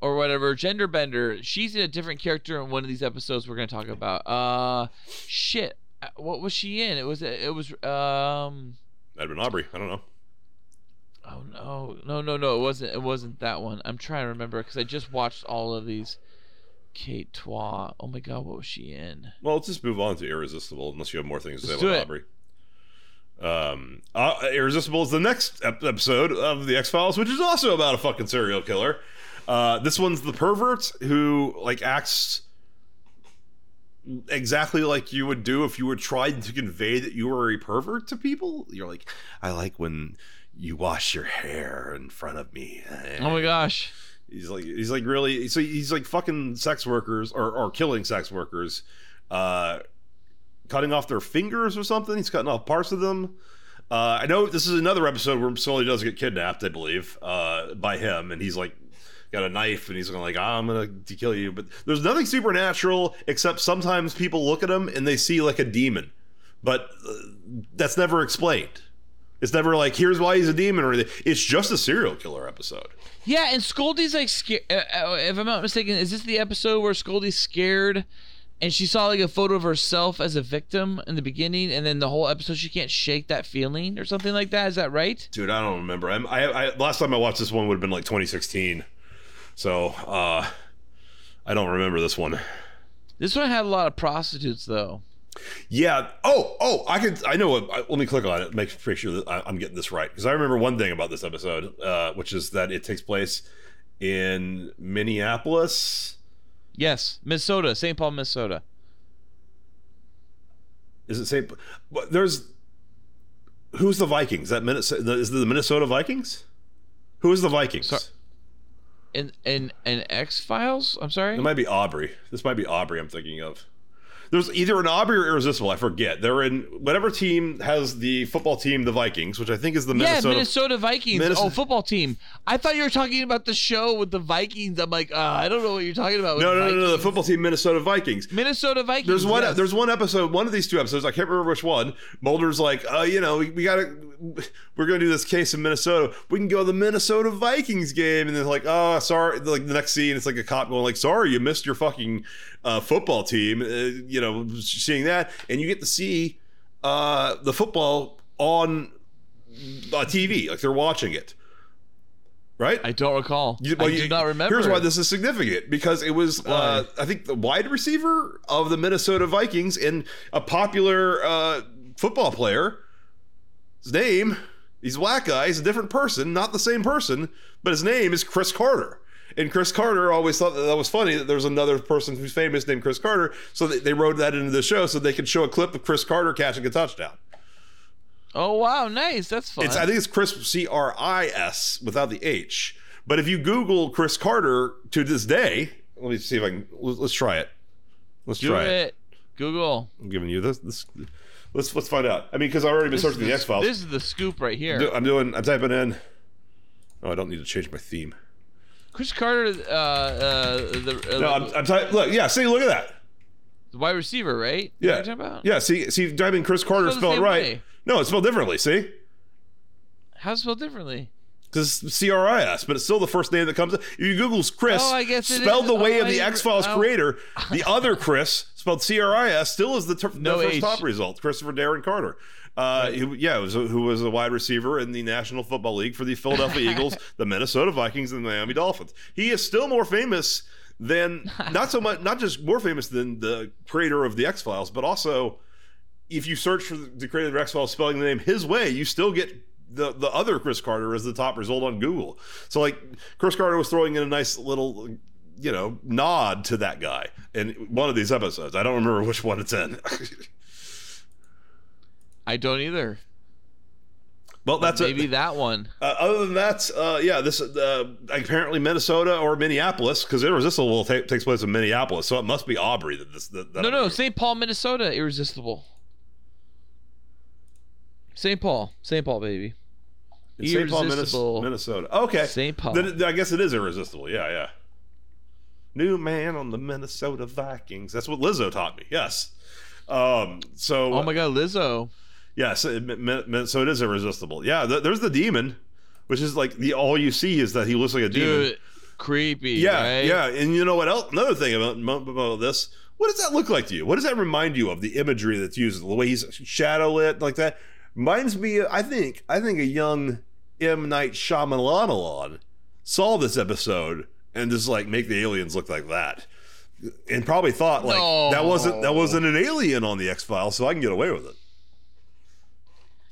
or whatever, Gender Bender. She's in a different character in one of these episodes we're gonna talk about. Uh, shit, Uh, what was she in? It was it was um. Edmund Aubrey. I don't know. Oh no, no, no, no! It wasn't. It wasn't that one. I'm trying to remember because I just watched all of these. Kate Twa. Oh my God, what was she in? Well, let's just move on to Irresistible, unless you have more things to Let's say about. Aubrey. Um, uh, Irresistible is the next ep- episode of the X Files, which is also about a fucking serial killer. Uh, this one's the pervert who like acts exactly like you would do if you were trying to convey that you were a pervert to people. You're like, I like when you wash your hair in front of me. Oh my gosh. He's like he's like really so he's like fucking sex workers or, or killing sex workers, uh, cutting off their fingers or something. He's cutting off parts of them. Uh, I know this is another episode where Sully does get kidnapped, I believe, uh, by him, and he's like got a knife and he's going like I'm gonna to kill you. But there's nothing supernatural except sometimes people look at him and they see like a demon, but uh, that's never explained. It's never like here's why he's a demon or anything. It's just a serial killer episode. Yeah, and Scoldy's like scared. Uh, uh, if I'm not mistaken, is this the episode where Scoldy's scared, and she saw like a photo of herself as a victim in the beginning, and then the whole episode she can't shake that feeling or something like that? Is that right? Dude, I don't remember. I'm, I, I last time I watched this one would have been like 2016, so uh, I don't remember this one. This one had a lot of prostitutes though. Yeah. Oh, oh, I could. I know. What, I, let me click on it. Make, make sure that I, I'm getting this right because I remember one thing about this episode, uh, which is that it takes place in Minneapolis. Yes, Minnesota, St. Paul, Minnesota. Is it St. But there's who's the Vikings? That Minnesota is it the Minnesota Vikings? Who is the Vikings? So- In in in X Files. I'm sorry. It might be Aubrey. This might be Aubrey I'm thinking of. There's either an Aubrey or Irresistible. I forget. They're in whatever team has the football team, the Vikings, which I think is the yeah, Minnesota. Minnesota Vikings. Minnesota- Oh, football team. I thought you were talking about the show with the Vikings. I'm like, uh, I don't know what you're talking about. with No, no, no, no, the football team, Minnesota Vikings. Minnesota Vikings. There's one. yes. There's one episode. One of these two episodes. I can't remember which one. Mulder's like, uh, you know, we, we gotta. We're gonna do this case in Minnesota. We can go to the Minnesota Vikings game, and they're like, oh, sorry. Like the next scene, it's like a cop going like, sorry, you missed your fucking uh, football team. Uh, you know, seeing that, and you get to see uh, the football on uh, TV, like they're watching it, right? I don't recall. You- I well, do not remember. Here's why this is significant because it was, uh, I think, the wide receiver of the Minnesota Vikings and a popular uh, football player. His name, he's a black guy. He's a different person, not the same person, but his name is Chris Carter. And Chris Carter always thought that, that was funny that there was another person who's famous named Chris Carter. So they, they wrote that into the show so they could show a clip of Chris Carter catching a touchdown. Oh wow, nice. That's fun. It's I think it's Chris C R I S without the H. But if you Google Chris Carter to this day, let me see if I can. Let's, try it. Let's Do try it. it. Google. I'm giving you this. this let's let's find out. I mean, because I've already been This searching is the X Files. This is the scoop right here. I'm doing. I'm typing in. Oh, I don't need to change my theme. Chris Carter, uh, uh, the, uh, No, I'm, I'm. Look, yeah. See, look at that. the wide receiver, right? Yeah, What you talking about? yeah. See, see, type in Chris Carter, Spelled the spell it same right. way. No, it's spelled differently. See, How's it spelled differently? because it's C R I S, but it's still the first name that comes. up. If you Google Chris, Oh, I guess it spelled the way Oh, of the X Files oh. creator, the other Chris, spelled C R I S, still is the, ter- No the first top result. Christopher Darren Carter. Uh, who, yeah, was a, who was a wide receiver in the National Football League for the Philadelphia Eagles, the Minnesota Vikings, and the Miami Dolphins. He is still more famous than not so much, not just more famous than the creator of the X Files, but also if you search for the creator of the X Files spelling the name his way, you still get the the other Chris Carter as the top result on Google. So like Chris Carter was throwing in a nice little you know nod to that guy in one of these episodes. I don't remember which one it's in. I don't either. well, that's Maybe it. that one. Uh, other than that, uh, yeah, this uh, apparently Minnesota or Minneapolis because Irresistible ta- takes place in Minneapolis, so it must be Aubrey that this. That, that No, no, St. Paul, Minnesota, irresistible. St. Paul, St. Paul, baby. St. Paul. Minnesota. Okay, St. Paul. Then I guess it is irresistible. Yeah, yeah. New man on the Minnesota Vikings. That's what Lizzo taught me. Yes. Um. So. Oh my God, Lizzo. Yes. mi- mi- so it is irresistible. Yeah. th- there's the demon, which is like the all you see is that he looks like a demon. Dude, creepy. Yeah. right? Yeah. And you know what else? Another thing about about this. What does that look like to you? What does that remind you of? The imagery that's used, the way he's shadow lit like that, reminds me. I think. I think a young M Night Shyamalan saw this episode and just like make the aliens look like that, and probably thought like No. that wasn't that wasn't an alien on the X Files, so I can get away with it.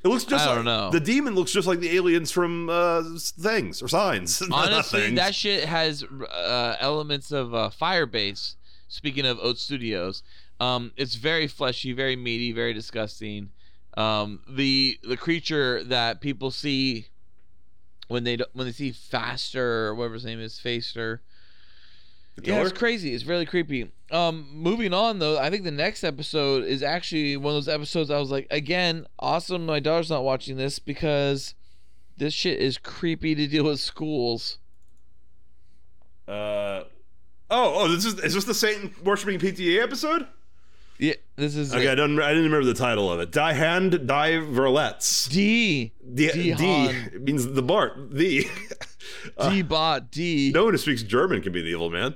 It looks just I like don't know. the demon looks just like the aliens from uh, things or signs. Honestly, things. that shit has uh, elements of uh, Firebase. Speaking of Oat Studios, um, it's very fleshy, very meaty, very disgusting. Um, the the creature that people see when they when they see Pfaster or whatever his name is, Pfaster. Yeah, it's crazy. It's really creepy. Um, moving on though, I think the next episode is actually one of those episodes I was like, again, awesome. My daughter's not watching this because this shit is creepy to deal with schools. Uh, oh, oh, this is is this the Satan worshiping PTA episode? Yeah, this is Okay, I don't I didn't remember the title of it. Die Hand Die Verletzt. D D, Die D Hand. means the Bart. The D bot D. no one who speaks German can be the evil man.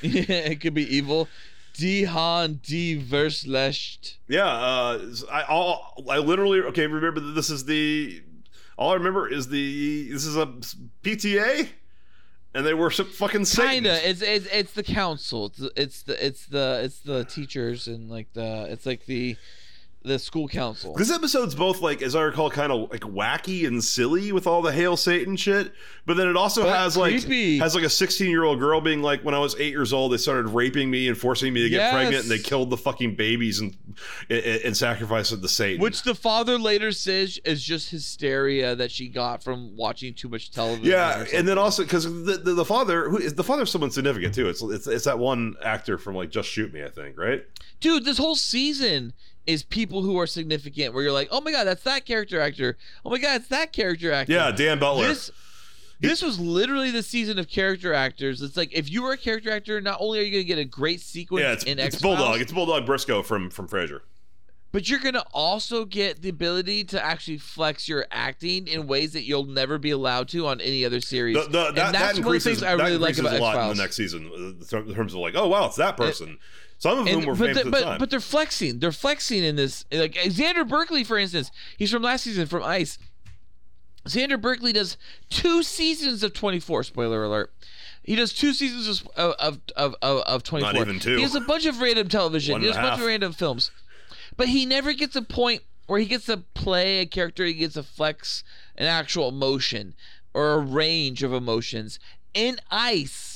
Yeah, it could be evil. D Han D Verslecht. Yeah, uh, I all I literally okay. Remember that this is the all I remember is the this is a PTA, and they worship fucking Satan. Kinda. It's, it's it's the council. It's it's the it's the it's the teachers and like the it's like the the school council. This episode's both like, as I recall, kind of like wacky and silly with all the hail Satan shit. But then it also But has like has like a 16 year old girl being like, when I was eight years old, they started raping me and forcing me to get Yes. pregnant, and they killed the fucking babies and and, and sacrificed to Satan. Which the father later says is just hysteria that she got from watching too much television. yeah, and then also because the, the the father who is the father's someone significant too. It's, it's it's that one actor from like Just Shoot Me, I think, right? dude, this whole season is people who are significant. Where you're like, oh my god, that's that character actor. Oh my god, it's that character actor. Yeah, Dan Butler. This this was literally the season of character actors. It's like if you were a character actor, not only are you going to get a great sequence yeah, it's, in it's Bulldog. It's Bulldog Briscoe from from Frasier. but you're gonna also get the ability to actually flex your acting in ways that you'll never be allowed to on any other series. The, the, and that, that's that one of the things I really like about a lot X in the next season uh, in terms of like, oh wow, it's that person. Some of whom were but, famous the- but, time. but they're flexing. They're flexing in this. Like Xander Berkeley, for instance, he's from last season from Ice. Xander Berkeley does two seasons of 24. Spoiler alert. He does two seasons of of of of, of 24. even two. He has a bunch of random television. One he has a a bunch half. of random films, but he never gets a point where he gets to play a character. He gets to flex an actual emotion or a range of emotions. In Ice,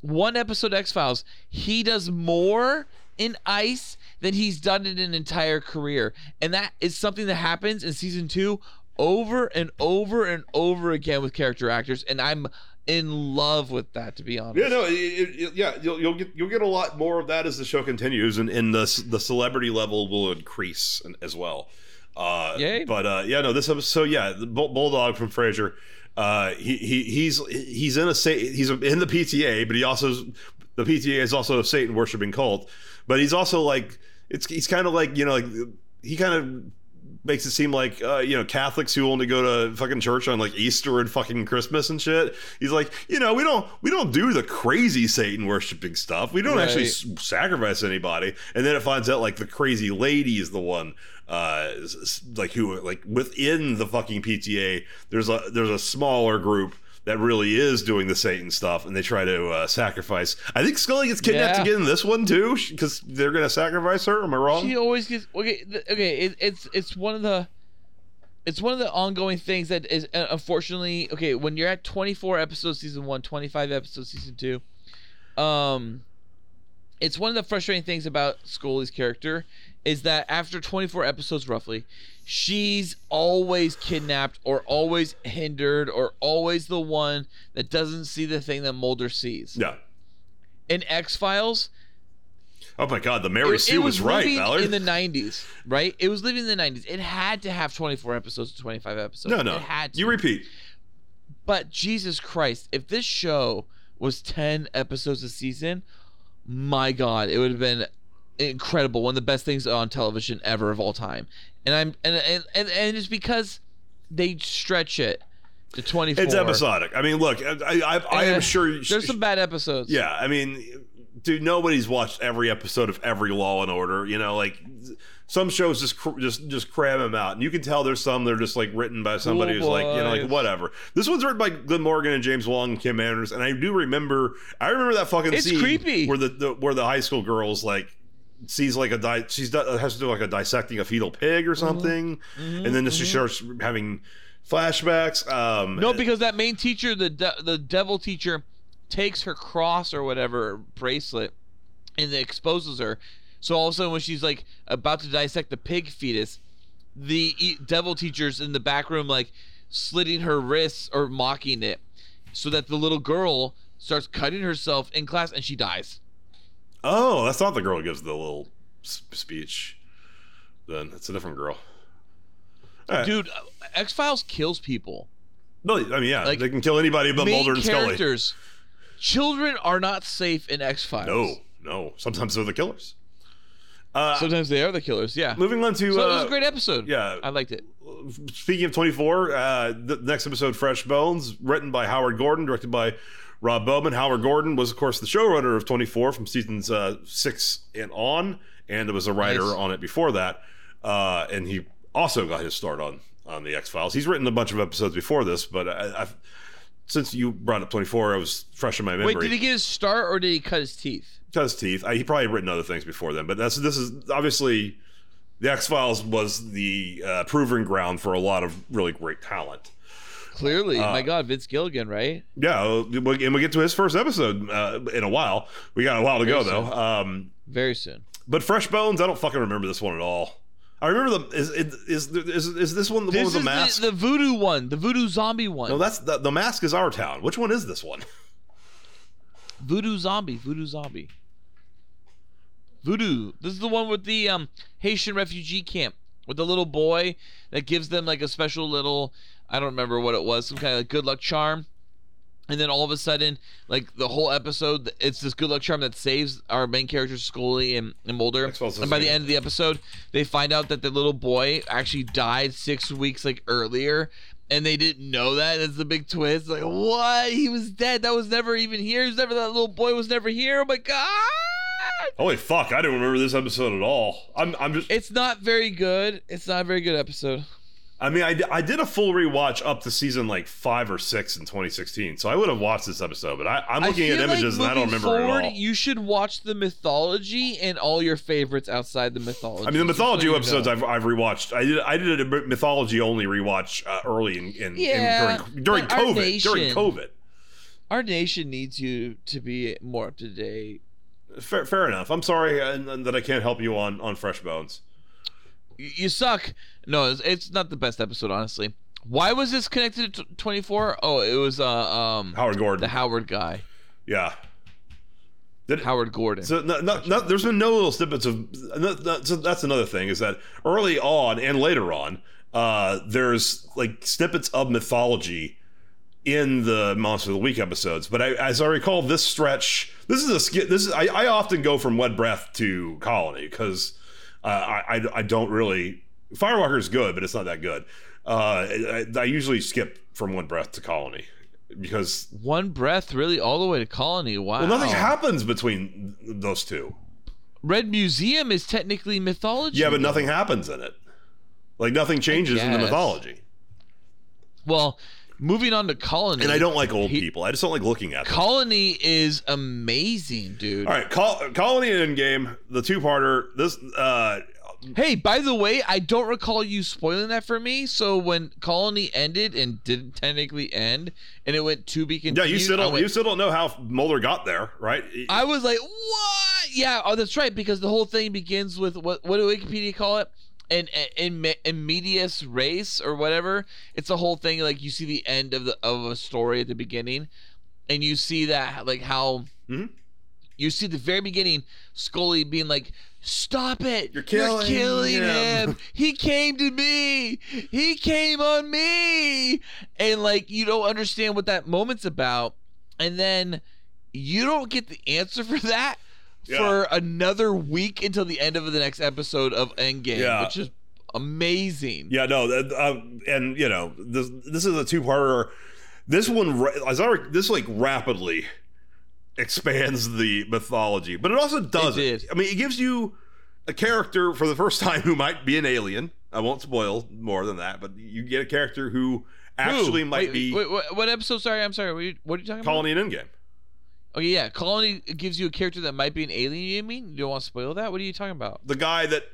one episode X Files, he does more in Ice than he's done in an entire career. And that is something that happens in season two over and over and over again with character actors. And I'm in love with that, to be honest. Yeah, no, it, it, yeah, you'll, you'll get you'll get a lot more of that as the show continues, and, and the the celebrity level will increase as well. Uh, Yay. But uh, yeah, no, this episode. So yeah, the bulldog from Frasier. Uh, he, he he's he's in a he's in the PTA, but he also the PTA is also a Satan worshiping cult. But he's also like it's he's kind of like you know like he kind of makes it seem like uh, you know Catholics who only go to fucking church on like Easter and fucking Christmas and shit. He's like, you know, we don't we don't do the crazy Satan worshiping stuff. We don't actually s- sacrifice anybody. And then it finds out like the crazy lady is the one. Uh, like who like within the fucking PTA, there's a there's a smaller group. That really is doing the Satan stuff, and they try to uh, sacrifice. I think Scully gets kidnapped Yeah. again in this one too, because they're gonna sacrifice her. Am I wrong? She always gets okay. Okay, it, it's it's one of the it's one of the ongoing things that is uh, unfortunately okay when you're at 24 episodes season one 25 episodes season two um it's one of the frustrating things about Scully's character is that after 24 episodes roughly she's always kidnapped or always hindered or always the one that doesn't see the thing that Mulder sees yeah. in X-Files Oh my God, the Mary it, Sue it was, right, living Ballard. in the 90s, right? It was living in the 90s. It had to have 24 episodes to 25 episodes. no, no. It had to. You repeat. But Jesus Christ, if this show was 10 episodes a season, my God, it would have been incredible. One of the best things on television ever of all time. And I'm and and and, and it's because they stretch it to 24. It's episodic. I mean, look, I, I, I am sure. There's some bad episodes. Yeah, I mean, dude, nobody's watched every episode of every Law and Order. You know, like some shows just cr- just just cram them out, and you can tell there's some that are just like written by somebody Cool who's like, you know, like whatever. This one's written by Glenn Morgan and James Wong and Kim Manners, and I do remember. I remember that fucking It's scene creepy. where the, the where the high school girls like sees like a di- she's do- has to do like a dissecting a fetal pig Mm-hmm. or something, and then she starts having flashbacks. Um, No, because that main teacher, the de- the devil teacher, takes her cross or whatever bracelet, and it exposes her. So all of a sudden, when she's like about to dissect the pig fetus, the e- devil teacher's in the back room, like slitting her wrists or mocking it, so that the little girl starts cutting herself in class and she dies. Oh, that's not the girl who gives the little speech. Then it's a different girl. Right. Dude, X Files kills people. No, I mean, yeah, like, they can kill anybody but Mulder and Scully. characters. Children are not safe in X Files. No, no. Sometimes they're the killers. Uh, Sometimes they are the killers. Yeah. moving on to So it uh, was a great episode. yeah. I liked it. speaking of 24, uh, the next episode, Fresh Bones, written by Howard Gordon, directed by Rob Bowman. Howard Gordon was, of course, the showrunner of 24 from seasons uh, six and on, and was a writer Nice. on it before that. Uh, and he also got his start on on the X Files. He's written a bunch of episodes before this, but I, I've, since you brought up 24, I was fresh in my memory. Wait, did he get his start or did he cut his teeth? cut his teeth. I, he probably written other things before then, but that's this is obviously the X Files was the uh, proving ground for a lot of really great talent. Clearly, Uh, my God, Vince Gilligan, right? Yeah, and we get to his first episode uh, in a while. We got a while to go Very though. Um, Very soon. but Fresh Bones, I don't fucking remember this one at all. I remember the is is is, is this one the one with the mask? the, the voodoo one, the voodoo zombie one. no, that's the, the mask is our town. Which one is this one? voodoo zombie, voodoo zombie. Voodoo. This is the one with the um, Haitian refugee camp with the little boy that gives them like a special little, I don't remember what it was, some kind of good luck charm. and then all of a sudden, like the whole episode, it's this good luck charm that saves our main characters, Scully and, and Mulder. And by the end of the episode, they find out that the little boy actually died six weeks like earlier, and they didn't know that. That's the big twist. Like, what? He was dead. That was never even here. He was never that little boy was never here. Oh my god! Holy fuck! I don't remember this episode at all. I'm I'm just. It's not very good. It's not a very good episode. I mean, I, I did a full rewatch up to season like five or six in 2016, so I would have watched this episode. But I, I'm looking at feel like images and I don't remember forward, it at all. You should watch the mythology and all your favorites outside the mythology. I mean, the mythology so episodes. I've, I've rewatched. I did I did a mythology only rewatch uh, early in, in, Yeah, in during during COVID. During COVID, Our nation needs you to be more up to date. fair, fair enough. I'm sorry uh, that I can't help you on on Fresh Bones. You suck. No, it's, it's not the best episode, honestly. Why was this connected to 24? Oh, it was uh um Howard Gordon. the Howard guy, yeah. Did, Howard Gordon. So no, no, no, there's been no little snippets of. So that's another thing is that early on and later on, uh, there's like snippets of mythology in the Monster of the Week episodes. But I, as I recall, this stretch, this is a skit. This is I, I often go from Wet Breath to Colony because uh, I, I I don't really Firewalker is good, but it's not that good. Uh, I, I usually skip from One Breath to Colony because One breath, really, all the way to Colony. Wow. well, nothing happens between those two. Red Museum is technically mythology. Yeah, but nothing happens in it. Like nothing changes in the mythology. Well, moving on to Colony. And I don't like old He- people. I just don't like looking at them. Colony is amazing, dude. All right, Col- Colony and Endgame, the two-parter. This, uh, Hey, by the way, I don't recall you spoiling that for me. So when Colony ended and didn't technically end, and it went to be continued. yeah, you still don't, went- you still don't know how Mulder got there, right? I was like, what? Yeah, oh, that's right, because the whole thing begins with what? What do Wikipedia call it? In in in medias race or whatever. It's a whole thing. Like you see the end of the of a story at the beginning, and you see that like how Mhm. you see the very beginning, Scully being like. Stop it! You're killing killing him." him. He came to me. He came on me. And like you don't understand what that moment's about. And then you don't get the answer for that Yeah. for another week until the end of the next episode of Endgame, Yeah. which is amazing. Yeah, no, uh, and you know, this this is a two-parter. This one, as I this like rapidly expands the mythology, but it also doesn't. did. I mean, it gives you a character for the first time who might be an alien. I won't spoil more than that, but you get a character who actually Who? might Wait, be Wait, what, what episode? Sorry, I'm sorry. What are you, what are you talking about? Colony and Endgame. Oh yeah, Colony gives you a character that might be an alien. You mean you don't want to spoil that? What are you talking about? The guy that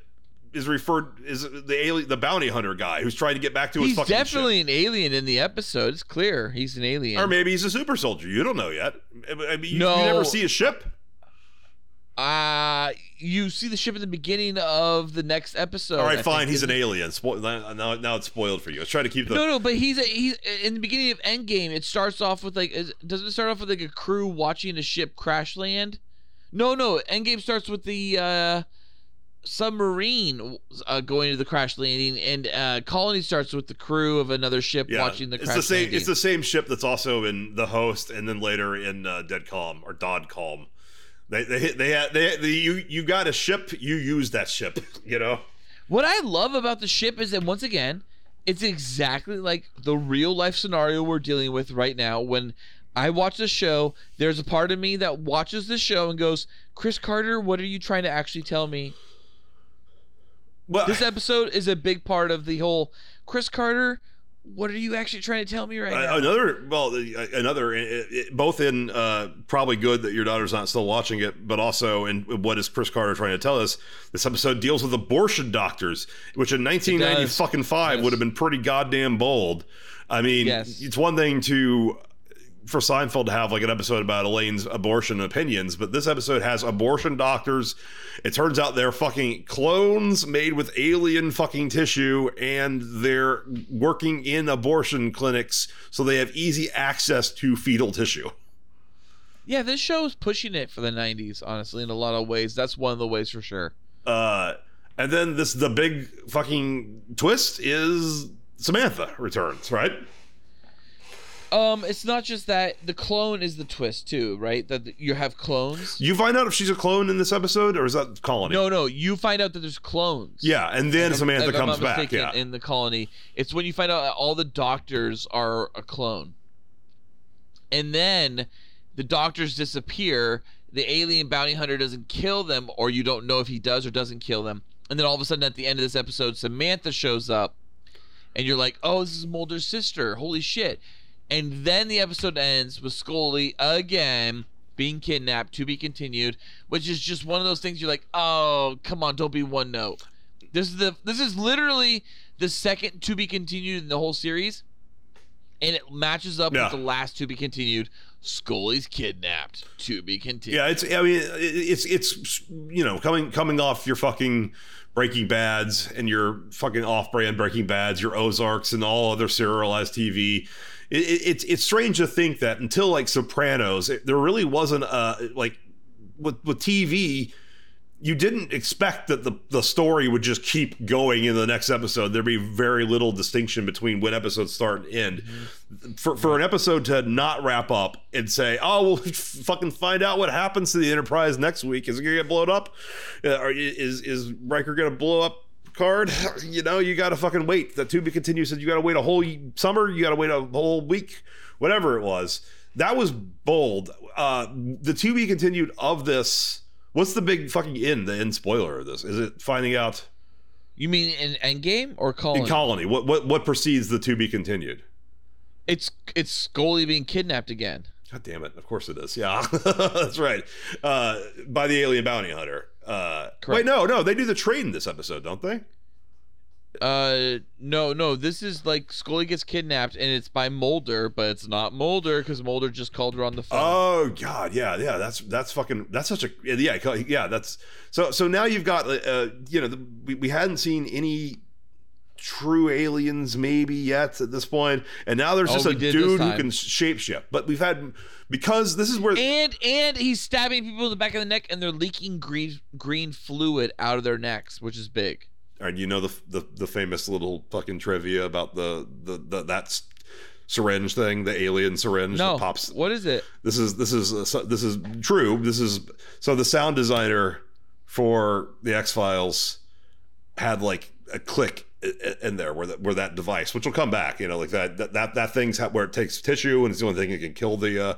is referred is the alien, the bounty hunter guy who's trying to get back to his He's fucking ship. definitely an alien in the episode. It's clear he's an alien. Or maybe he's a super soldier. You don't know yet. I mean, you, No. you never see a ship. Uh you see the ship at the beginning of the next episode. All I right, fine. think, He's an alien. Spo- now, now it's spoiled for you. Let's try to keep the. No, no, but he's a, he's in the beginning of Endgame. It starts off with like, is, doesn't it start off with like a crew watching a ship crash land? No, no. Endgame starts with the uh, submarine uh, going to the crash landing, and uh, Colony starts with the crew of another ship yeah, watching the it's crash the same. landing. It's the same ship that's also in the host, and then later in uh, Dead Calm or Dod Kalm. They they they had they, they you you got a ship. You use that ship. You know. What I love about the ship is that once again, it's exactly like the real life scenario we're dealing with right now. When I watch the show, there's a part of me that watches the show and goes, "Chris Carter, what are you trying to actually tell me?" Well, This episode is a big part of the whole Chris Carter. What are you actually trying to tell me right now? Uh, another well uh, another uh, uh, both in uh, probably good that your daughter's not still watching it but also in what is chris carter trying to tell us this episode deals with abortion doctors which in 1995 fucking five Yes. would have been pretty goddamn bold i mean Yes. it's one thing to for Seinfeld to have like an episode about Elaine's abortion opinions, but this episode has abortion doctors. It turns out they're fucking clones made with alien fucking tissue, and they're working in abortion clinics, so they have easy access to fetal tissue. yeah, this show is pushing it for the '90s. Honestly, in a lot of ways, that's one of the ways for sure. Uh, and then this the big fucking twist is Samantha returns, right? Um, it's not just that the clone is the twist too, right? That you have clones. You find out if she's a clone in this episode, or is that Colony? No, no, you find out that there's clones. Yeah, and then If Samantha if comes back. Yeah. in the colony. It's when you find out that all the doctors are a clone, and then the doctors disappear. The alien bounty hunter doesn't kill them, or you don't know if he does or doesn't kill them. And then all of a sudden, at the end of this episode, Samantha shows up, and you're like, "Oh, this is Mulder's sister! Holy shit!" And then the episode ends with Scully again being kidnapped to be continued, which is just one of those things you're like, "Oh, come on, don't be one note." This is the this is literally the second to be continued in the whole series, and it matches up Yeah. with the last to be continued. Scully's kidnapped to be continued. Yeah, it's. I mean, it's it's you know coming coming off your fucking Breaking Bad's and your fucking off-brand Breaking Bad's, your Ozarks and all other serialized TV. It, it, it's it's strange to think that until like Sopranos, it, there really wasn't a like with with TV. You didn't expect that the, the story would just keep going in the next episode. There'd be very little distinction between when episodes start and end. For, for an episode to not wrap up and say, "Oh, we'll fucking find out what happens to the Enterprise next week. Is it gonna get blown up? Uh, is is Riker gonna blow up Card? You know, you gotta fucking wait. The to be continued said you gotta wait a whole summer. You gotta wait a whole week, whatever it was. That was bold. Uh, the to be continued of this. What's the big fucking end? The end spoiler of this is it finding out You mean in Endgame or Colony? in Colony? What what what precedes the to be continued? it's it's Scully being kidnapped again. God damn it! Of course it is. Yeah, that's right. Uh, by the alien bounty hunter. Uh, wait, no, no, they do the trade in this episode, don't they? Uh, no, no. This is like Scully gets kidnapped, and it's by Mulder, but it's not Mulder because Mulder just called her on the phone. Oh God, yeah, yeah. That's that's fucking. That's such a yeah, yeah. That's so. So now you've got uh, you know, the, we we hadn't seen any true aliens maybe yet at this point, and now there's Oh, just a dude who can shapeshift. But we've had because this is where and and he's stabbing people in the back of the neck, and they're leaking green green fluid out of their necks, which is big. and you know the, the the famous little fucking trivia about the the, the that's syringe thing, the alien syringe No, that pops. what is it? This is this is uh, this is true. This is so the sound designer for the X Files had like a click in there where that where that device, which will come back, you know, like that that that, that thing's where it takes tissue and it's the only thing that can kill the uh,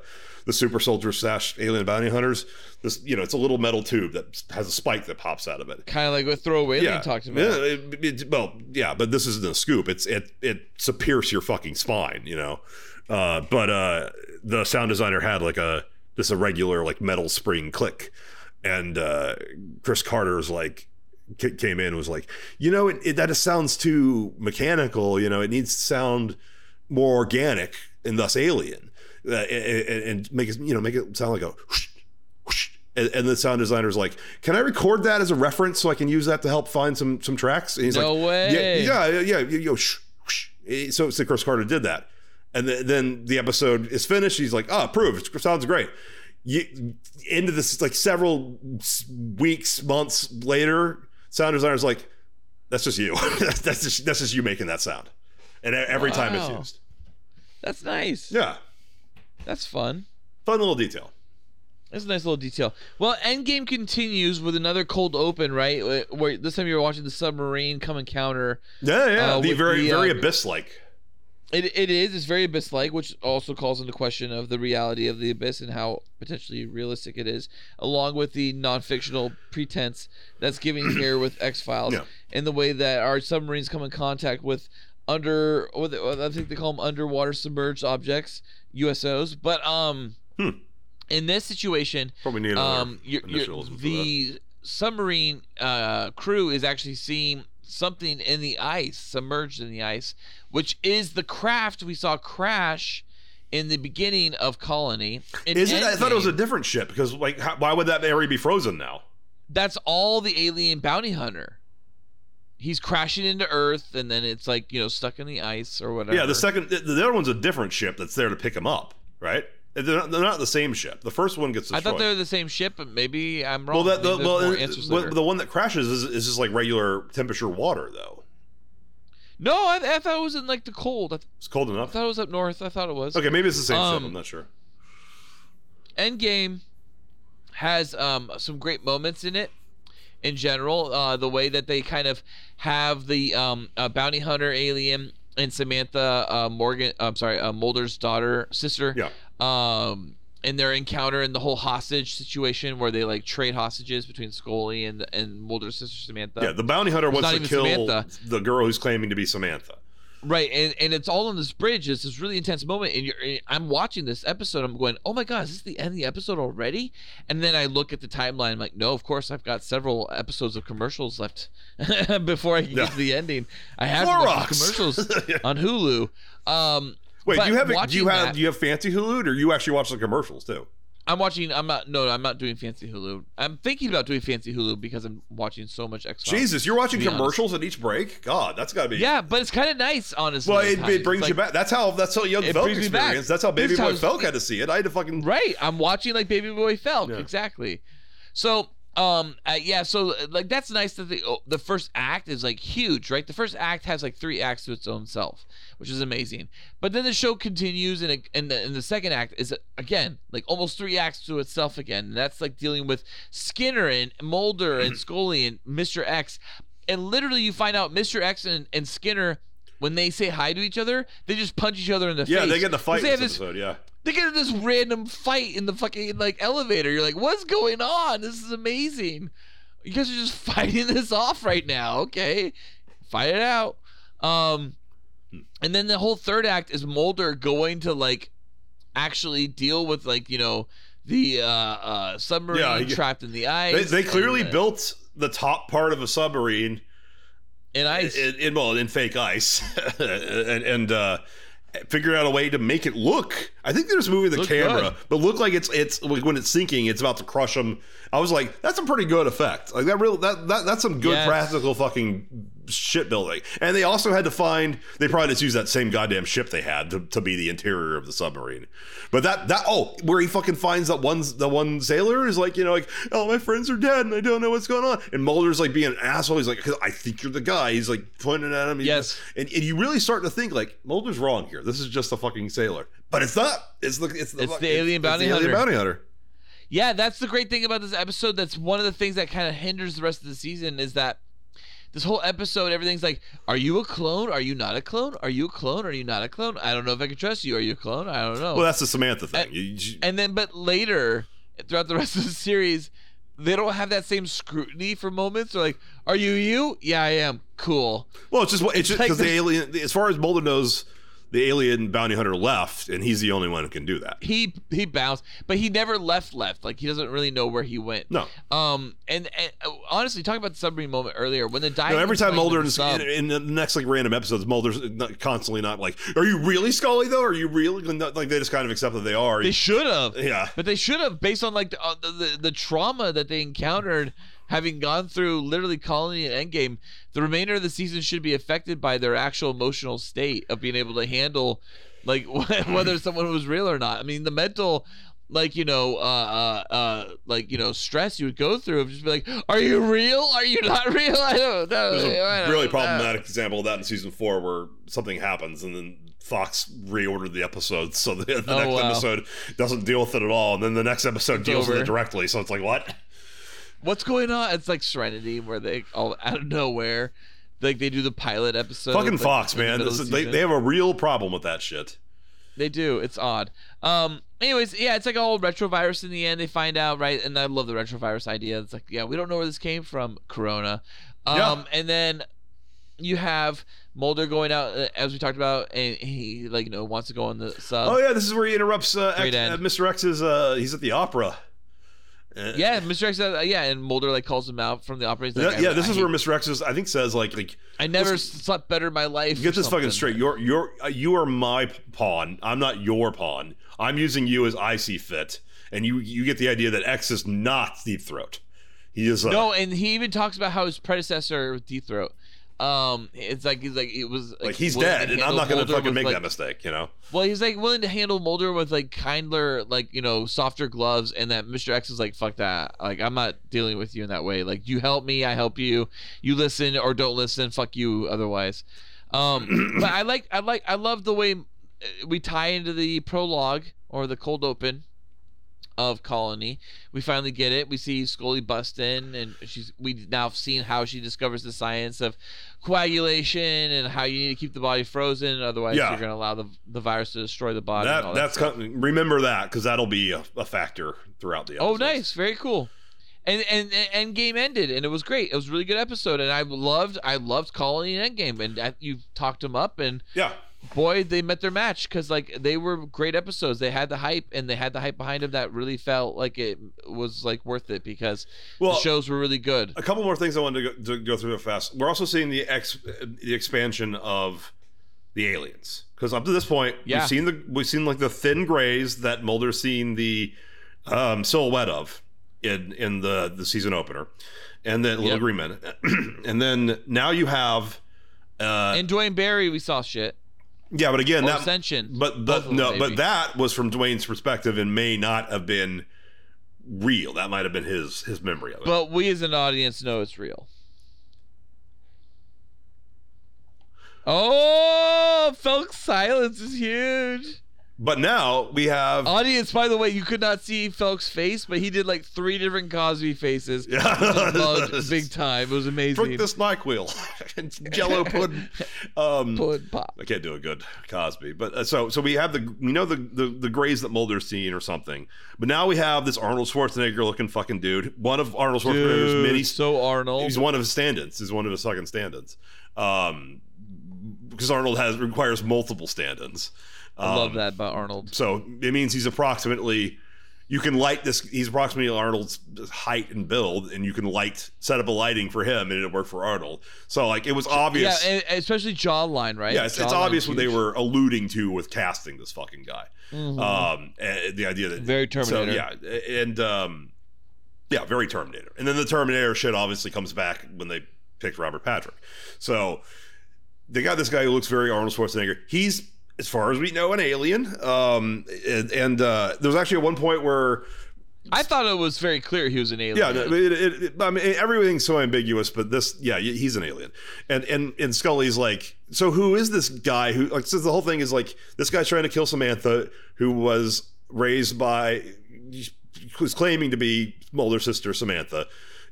the super soldier slash alien bounty hunters. This you know, it's a little metal tube that has a spike that pops out of it Kind of like what Throwaway yeah. talked about. yeah, it- it- well, yeah, but this isn't a scoop. It's it it's to pierce your fucking spine, you know. Uh, but uh, the sound designer had like a just a regular like metal spring click, and uh, Chris Carter's like ca- came in was like, you know, it, it that just sounds too mechanical. You know, it needs to sound more organic and thus alien, uh, and, and make it you know make it sound like a. whoosh, whoosh. And, and the sound designer's like, "Can I record that as a reference so I can use that to help find some some tracks?" And he's like, No like, way. "Yeah, yeah, yeah, yeah, yo, shh, whoosh." Eh, So, so Chris Carter did that, and th- then the episode is finished. He's like, "Oh, approved. It sounds great." You, into this like several weeks, months later, sound designer's like, "That's just you. that's that's just, that's just you making that sound," and every time it's used. That's nice. Yeah, That's fun. fun little detail. That's a nice little detail. Well, Endgame continues with another cold open, right? Where- this time you were watching the submarine come encounter. Yeah, yeah. Uh, the very the, very uh, abyss like. It, it is. It's very abyss-like, which also calls into question of the reality of the abyss and how potentially realistic it is, along with the non-fictional pretense that's given here with X Files, Yeah. and the way that our submarines come in contact with under, what I think they call them underwater submerged objects, USOs. But um, Hmm. in this situation, Probably need um, you're, you're- that. the submarine uh, crew is actually seeing something in the ice, submerged in the ice, which is the craft we saw crash in the beginning of Colony. Is it? I thought it was a different ship because, like, how, why would that area be frozen now? That's all the alien bounty hunter. He's crashing into Earth, and then it's like you know stuck in the ice or whatever. Yeah, the second, the, the other one's a different ship that's there to pick him up, right? They're not, they're not the same ship. The first one gets I thought they were the same ship, but maybe I'm well, wrong. that the, well, well, the one that crashes is, is just like regular temperature water, though. No, I, I thought it was in like the cold. Th- It's cold enough. I thought it was up north. I thought it was. Okay, maybe it's the same. Um, I'm not sure. Endgame has um, some great moments in it. In general, uh, the way that they kind of have the um, uh, bounty hunter alien and Samantha uh, Morgan, I'm sorry, uh, Mulder's daughter, sister, Yeah. um, and their encounter in the whole hostage situation where they like trade hostages between Scully and and Mulder's sister Samantha. Yeah, the bounty hunter wants to kill Samantha. the girl who's claiming to be Samantha. Right, and, and it's all on this bridge. It's this really intense moment, and you're. and I'm watching this episode. I'm going, oh my god, is this the end of the episode already? And then I look at the timeline. I'm like, no, of course I've got several episodes of commercials left before I can Yeah. get to the ending. I have commercials on Hulu. Um, Wait, but do you have do you have that- do you have fancy Hulu or you actually watch the commercials too? I'm watching. I'm not. No, I'm not doing fancy Hulu. I'm thinking about doing fancy Hulu because I'm watching so much X. Jesus, you're watching be honest. commercials at each break. God, that's got to be. Yeah, but it's kind of nice, honestly. Well, it, it brings Like, you back. That's how that's how Young Felk brings me back. experience. That's how Baby Boy Felk had to see it. I had to fucking. Right. I'm watching like Baby Boy Felk. Yeah. Exactly. So, um, uh, yeah. So, uh, like, that's nice that the oh, the first act is like huge, right? The first act has like three acts to its own self, which is amazing. But then the show continues, and and the, and the second act is again like almost three acts to itself again. And that's like dealing with Skinner and Mulder and Scully and Mister X, and literally you find out Mister X and, and Skinner. When they say hi to each other, they just punch each other in the Yeah, face. Yeah, they get in the fight in this episode. Yeah. They get in this random fight in the fucking like elevator. You're like, what's going on? This is amazing. You guys are just fighting this off right now. Okay, fight it out. Um, and then the whole third act is Mulder going to like actually deal with like you know the uh, uh, submarine Yeah, trapped in the ice. they clearly and, uh, built the top part of a submarine in ice. in, in well in fake ice and and uh figured out a way to make it look i think they're just moving the Look camera good. but look like it's it's like when it's sinking it's about to crush them i was like that's a pretty good effect like that real that, that that's some good Yes. practical fucking shipbuilding and they also had to find they probably just used that same goddamn ship they had to, to be the interior of the submarine but that that oh where he fucking finds that one the one sailor is like you know like oh my friends are dead and i don't know what's going on and mulder's like being an asshole he's like 'Cause i think you're the guy he's like pointing at him He's- Yes. and, and you really start to think like Mulder's wrong here. This is just a fucking sailor, but it's not. It's the it's the, It's the alien bounty the alien bounty hunter. Yeah, that's the great thing about this episode. That's one of the things that kind of hinders the rest of the season is that this whole episode, everything's like, are you a clone? Are you not a clone? Are you a clone? Are you not a clone? I don't know if I can trust you. Are you a clone? I don't know. Well, that's the Samantha thing. And- You- and then, but later, throughout the rest of the series, they don't have that same scrutiny for moments. They're like, are you you? Yeah, I am. Cool. well, it's just it's just like because the alien, as far as Mulder knows, the alien bounty hunter left, and he's the only one who can do that. He he bounced, but he never left. Left like he doesn't really know where he went. No. Um. And, and uh, honestly, talking about the submarine moment earlier, when the You diving every time Mulder is in, in the next like random episodes, Mulder's not, constantly not like, "Are you really Scully though? Are you really?" Like they just kind of accept that they are. They should have. Yeah. But they should have, based on like the, uh, the, the the trauma that they encountered, having gone through literally Colony and Endgame. The remainder of the season should be affected by their actual emotional state of being able to handle, like whether someone was real or not. I mean, the mental. Like you know, uh, uh, uh, like you know, stress you would go through of just be like, "Are you real? Are you not real? I don't know." There's a really know." problematic example of that in season four where something happens and then Fox reordered the episode so the, the Oh, next wow. episode doesn't deal with it at all, and then the next episode deals with it directly. So it's like what? What's going on? It's like Serenity, where they all out of nowhere, like they do the pilot episode. Fucking like, Fox, the man. middle is- they, they have a real problem with that shit. They do. It's odd. Um. Anyways, yeah, it's like all retrovirus in the end. They find out, right? And I love the retrovirus idea. It's like, yeah, we don't know where this came from, Corona. Um. Yeah. And then you have Mulder going out, uh, as we talked about, and he like you know wants to go on the sub. oh yeah, this is where he interrupts uh, X, uh. Mr. X's. Uh, he's at the opera. Uh, Yeah, Mr. X. uh, yeah, and Mulder like calls him out from the opera. He's Yeah, yeah, I, this I is hate- where Mr. X is. I think says like like I never slept better in my life. get this fucking straight. You're you're uh, you are my pawn. I'm not your pawn. I'm using you as I see fit, and you you get the idea that X is not Deep Throat. He is uh, No, and he even talks about how his predecessor Deep Throat. Um, it's like he's like it was like he's dead, and I'm not gonna fucking make like- that mistake. You know. Well, he's like willing to handle Mulder with like kindler, like you know, softer gloves, and that Mr. X is like, fuck that. Like I'm not dealing with you in that way. Like you help me, I help you. You listen or don't listen, fuck you. Otherwise, Um, but I like I like I love the way uh, we tie into the prologue or the cold open of Colony. We finally get it. We see Scully bust in, and she's we now have seen how she discovers the science of coagulation and how you need to keep the body frozen, otherwise Yeah. you're going to allow the the virus to destroy the body. That that that's remember that because that'll be a, a factor throughout the. Oh, nice, very cool. And and and Endgame ended, and it was great. It was a really good episode, and I loved I loved Colony and Endgame, and I, you talked them up, and Yeah, boy, they met their match because like they were great episodes. They had the hype, and they had the hype behind them that really felt like it was like worth it because Well, the shows were really good. a couple more things I wanted to go, to go through real fast. We're also seeing the ex the expansion of the aliens because up to this point Yeah. we've seen the we've seen like the thin grays that Mulder's seen the um, silhouette of in in the the season opener, and then little Yep. green men, and then now you have. Uh, and Duane Barry, we saw shit. Yeah, but again, Or that Ascension. But them, no, but that was from Duane's perspective and may not have been real. That might have been his his memory of it. But we as an audience know it's real. Oh, Felk's silence is huge. But now we have Audience, by the way, you could not see Felk's face, but he did like three different Cosby faces. Yeah. Loved big time. It was amazing. drink this Nyquil, Jello pudding. Um, Pud pop. I can't do a good Cosby, but uh, so so we have the we know the the, the grays that Mulder's seen or something, but now we have this Arnold Schwarzenegger looking fucking dude. One of Arnold Schwarzenegger's Dude, many so Arnold. He's one of his stand-ins. He's one of his fucking stand-ins. Um, because Arnold has requires multiple stand-ins. I love Um, that about Arnold. So it means he's approximately. You can light this. He's approximately Arnold's height and build, and you can light set up a lighting for him, and it worked for Arnold. So like it was obvious. Yeah, especially jawline, right? Yeah, it's, it's obvious what they were alluding to with casting this fucking guy. Um, the idea that Mm-hmm. Very Terminator. So, yeah, and um, yeah, very Terminator. And then the Terminator shit obviously comes back when they picked Robert Patrick. So they got this guy who looks very Arnold Schwarzenegger. He's as far as we know, an alien. Um, and, and uh, there was actually at one point where I thought it was very clear he was an alien. yeah, it, it, it, I mean everything's so ambiguous, but this, yeah, he's an alien, and and and Scully's like, so who is this guy who like? Since the whole thing is like this guy's trying to kill Samantha, who was raised by, was claiming to be Mulder's sister Samantha.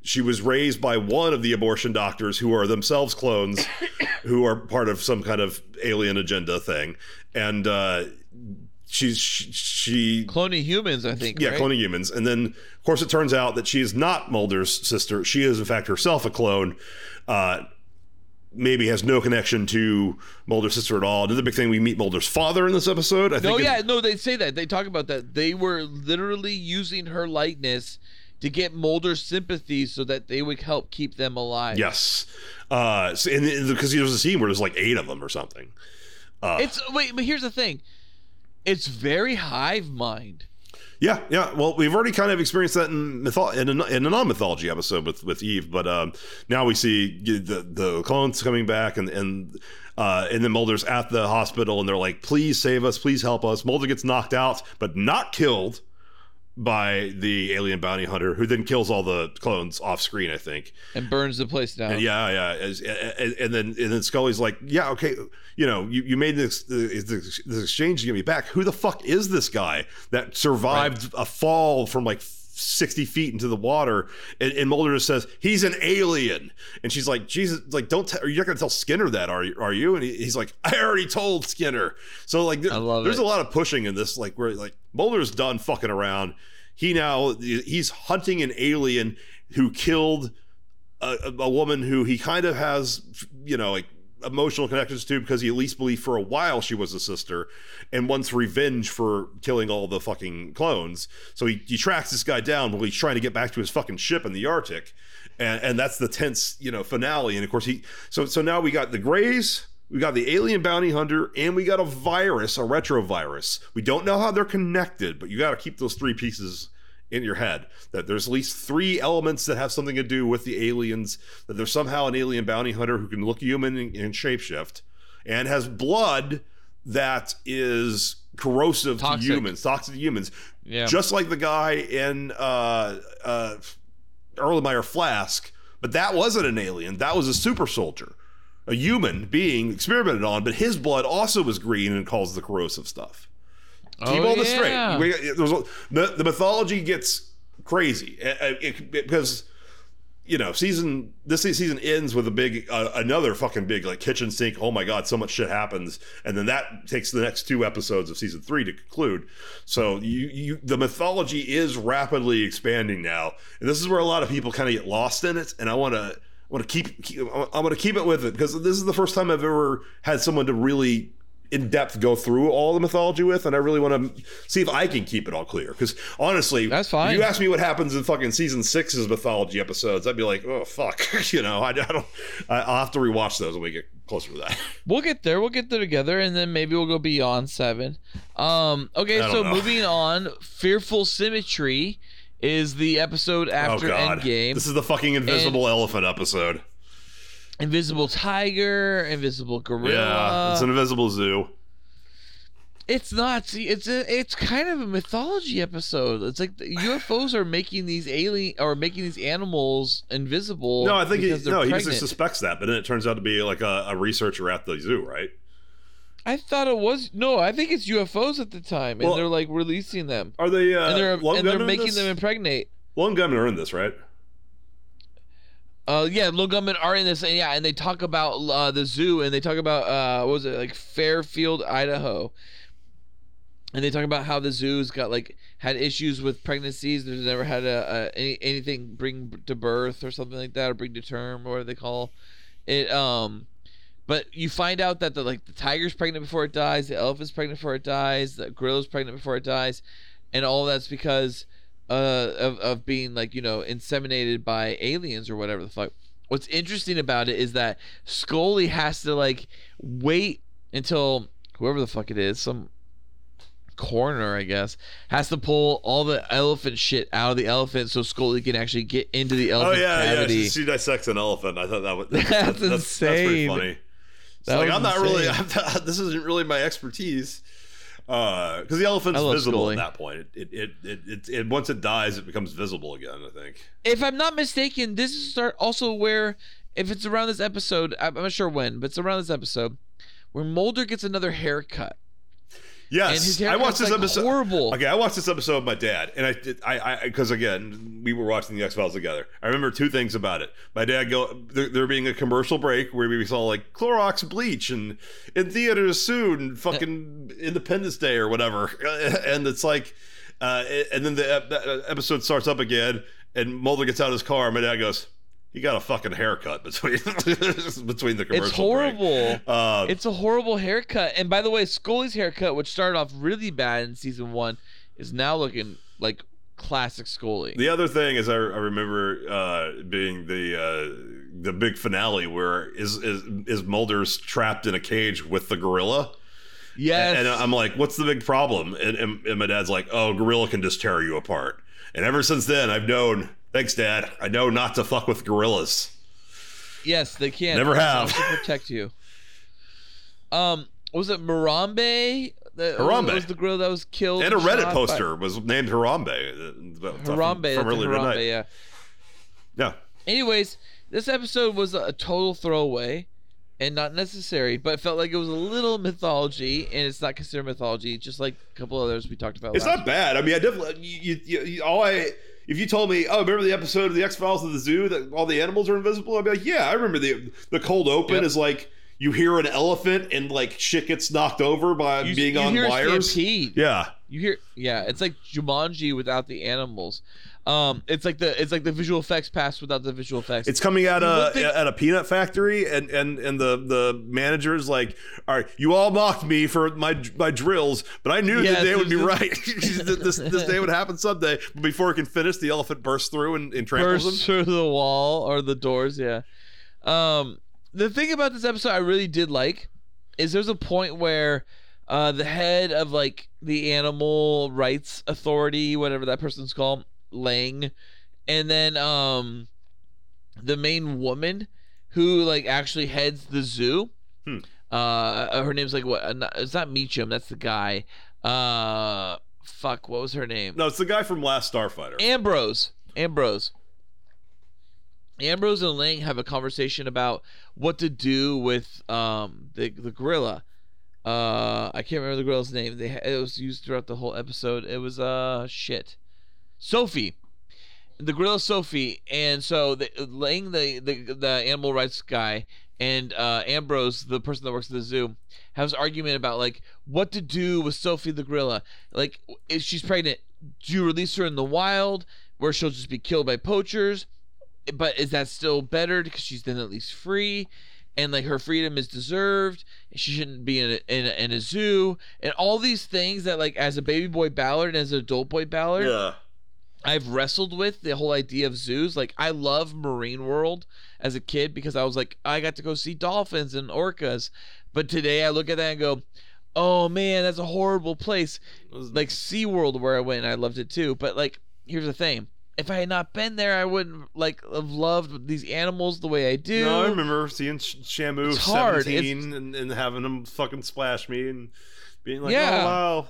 She was raised by one of the abortion doctors who are themselves clones, who are part of some kind of alien agenda thing, and uh, she's she, she cloning humans, I think. yeah, right? cloning humans. And then, of course, it turns out that she is not Mulder's sister. She is, in fact, herself a clone. Uh, maybe has no connection to Mulder's sister at all. Another big thing, we meet Mulder's father in this episode. I think. No, yeah, no, they say that. They talk about that. They were literally using her likeness to get Mulder's sympathy so that they would help keep them alive. Yes. Uh, so- and because there's a scene where there's like eight of them or something. Uh, It's wait, but here's the thing. It's very hive mind. Yeah, yeah. Well, we've already kind of experienced that in mytho- in a, in a non-mythology episode with with Eve, but um, now we see the the clones coming back, and and uh, and then Mulder's at the hospital, and they're like, "Please save us, please help us." Mulder gets knocked out, but not killed by the alien bounty hunter, who then kills all the clones off screen. I think. and burns the place down. And yeah, yeah. As, and, and then and then Scully's like, yeah, okay, you know, you, you made this this, this exchange to get me back. Who the fuck is this guy that survived a fall from like 60 feet into the water? And, and Mulder just says he's an alien, and she's like, Jesus, like, don't tell. You're not gonna tell Skinner that, are you? Are you? And he, he's like, I already told Skinner. So like, there- I love there's it. a lot of pushing in this, like where like Mulder's done fucking around. He now he's hunting an alien who killed a, a woman who he kind of has, you know, like emotional connections to because he at least believed for a while she was a sister and wants revenge for killing all the fucking clones. So he, he tracks this guy down while he's trying to get back to his fucking ship in the Arctic. And, and that's the tense, you know, finale. And of course he, so, so now we got the Greys, we got the alien bounty hunter, and we got a virus, a retrovirus. We don't know how they're connected, but you got to keep those three pieces in your head that there's at least three elements that have something to do with the aliens that there's somehow an alien bounty hunter who can look human and, and shapeshift and has blood that is corrosive Toxic. to humans toxic to humans Yeah. just like the guy in uh uh Erlenmeyer Flask but that wasn't an alien that was a super soldier a human being experimented on, but his blood also was green and caused the corrosive stuff. Keep Oh, all this yeah. straight. We- there's a- the, the mythology gets crazy it- because you know season this season ends with a big uh, another fucking big like kitchen sink. Oh my god, so much shit happens, and then that takes the next two episodes of season three to conclude. So you you the mythology is rapidly expanding now, and this is where a lot of people kind of get lost in it. And I want to. I want to keep, keep I want to keep it with it because this is the first time I've ever had someone to really in depth go through all the mythology with, and I really want to see if I can keep it all clear. Because honestly, That's fine. If you ask me what happens in fucking season six's mythology episodes, I'd be like, oh fuck, you know, I, I don't. I'll have to rewatch those when we get closer to that. We'll get there. We'll get there together, and then maybe we'll go beyond seven. Um. Okay. So know. moving on, fearful symmetry is the episode after oh god, Endgame. this is the fucking invisible elephant episode. Invisible tiger, invisible gorilla. Yeah, it's an invisible zoo. It's not. See, it's a. It's kind of a mythology episode. It's like the UFOs are making these alien or making these animals invisible. No, I think he, no, he just suspects that, but then it turns out to be like a, a researcher at the zoo, right? I thought it was no. I think it's UFOs at the time, and Well- they're like releasing them, Are they? Uh, and they're and they're making them impregnate. Lone gunmen are in this, right? Uh, yeah, Lone Gunmen are in this, and yeah, and they talk about uh, the zoo, and they talk about uh, what was it like Fairfield, Idaho, and they talk about how the zoo's got like had issues with pregnancies. There's never had a, a any, anything bring to birth or something like that, or bring to term, or what they call it? Um, but you find out that the like the tiger's pregnant before it dies, the elephant's pregnant before it dies, the gorilla's pregnant before it dies, and all that's because uh of, of being like you know inseminated by aliens or whatever the fuck what's interesting about it is that scully has to like wait until whoever the fuck it is some coroner i guess has to pull all the elephant shit out of the elephant so scully can actually get into the elephant. Oh yeah, cavity yeah. She, she dissects an elephant. I thought that was That's That's pretty insane. funny. That like I'm not really. I'm not, this isn't really my expertise. Uh, because the elephant's I visible Scully. at that point. It it, it, it, it, it once it dies, it becomes visible again. I think. if I'm not mistaken, this is start also where if it's around this episode, I'm I'm not sure when, but it's around this episode where Mulder gets another haircut. Yes, and his I watched this like episode. horrible. Okay, I watched this episode with my dad, and I did. I I because again, we were watching the X Files together. I remember two things about it. My dad go there, there being a commercial break where we saw like Clorox bleach and in theaters soon, and fucking Independence Day or whatever, and it's like, uh, and then the the episode starts up again, and Mulder gets out of his car. And my dad goes. He got a fucking haircut between between the commercial. It's break." horrible. Uh, It's a horrible haircut. And by the way, Scully's haircut, which started off really bad in season one, is now looking like classic Scully. The other thing is, I, I remember uh, being the uh, the big finale where is is is Mulder's trapped in a cage with the gorilla, yes. and I'm like, "What's the big problem?" And, and, and my dad's like, "Oh, gorilla can just tear you apart." And ever since then, I've known. Thanks, Dad. I know not to fuck with gorillas. yes, they can. Never have. they protect you. Um, was it? That Harambe. was the girl that was killed. And a Reddit by- poster was named Harambe. uh, from- Harambe. from, earlier Harambe. tonight. Yeah. Yeah. Anyways, this episode was a total throwaway and not necessary, but it felt like it was a little mythology, and it's not considered mythology, just like a couple others we talked about. It's not bad. I mean, I definitely you, you, you, all I if you told me, oh, remember the episode of the X Files of the zoo that all the animals are invisible? I'd be like, yeah, I remember the the cold open Yep. is like you hear an elephant and like shit gets knocked over by You- being you on wires. stampede. Yeah, You hear, yeah, it's like Jumanji without the animals. Um, it's like the it's like the visual effects pass without the visual effects. it's coming out a at a peanut factory, and and and the the manager's like, all right, you all mocked me for my my drills, but I knew Yes, the day would be right. this this day would happen someday. But before it can finish, the elephant bursts through and, and tramples him. burst through the wall or the doors. Yeah. Um, the thing about this episode I really did like is there's a point where uh, the head of like the animal rights authority, whatever that person's called, Lang, and then um, the main woman who like actually heads the zoo. Hmm. Uh, her name's like what? uh, It's not Meecham. That's the guy. Uh, fuck. What was her name? No, it's the guy from Last Starfighter. Ambrose. Ambrose. Ambrose and Lang have a conversation about what to do with um the the gorilla. Uh, I can't remember the gorilla's name. They it was used throughout the whole episode. It was uh shit, Sophie, the gorilla Sophie, and so the, the, the the animal rights guy and uh, Ambrose, the person that works at the zoo, has argument about like what to do with Sophie the gorilla. Like, if she's pregnant, do you release her in the wild where she'll just be killed by poachers? But is that still better because she's then at least free? And like her freedom is deserved. She shouldn't be in a, in a, in a zoo, and all these things that like as a baby boy Ballard and as an adult boy Ballard, Yeah. I've wrestled with the whole idea of zoos. Like I love Marine World as a kid because I was like I got to go see dolphins and orcas. But today I look at that and go, "Oh man, that's a horrible place." Like SeaWorld where I went, and I loved it too. But like here's the thing. If I had not been there, I wouldn't like have loved these animals the way I do. No, I remember seeing Sh- Shamu It's hard. 17 and, and having him fucking splash me and being like, oh, Yeah. oh, wow.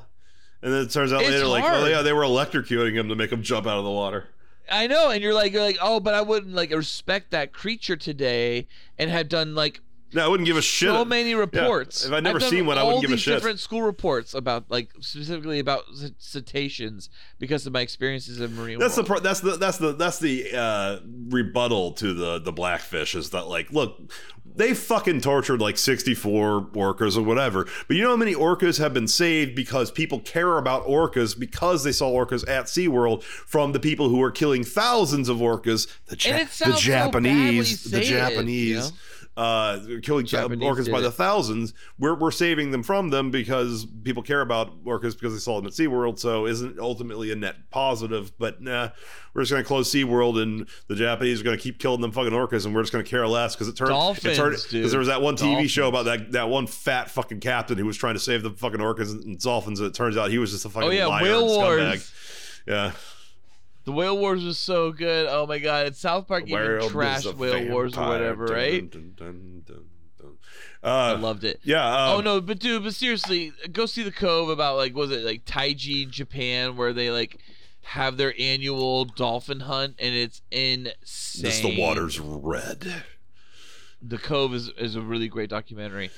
And then it turns out It's later, like, oh, yeah, they were electrocuting him to make him jump out of the water. I know, and you're like, you're like, oh, but I wouldn't like respect that creature today, and have done like No, I wouldn't give a shit. so many reports. If I'd never I've seen one, I wouldn't give a these shit. different school reports about like specifically about c- cetaceans because of my experiences in marine. That's the world. pro- that's the that's the that's the uh, rebuttal to the the blackfish is that like look they fucking tortured like 64 orcas or whatever. But you know how many orcas have been saved because people care about orcas because they saw orcas at SeaWorld from the people who are killing thousands of orcas? The, Ja- the sounds so you Japanese the you Japanese. know? Uh, killing Japanese orcas by it. the thousands. We're, we're saving them from them because people care about orcas because they saw them at SeaWorld. So isn't ultimately a net positive. But nah, we're just going to close SeaWorld and the Japanese are going to keep killing them fucking orcas and we're just going to care less because it turned Dolphins, it turned dude. because there was that one TV Dolphins. show about that that one fat fucking captain who was trying to save the fucking orcas and dolphins and it turns out he was just a fucking Oh yeah, liar Whale. Wars. Yeah. The Whale Wars was so good. Oh my god, and South Park even trashed Whale Wars or whatever, right? dun, dun, dun, dun. I Uh, loved it. yeah. Um, oh no, but dude, but seriously, go see the Cove about like was it like Taiji Japan where they like have their annual dolphin hunt and it's insane. Just the water's red. The Cove is is a really great documentary.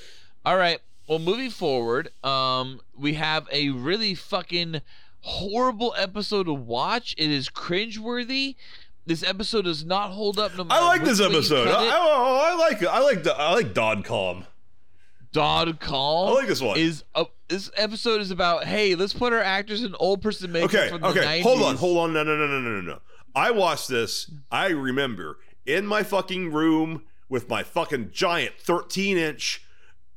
All right, well, moving forward, um, we have a really fucking horrible episode to watch. It is cringeworthy. This episode does not hold up. No matter I like this episode. I, like it. I, I like I like I like Dod Kalm. Dod Kalm. I like this one. Is uh, this episode is about? Hey, let's put our actors in old person makeup Okay, from the okay, 90s. hold on, hold on. No, no, no, no, no, no. I watched this. I remember in my fucking room with my fucking giant 13 inch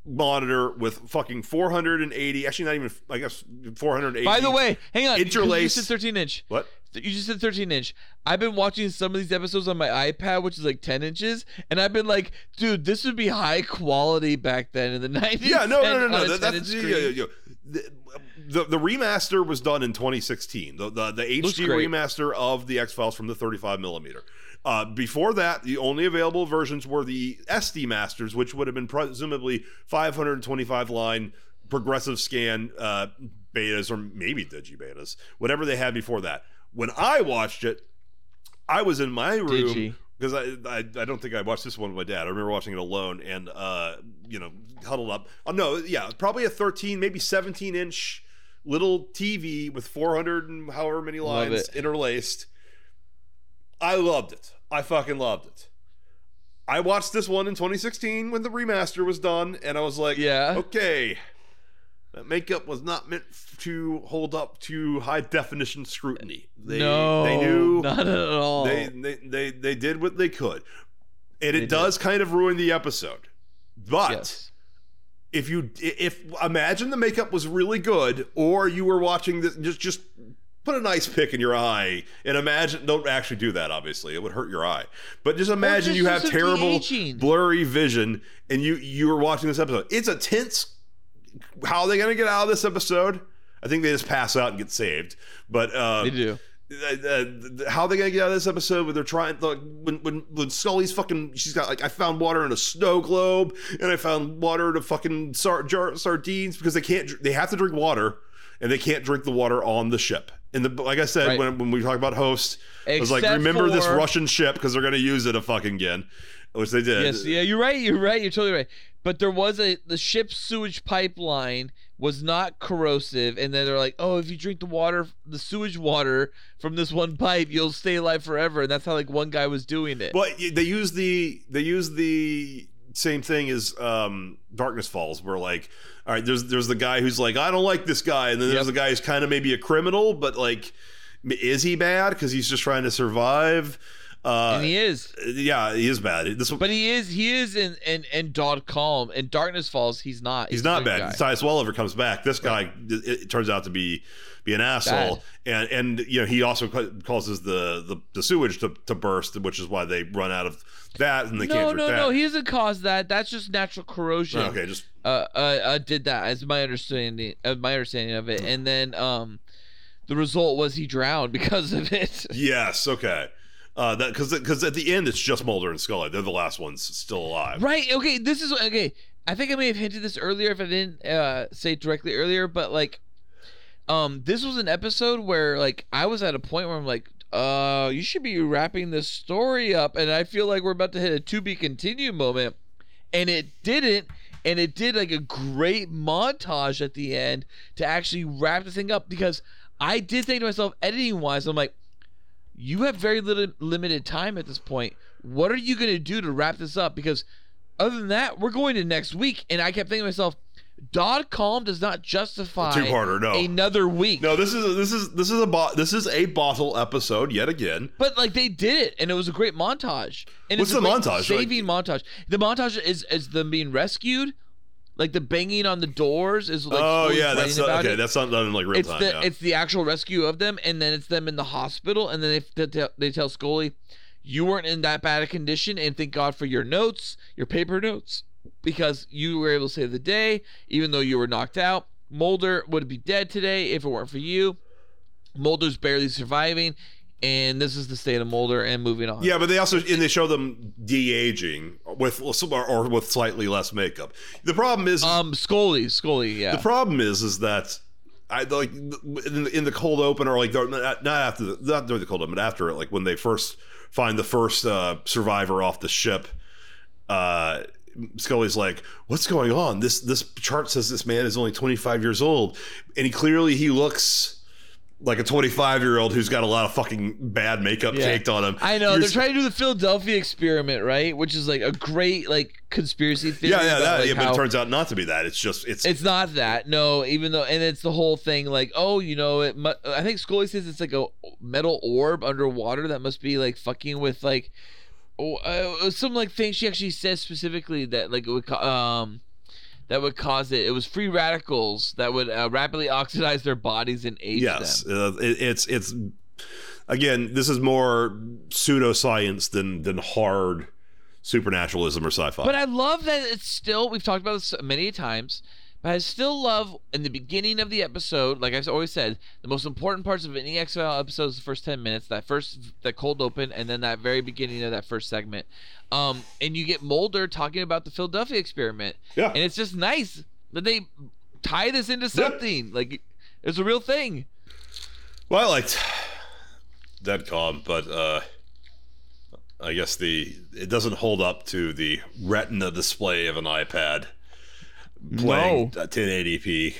monitor with fucking 480. Actually, not even. I guess 480. By the way, hang on. Interlace- You said 13 inch. what? You just said 13 inch. I've been watching some of these episodes on my iPad, which is like 10 inches, and I've been like, dude, this would be high quality back then in the 90s. Yeah, no, no, no, no. That, that's yeah, yeah, yeah. The, the the remaster was done in 2016. The the, the HD remaster of the X Files from the 35 millimeter. Uh, before that, the only available versions were the SD masters, which would have been presumably 525 line progressive scan uh, betas or maybe digi betas, whatever they had before that. When I watched it, I was in my room because I, I I don't think I watched this one with my dad. I remember watching it alone and uh you know huddled up. Oh no, yeah, probably a 13, maybe 17 inch little TV with 400 and however many lines interlaced. I loved it. I fucking loved it. I watched this one in 2016 when the remaster was done, and I was like, Yeah. okay, that makeup was not meant to hold up to high definition scrutiny. They, no, they knew not at all. they, they they they did what they could, and They it does kind of ruin the episode. But yes. if you if imagine the makeup was really good, or you were watching this, just just put a nice pick in your eye and imagine. Don't actually do that. Obviously, it would hurt your eye. But just imagine just you have terrible de-aging. blurry vision, and you you were watching this episode. It's a tense. How are they going to get out of this episode? I think they just pass out and get saved. But uh, They do. uh, uh, how are they gonna get out of this episode when they're trying like when when when Scully's fucking she's got like I found water in a snow globe and I found water in a fucking sar- jar sardines because they can't they have to drink water and they can't drink the water on the ship. And the like I said Right. when when we talk about host, I was like, Except remember this Russian ship because they're going to use it a fucking again, which they did. Yes, yeah, you're right. You're right. You're totally right. But there was a the ship's sewage pipeline was not corrosive, and then they're like, oh, if you drink the water, the sewage water from this one pipe, you'll stay alive forever. And that's how like one guy was doing it. But they use the they use the same thing as um, Darkness Falls, where like, all right, there's there's the guy who's like, I don't like this guy, and then there's Yep. the guy who's kind of maybe a criminal, but like, is he bad because he's just trying to survive? Uh, and he is. yeah, he is bad. This But he is he is in in in Dod Kalm in Darkness Falls. He's not. he's a not bad. guy. Titus Welliver comes back. This guy it, it turns out to be be an asshole, and and you know he also ca- causes the the, the sewage to, to burst, which is why they run out of that and they No, can't no, that. no. He doesn't cause that. That's just natural corrosion. okay, just uh, uh, uh, did that as my understanding uh, my understanding of it and then um the result was he drowned because of it Yes, okay. Uh, that because because at the end it's just Mulder and Scully. They're the last ones still alive. right okay this is okay i think i may have hinted this earlier if i didn't uh say it directly earlier but like um this was an episode where like i was at a point where i'm like uh you should be wrapping this story up and i feel like we're about to hit a to be continued moment. And it didn't and it did like a great montage at the end to actually wrap the thing up because i did think to myself editing wise i'm like you have very little limited time at this point. What are you going to do to wrap this up? Because other than that we're going to next week. And i kept thinking to myself Dod Kalm does not justify Two-parter, no. another week. No, this is this is this is a bo- this is a bottle episode yet again. But like they did it, and it was a great montage. And What's the montage? Saving montage. The montage is is them being rescued, like the banging on the doors is like. oh yeah, that's not, okay. it. That's not done in like real it's time. the yeah. it's the actual rescue of them, and then it's them in the hospital, and then they they tell Scully, "You weren't in that bad a condition, and thank God for your notes, your paper notes, because you were able to save the day, even though you were knocked out. Mulder would be dead today if it weren't for you. Mulder's barely surviving." And this is the state of Mulder, and moving on. yeah, but they also and they show them de aging with or, with slightly less makeup. The problem is Um, Scully, Scully, yeah. The problem is, is that I like in the, in the cold open or like not, not after the, not during the cold open, but after it, like when they first find the first uh, survivor off the ship. Uh, Scully's like, "What's going on? This this chart says this man is only 25 years old, and he clearly he looks." Like a 25 year old who's got a lot of fucking bad makeup Yeah. caked on him. I know You're they're trying to do the Philadelphia experiment, right? Which is like a great like conspiracy theory. Yeah, yeah, that, like, yeah, but it turns out not to be that. It's just it's, It's not that, no. Even though, and it's the whole thing, like, oh, you know, it. Mu- I think Scully says it's like a metal orb underwater that must be like fucking with like, oh, uh, some like thing she actually says specifically that like it would um, that would cause it. It was free radicals that would uh, rapidly oxidize their bodies and age yes them. uh, it, it's it's again this is more pseudoscience than than hard supernaturalism or sci-fi But I love that it's still. We've talked about this many times, but I still love in the beginning of the episode. Like I've always said, the most important parts of any X File episode is the first ten minutes, that first that cold open, and then that very beginning of that first segment. Um, and you get Mulder talking about the Philadelphia experiment, yeah and it's just nice that they tie this into something. Like it's a real thing. well i liked dead calm but uh i guess the it doesn't hold up to the retina display of an ipad playing at 1080p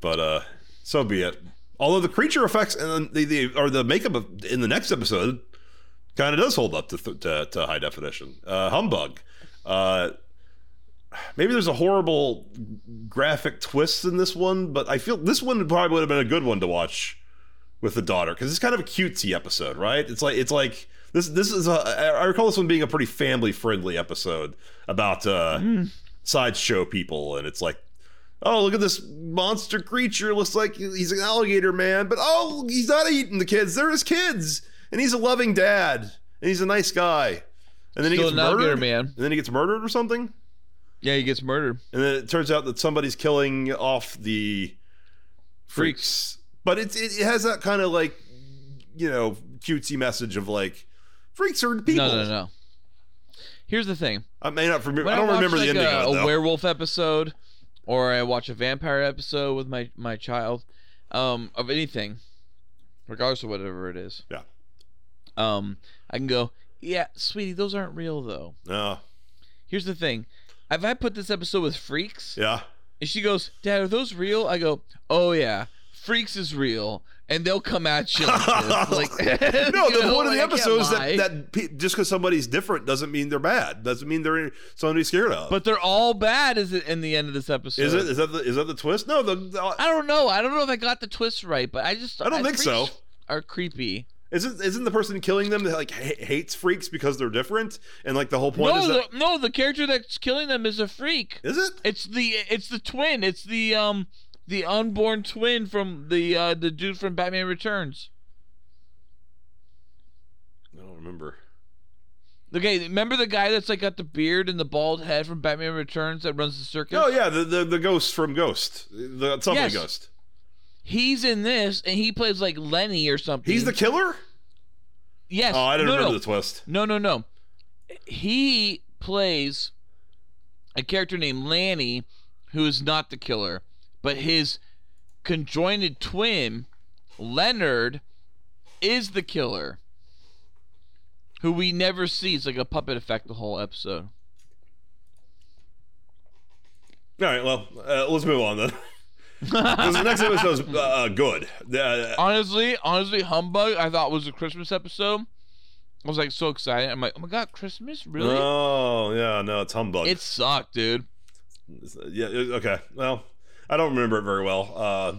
but uh so be it although the creature effects and the, the or the makeup of, in the next episode kind of does hold up to, to, to high definition. Uh, humbug. Uh, maybe there's a horrible graphic twist in this one, but I feel this one probably would have been a good one to watch with the daughter because it's kind of a cutesy episode, right? It's like it's like this. This is a. I recall this one being a pretty family friendly episode about uh, sideshow people, and it's like. Oh, look at this monster creature. Looks like he's an alligator man, but oh, he's not eating the kids. They're his kids and he's a loving dad, and he's a nice guy. And then he gets an alligator murdered, man. and then he gets murdered or something. Yeah, he gets murdered. And then it turns out that somebody's killing off the freaks. But it, it has that kind of like, you know, cutesy message of like, freaks are people. No, no, no. Here's the thing. I may not remember. I don't watch, remember the ending a, of it a werewolf episode or I watch a vampire episode with my my child, um, of anything, regardless of whatever it is. Yeah. Um, I can go, yeah, sweetie, those aren't real though. No. Here's the thing, if I put this episode with freaks, Yeah. and she goes, Dad, are those real? I go, Oh yeah, freaks is real, and they'll come at you like. Like, No, you the know, point of the like, episode is that, that pe- just because somebody's different doesn't mean they're bad. Doesn't mean they're be scared of. But they're all bad. Is it in the end of this episode? is it is that the, is that the twist? No, the, the I don't know. I don't know if I got the twist right, but I just I don't think so. Are creepy. isn't isn't the person killing them that like ha- hates freaks because they're different and like the whole point No, is the, that no, the character that's killing them is a freak. is it? It's the it's the twin. It's the um the unborn twin from the uh the dude from Batman Returns. I don't remember. Okay, remember the guy that's like got the beard and the bald head from Batman Returns that runs the circus? Oh yeah, the the, the ghost from Ghost, the something Yes. ghost. He's in this and he plays like Lenny or something. He's the killer. yes. Oh, I didn't no, remember no. the twist. No, no, no. He plays a character named Lanny who is not the killer, but his conjoined twin, Leonard, is the killer. Who we never see. It's like a puppet effect the whole episode. All right, well, uh, let's move on then. the next episode is uh, good. Uh, Honestly, honestly, Humbug I thought was a Christmas episode. I was like so excited. I'm like, oh my god, Christmas? Really? Oh yeah, no, it's humbug. it sucked, dude. yeah. it- Okay. Well, I don't remember it very well. Uh,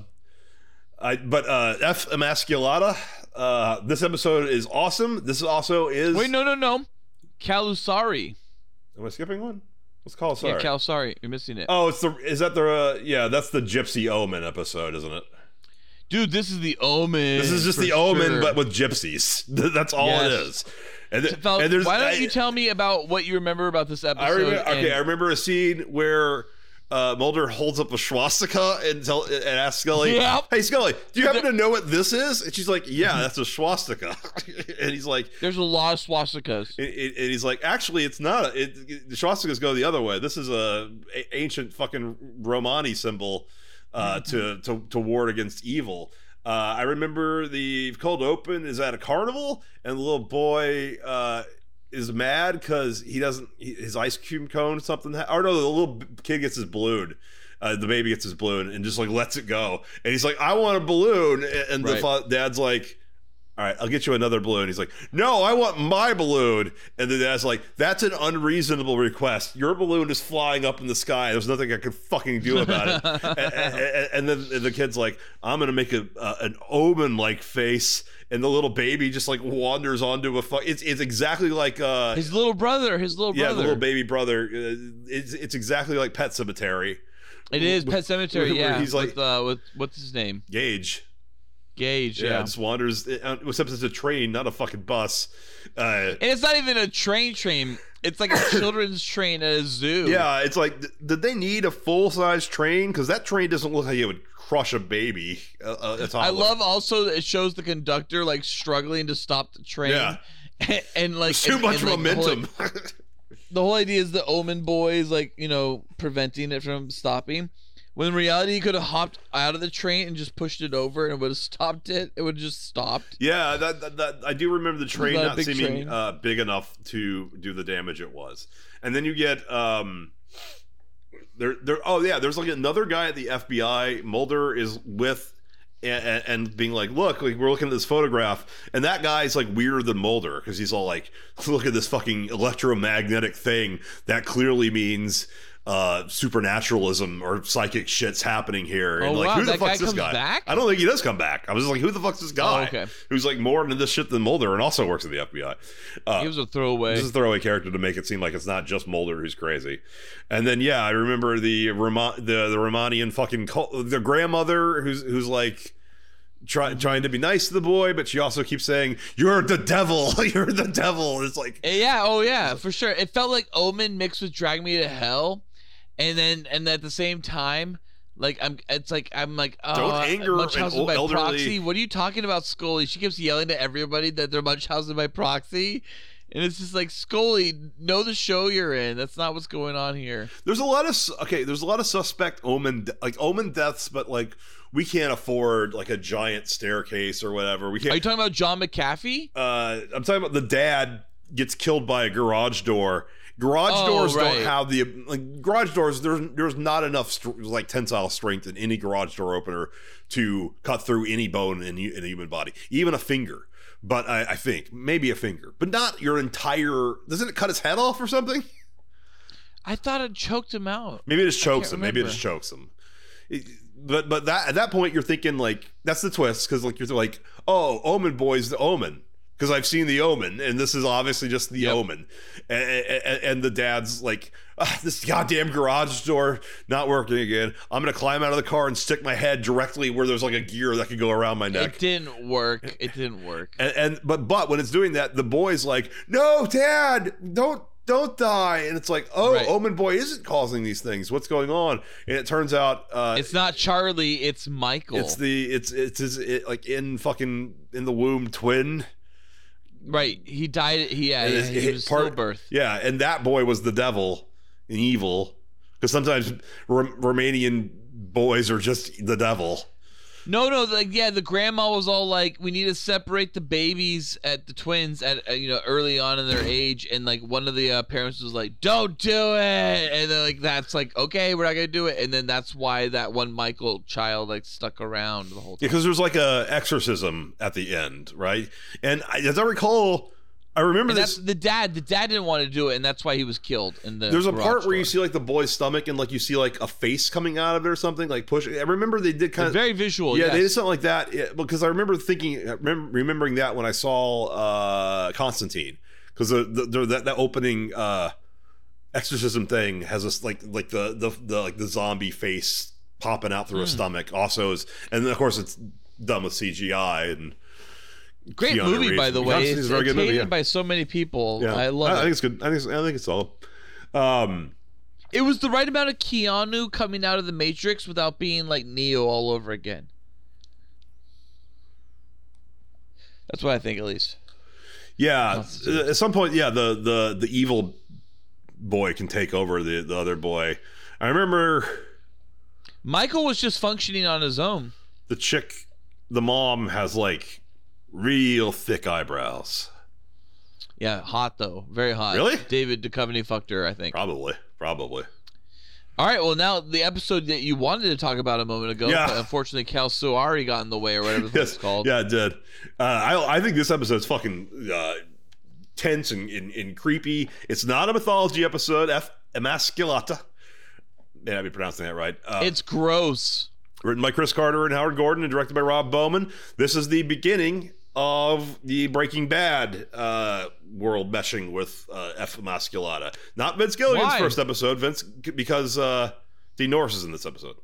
I but uh, F Emasculata. Uh, this episode is awesome. This also is. Wait, no, no, no. Calusari. Am I skipping one? Let's call it. Sorry. Yeah, Calusari. You're missing it. oh, it's the. Is that the? Uh, yeah, that's the Gypsy Omen episode, isn't it? Dude, this is the Omen. This is just the Omen, sure. but with gypsies. That's all it Yes. is. And, th- Fel- and there's. why don't I- you tell me about what you remember about this episode? I remember. Okay, and- I remember a scene where uh, Mulder holds up a swastika and tell and asks Scully, Yep. "Hey Scully, do you happen to know what this is?" And she's like, "Yeah, that's a swastika." and he's like, There's a lot of swastikas. and, and he's like, "Actually, it's not. A, it, the swastikas go the other way. This is a, a- ancient fucking Romani symbol uh, to, to to ward against evil." Uh, I remember the cold open is at a carnival, and the little boy uh, is mad because he doesn't his ice cream cone something. Or no, the little kid gets his balloon. Uh, the baby gets his balloon and just like lets it go, and he's like, "I want a balloon," and, the Right. fa- dad's like. All right, I'll get you another balloon. He's like, No, I want my balloon. And the dad's like, That's an unreasonable request. Your balloon is flying up in the sky. There's nothing I can fucking do about it. and, and- and then the kid's like, I'm gonna make a uh, an omen like face, and the little baby just like wanders onto a. Fu- it's it's exactly like uh, His little brother. His little yeah, brother. the little baby brother. Uh, it's it's exactly like Pet Sematary. It is Pet Sematary. where Yeah. he's like- with, uh, with what's his name? Gage. Gage. Yeah, Yeah. just wanders. uh, Except it's a train, not a fucking bus. Uh, and it's not even a train train. It's like a children's train at a zoo. Yeah, it's like, th- did they need a full size train? Because that train doesn't look like it would crush a baby. Uh, uh, a I love also that it shows the conductor like struggling to stop the train. Yeah. And, and, like There's too and- much and, like, the whole- momentum. the whole idea is the Omen boys like you know preventing it from stopping. When in reality, he could have hopped out of the train and just pushed it over, and it would have stopped it. It would have just stopped. yeah, that, that, that I do remember the train not not seeming train. Uh, big enough to do the damage it was. And then you get um, there there. Oh yeah, there's like another guy at the FBI. Mulder is with. And, and being like, look, like we're looking at this photograph, and that guy's like weirder than Mulder because he's all like, look at this fucking electromagnetic thing that clearly means uh supernaturalism or psychic shit's happening here. And Oh, like, wow, who the that fuck's guy this guy? back? I don't think he does come back. I was like, who the fuck's this guy? Oh, okay. Who's like more into this shit than Mulder and also works at the FBI. Uh, He was a throwaway. this is a throwaway character to make it seem like it's not just Mulder who's crazy. And then yeah, I remember the Roma- the the Romanian fucking cult- the grandmother who's who's like try, trying to be nice to the boy, but she also keeps saying you're the devil, you're the devil. It's like Yeah, oh yeah, for sure. It felt like Omen mixed with Drag Me to Hell, and then and at the same time, like I'm, it's like I'm like, uh, Don't anger Munchausen by elderly- proxy. What are you talking about, Scully? She keeps yelling to everybody that they're Munchausen by proxy, And it's just like Scully, know the show you're in. That's not what's going on here. There's a lot of okay. There's a lot of suspect omen like omen deaths, but like we can't afford like a giant staircase or whatever. We Are can't. you talking about John McAfee? uh, I'm talking about the dad gets killed by a garage door. Garage Oh, doors right. don't have the like garage doors. There's there's not enough str- like tensile strength in any garage door opener to cut through any bone in, in a human body, even a finger. But I, I think maybe a finger, but not your entire. Doesn't it cut his head off or something? I thought it choked him out. Maybe it just chokes him. Maybe it just chokes him. It- but but that at that point you're thinking like that's the twist because like you're like oh Omen boy's the Omen because I've seen the Omen and this is obviously just the Yep. Omen and, and, and the dad's like ah, this goddamn garage door not working again. I'm gonna climb out of the car and stick my head directly where there's like a gear that could go around my neck. It didn't work. It didn't work. And, and but but when it's doing that, the boy's like, "No, Dad, don't don't die." And it's like, "Oh, Right. Omen boy isn't causing these things. What's going on?" And it turns out uh, It's not Charlie. It's Michael. it's the it's it's his it, like in fucking in the womb twin. Right. He died. He yeah. It's- he was part- stillbirth. Yeah, and that boy was the devil and evil because sometimes Rom- Romanian boys are just the devil. No, no, like yeah, the grandma was all like, "We need to separate the babies at the twins at uh, you know early on in their age," and like one of the uh, parents was like, "Don't do it," and then like that's like, "Okay, we're not gonna do it," and then that's why that one Michael child like stuck around the whole time. because there's like a exorcism at the end, right? And I, as I recall, I remember And this. the dad. The dad didn't want to do it, and that's why he was killed. In the There's a part where you see like the boy's stomach and like you see like a face coming out of it or something like push. I remember they did kind of very visual. yeah yes. they did something like that yeah, because I remember thinking remem- remembering that when I saw uh, Constantine because the, the, the that, that opening uh, exorcism thing has this like like the the, the like the zombie face popping out through Hmm. a stomach also is and then of course it's done with CGI and Great Keanu movie, Reeves. by the way. It's, very it's good movie, hated yeah. by so many people. yeah I love I, it. think it's good I think it's, I think it's solid. Um, It was the right amount of Keanu coming out of the Matrix without being like Neo all over again. That's what I think, at least. Yeah, at some point, yeah, the the the evil boy can take over the the other boy. I remember Michael was just functioning on his own. the chick, the mom has like real thick eyebrows. Yeah, hot though, very hot. Really? David Duchovny fucked her, I think. Probably, probably. All right, well now the episode that you wanted to talk about a moment ago, Yeah. but unfortunately Calusari got in the way or whatever the Yes, it's called. yeah, it did. Uh, I I think this episode's fucking uh, tense and, and, and creepy. It's not a mythology episode. F emasculata. May I be pronouncing that right? Uh, It's gross. written by Chris Carter and Howard Gordon and directed by Rob Bowman. This is the beginning of the Breaking Bad uh, world meshing with uh, F. Emasculata. Not Vince Gilligan's Why? first episode, Vince, because uh, Dean Norris is in this episode.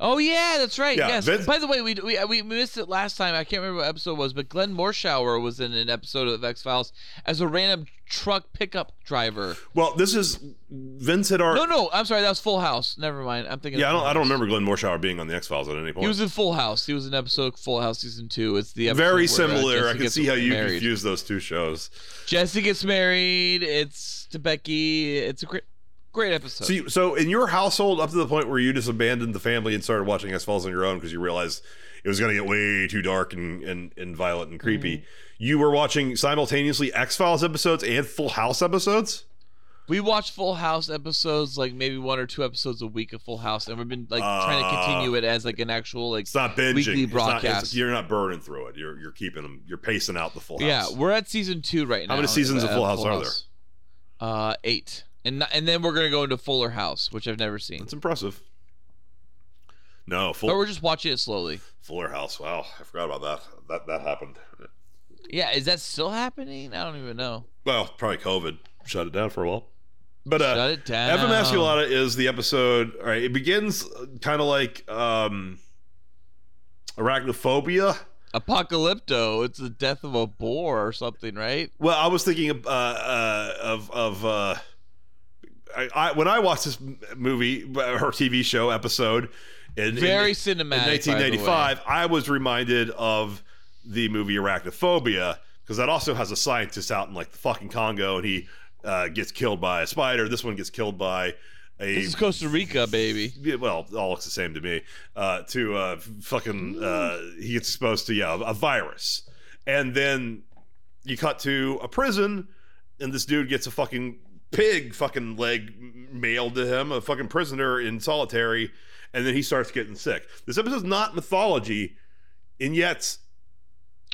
Oh yeah, that's right. Yeah, yes. Vince- By the way, we, we we missed it last time. I can't remember what episode it was, but Glenn Morshower was in an episode of X Files as a random truck pickup driver. Well, this is Vince had our. No, no, I'm sorry, that was Full House. Never mind. I'm thinking. Yeah, I don't. Full I don't remember Glenn Morshower being on the X Files at any point. He was in Full House. He was in episode Full House season two. It's the episode very uh, similar. Jesse I can see how you married. confuse those two shows. Jesse gets married. It's to Becky. It's a great, great episode. So, you, so in your household, up to the point where you just abandoned the family and started watching X Files on your own because you realized it was going to get way too dark and, and, and violent and creepy, Mm-hmm. you were watching simultaneously X Files episodes and Full House episodes. we watch Full House episodes, like maybe one or two episodes a week of Full House, and we've been like trying to continue it as like an actual like It's not binging. weekly It's not- it's- broadcast. you're not burning through it. You're you're keeping them. You're pacing out the Full House. Yeah, we're at season two right now. How many seasons of uh, Full House are there? Uh, eight, and and then we're gonna go into Fuller House, which I've never seen. that's impressive. No, full, we're just watching it slowly. Fuller House. Wow, I forgot about that. That that happened. Yeah, is that still happening? I don't even know. Well, probably COVID shut it down for a while. But uh, Shut it down. F Emasculata is the episode. All right, it begins kind of like um, arachnophobia. Apocalypto. It's the death of a boar or something, right? Well, I was thinking of uh, uh, of, of uh, I, I when I watched this movie or TV show episode in Very in, cinematic. in 1995, I was reminded of the movie Arachnophobia because that also has a scientist out in like the fucking Congo, and he uh, gets killed by a spider. This one gets killed by a This is Costa Rica, baby. yeah, well, all looks the same to me. Uh, to uh, fucking, uh, he gets exposed to yeah a virus, and then you cut to a prison, and this dude gets a fucking pig fucking leg mailed to him, a fucking prisoner in solitary, and then he starts getting sick. This episode's not mythology, and yet.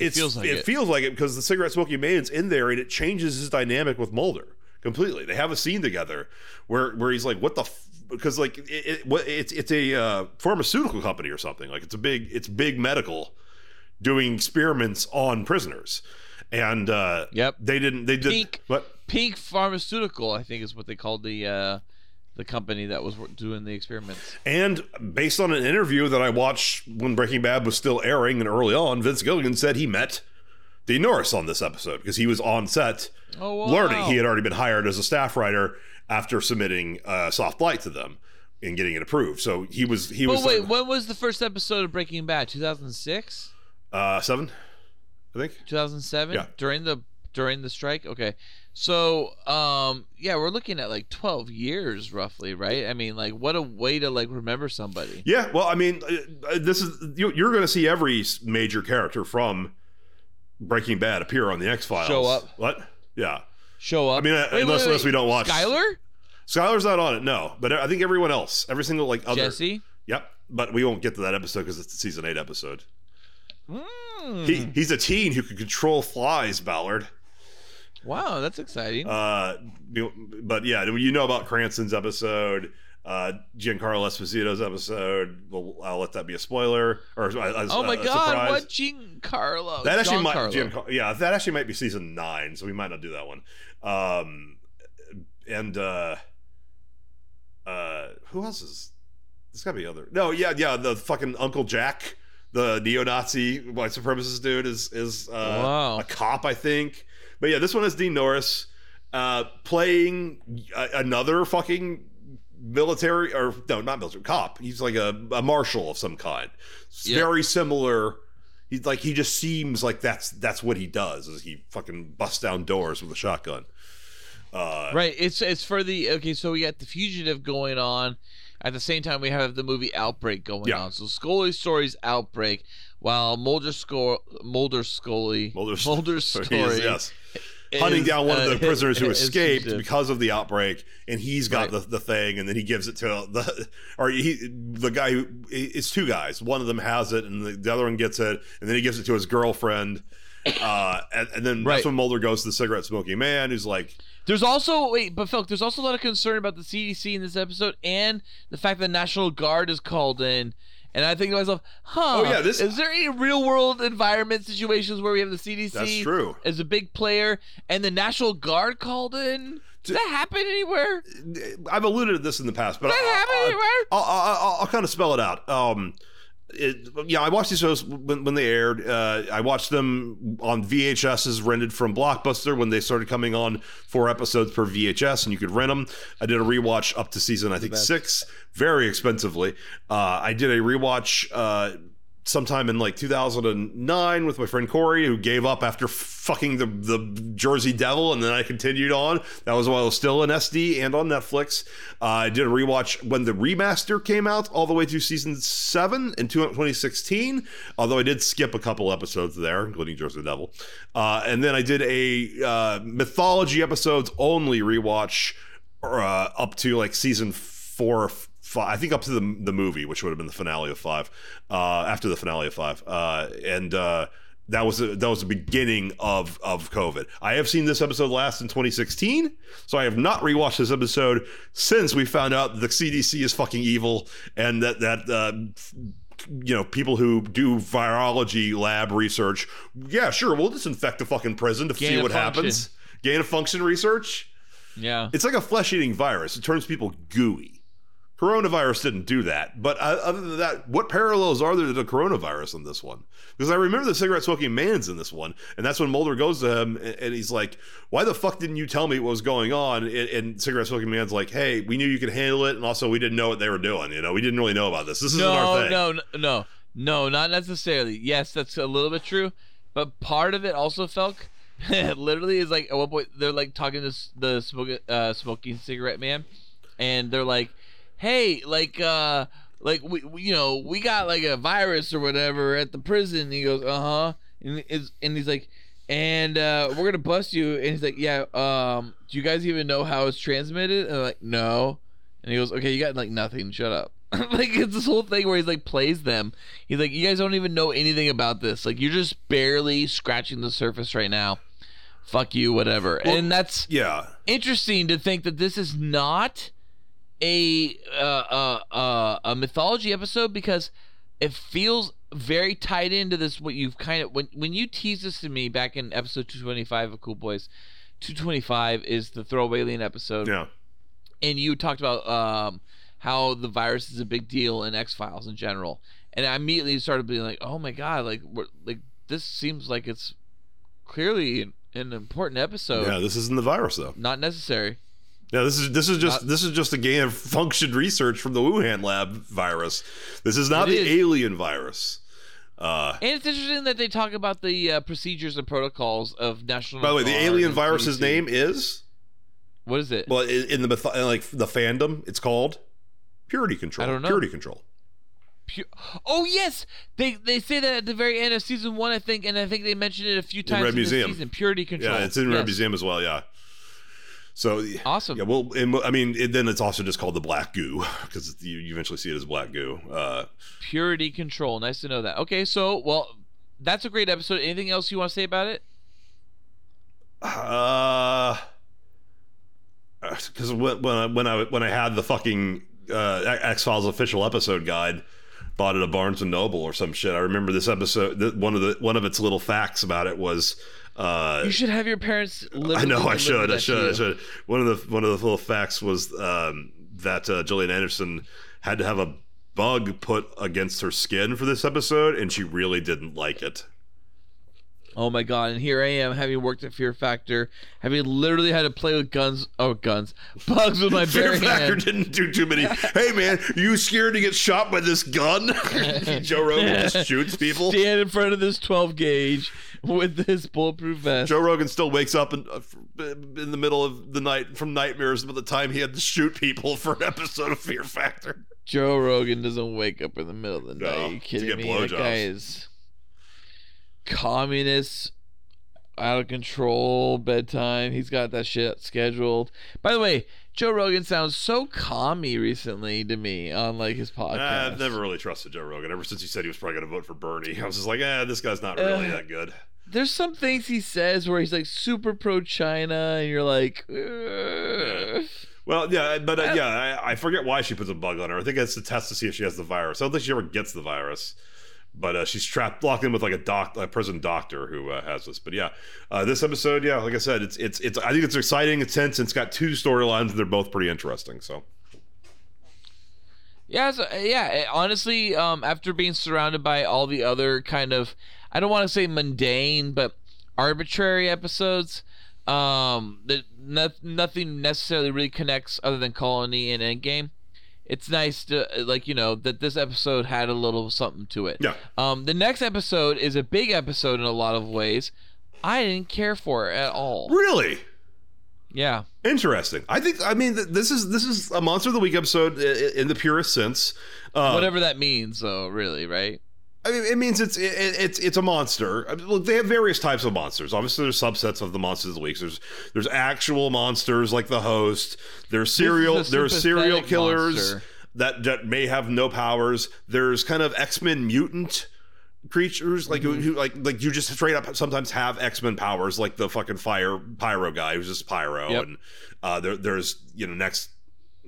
It's, feels like it. feels like it because the cigarette smoking man's in there and it changes his dynamic with Mulder completely. They have a scene together where where he's like, "What the?" F-? Because like it, it, it's it's a uh, pharmaceutical company or something. Like it's a big it's big medical doing experiments on prisoners, and uh, Yep. they didn't they did Pinck. what Pinck Pharmaceutical, I think, is what they called the uh, the company that was doing the experiments. And based on an interview that I watched when Breaking Bad was still airing and early on, Vince Gilligan said he met Dean Norris on this episode because he was on set Oh, wow. learning. He had already been hired as a staff writer after submitting uh, Soft Light to them and getting it approved. So he was he But was wait, when was the first episode of Breaking Bad? 2006, uh, seven, I think. 2007. Yeah. During the during the strike. Okay. So, um, yeah, we're looking at like 12 years roughly, right? I mean, like, what a way to like remember somebody. Yeah, well, I mean, uh, this is you, you're going to see every major character from Breaking Bad appear on the X Files. Show up. What? Yeah. Show up. I mean, uh, unless- unless we don't watch- Skyler, Skyler's not on it, no. But I think everyone else, every single like other. Jesse. Yep. But we won't get to that episode because it's the season eight episode. Hmm. He, he's a teen who can control flies, Ballard. Wow, that's exciting. Uh, but yeah, you know about Cranston's episode, uh, Giancarlo Esposito's episode. Well, I'll let that be a spoiler or a, a- oh my a God, what Giancarlo? That actually might, Giancarlo. Yeah, that actually might be season nine, so we might not do that one. Um, and uh, uh, who else is? There's got to be other. No, yeah, yeah, the fucking Uncle Jack, the neo-Nazi white supremacist dude, is is uh, Wow. a cop, I think. But yeah, this one is Dean Norris uh, playing a- another fucking military or no, not military cop. He's like a, a marshal of some kind. It's. Very similar. He's like he just seems like that's that's what he does. Is he fucking busts down doors with a shotgun. Uh, Right. It's it's for the okay. So we got the fugitive going on. At the same time, we have the movie Outbreak going Yeah. on. So Scully's story's Outbreak, while Mulder Sco- Mulder Scully so story he is, yes, is, hunting down one uh, of the prisoners who escaped because of the outbreak, and he's got Right. the, the thing, and then he gives it to the or he the guy who it's two guys. One of them has it, and the, the other one gets it, and then he gives it to his girlfriend. Uh, and, and then Right. that's when Mulder goes to the cigarette smoking man, who's like, There's also wait, but Phil, there's also a lot of concern about the CDC in this episode, and the fact that the National Guard is called in. And I think to myself, huh? Oh, yeah, this- is there any real world environment situations where we have the CDC That's true. as a big player and the National Guard called in? Does that happen anywhere? I've alluded to this in the past, but Does that happen I'll, anywhere? I'll, I'll, I'll, I'll kind of spell it out. Um, it, yeah, I watched these shows when, when they aired. Uh, I watched them on VHSs rented from Blockbuster when they started coming on four episodes per VHS, and you could rent them. I did a rewatch up to season I think six, very expensively. Uh, I did a rewatch. Uh, sometime in like 2009 with my friend Corey, who gave up after fucking the the Jersey Devil, and then I continued on. That was while I was still in SD and on Netflix. Uh, I did a rewatch when the remaster came out, all the way through season seven in 2016. Although I did skip a couple episodes there, including Jersey Devil, uh, and then I did a uh, mythology episodes only rewatch uh, up to like season four. Five, I think up to the the movie, which would have been the finale of five, uh, after the finale of five, uh, and uh, that was the, that was the beginning of of COVID. I have seen this episode last in 2016, so I have not rewatched this episode since we found out the CDC is fucking evil and that that. Uh, you know, people who do virology lab research, yeah, sure, we'll disinfect the fucking prison to see Gain of what function. happens. Gain of function research. Yeah. It's like a flesh eating virus. It turns people gooey. Coronavirus didn't do that. But uh, other than that, what parallels are there to the coronavirus in this one? Because I remember the cigarette smoking man's in this one. And that's when Mulder goes to him and, and he's like, Why the fuck didn't you tell me what was going on? And, and cigarette smoking man's like, Hey, we knew you could handle it. And also, we didn't know what they were doing. You know, we didn't really know about this. This isn't our No, thing. no, no, no, no, not necessarily. Yes, that's a little bit true, but part of it also, Felk, literally is like at one point they're like talking to the smoking uh, smoking cigarette man, and they're like, "Hey, like uh." Like we, we, you know, we got like a virus or whatever at the prison. And he goes, uh huh, and is and he's like, and uh, we're gonna bust you. And he's like, yeah. Um, do you guys even know how it's transmitted? And like, no. And he goes, okay, you got like nothing. Shut up. like it's this whole thing where he's like plays them. He's like, you guys don't even know anything about this. Like you're just barely scratching the surface right now. Fuck you, whatever. and that's Yeah. interesting to think that this is not a uh, uh, uh, a mythology episode because it feels very tied into this. What you've kind of when when you teased this to me back in episode two twenty five of Cool Boys, two twenty five is the throwaway alien episode Yeah. and you talked about um, how the virus is a big deal in X Files in general, and I immediately started being like, "Oh my god! Like, like this seems like it's clearly an, an important episode, Yeah, this isn't the virus though. not necessary." Yeah, this is this is just Not- this is just a gain of function research from the Wuhan lab virus. This is not the is. alien virus. Uh, And it's interesting that they talk about the uh, procedures and protocols of national. by the way, the alien virus's name is What is it? well in, in the myth- like the fandom, it's called purity control. I don't know. Purity control. Oh yes, they they say that at the very end of season one, I think, and I think they mentioned it a few times Red in Museum. season. Purity control. Yeah, it's in yes. Red Museum as well. Yeah. So Awesome. Yeah, well, and, I mean, it, then it's also just called the black goo because you, you eventually see it as black goo. Uh, Purity control. Nice to know that. Okay, so well, that's a great episode. Anything else you want to say about it? Uh, because when when I, when I when I had the fucking uh, X Files official episode guide, bought it at Barnes and Noble or some shit. I remember this episode. One of the one of its little facts about it was. Uh, You should have your parents. I know I should. I should. I should. One of the one of the little facts was um, that uh, Gillian Anderson had to have a bug put against her skin for this episode, and she really didn't like it. Oh my god! And here I am, having worked at Fear Factor, having literally had to play with guns. Oh, guns, bugs with my Fear bare Factor hand. didn't do too many. hey man, you scared to get shot by this gun? Joe Rogan just shoots people. Stand in front of this 12 gauge with this bulletproof vest. Joe Rogan still wakes up in, uh, in the middle of the night from nightmares about the time he had to shoot people for an episode of Fear Factor. Joe Rogan doesn't wake up in the middle of the No, night. Are you kidding me? That guy is communist, out of control, bedtime. He's got that shit scheduled. By the way, Joe Rogan sounds so commie recently to me on like his podcast. I've never really trusted Joe Rogan ever since he said he was probably going to vote for Bernie. I was just like, eh, this guy's not really Uh, that good. There's some things he says where he's like super pro China, and you're like, "Ugh." Well, yeah, but uh, yeah, I, I forget why she puts a bug on her. I think it's to test to see if she has the virus. I don't think she ever gets the virus, but uh, she's trapped, locked in with like a doc, a prison doctor who uh, has this. But yeah, uh, this episode, yeah, like I said, it's it's it's. I think it's exciting, it's tense, it's got two storylines, and they're both pretty interesting. So Yeah, so, yeah. Honestly, um, after being surrounded by all the other kind of, I don't want to say mundane, but arbitrary episodes, um, that no, nothing necessarily really connects other than Colony and Endgame. It's nice to like you know that this episode had a little something to it. yeah, Um, the next episode is a big episode in a lot of ways. I didn't care for it at all. really. Yeah. Interesting. I think. I mean, this is this is a monster of the week episode in the purest sense. Uh, Whatever that means, though, really, right? I mean, it means it's it, it's it's a monster. Look, they have various types of monsters. Obviously, there's subsets of the monsters of the week. There's there's actual monsters like the host. There's serial there's serial killers monster. that that may have no powers. There's kind of X Men mutant creatures like Mm-hmm. who, like like you just straight up sometimes have X Men powers like the fucking fire pyro guy who's just pyro Yep. and uh, there there's you know next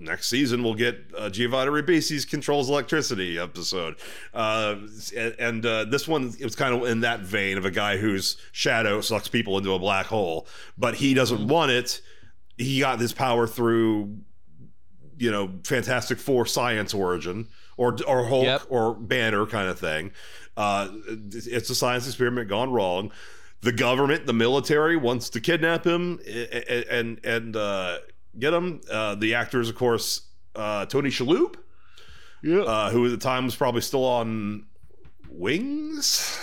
next season we'll get uh, Giovanni Ribisi's controls electricity episode, uh, and, and uh, this one it was kind of in that vein of a guy whose shadow sucks people into a black hole, but he doesn't want it. He got this power through, you know, Fantastic Four science origin or or Hulk Yep. or Banner kind of thing. Uh, it's a science experiment gone wrong. The government, the military, wants to kidnap him a- a- and and uh, get him. Uh, the actor is, of course, uh, Tony Shalhoub, uh, who at the time was probably still on Wings.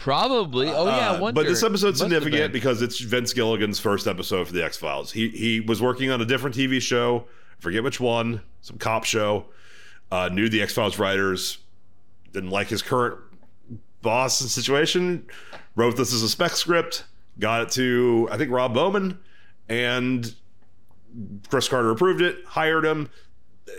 Probably. Oh yeah, Uh, I wonder. but this episode's Must significant because it's Vince Gilligan's first episode for the X Files. He he was working on a different TV show, I forget which one, some cop show. Uh, knew the X Files writers, didn't like his current boss and situation. Wrote this as a spec script, got it to I think Rob Bowman, and Chris Carter approved it, hired him.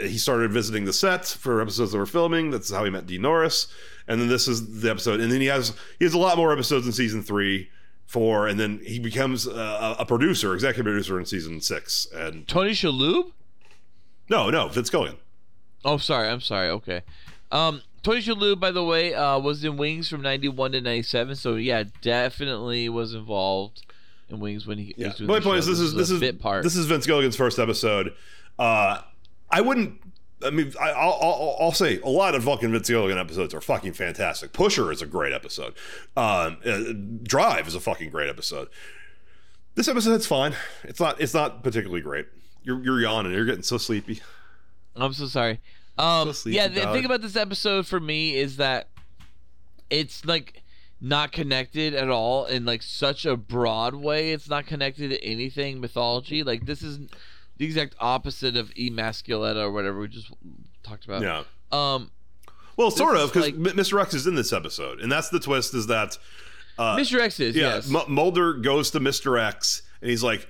He started visiting the set for episodes that were filming. That's how he met Dean Norris. And then this is the episode. And then he has he has a lot more episodes in season three, four, and then he becomes a, a producer, executive producer in season six. And Tony Shalhoub. no, no, Vince Gilligan. Oh, sorry. I'm sorry. Okay. Um, Tony Shalhoub, by the way, uh, was in Wings from '91 to '97. So yeah, definitely was involved in Wings when he Yeah. was doing My point show. is, this is this is bit part. this is Vince Gilligan's first episode. Uh, I wouldn't. I mean, I, I'll, I'll, I'll say a lot of fucking Vince Gilligan episodes are fucking fantastic. Pusher is a great episode. Um, uh, Drive is a fucking great episode. This episode's fine. It's not. It's not particularly great. You're you're yawning. You're getting so sleepy. I'm so sorry. Um, So sleepy, yeah, the dog. thing about this episode for me is that it's like not connected at all in like such a broad way. It's not connected to anything mythology. Like this is the exact opposite of Emasculata or whatever we just talked about. Yeah. Um, Well, sort of because like- Mr. X is in this episode, and that's the twist. Is that Mr. X is Uh, yeah, yes. M- Mulder goes to Mr. X and he's like,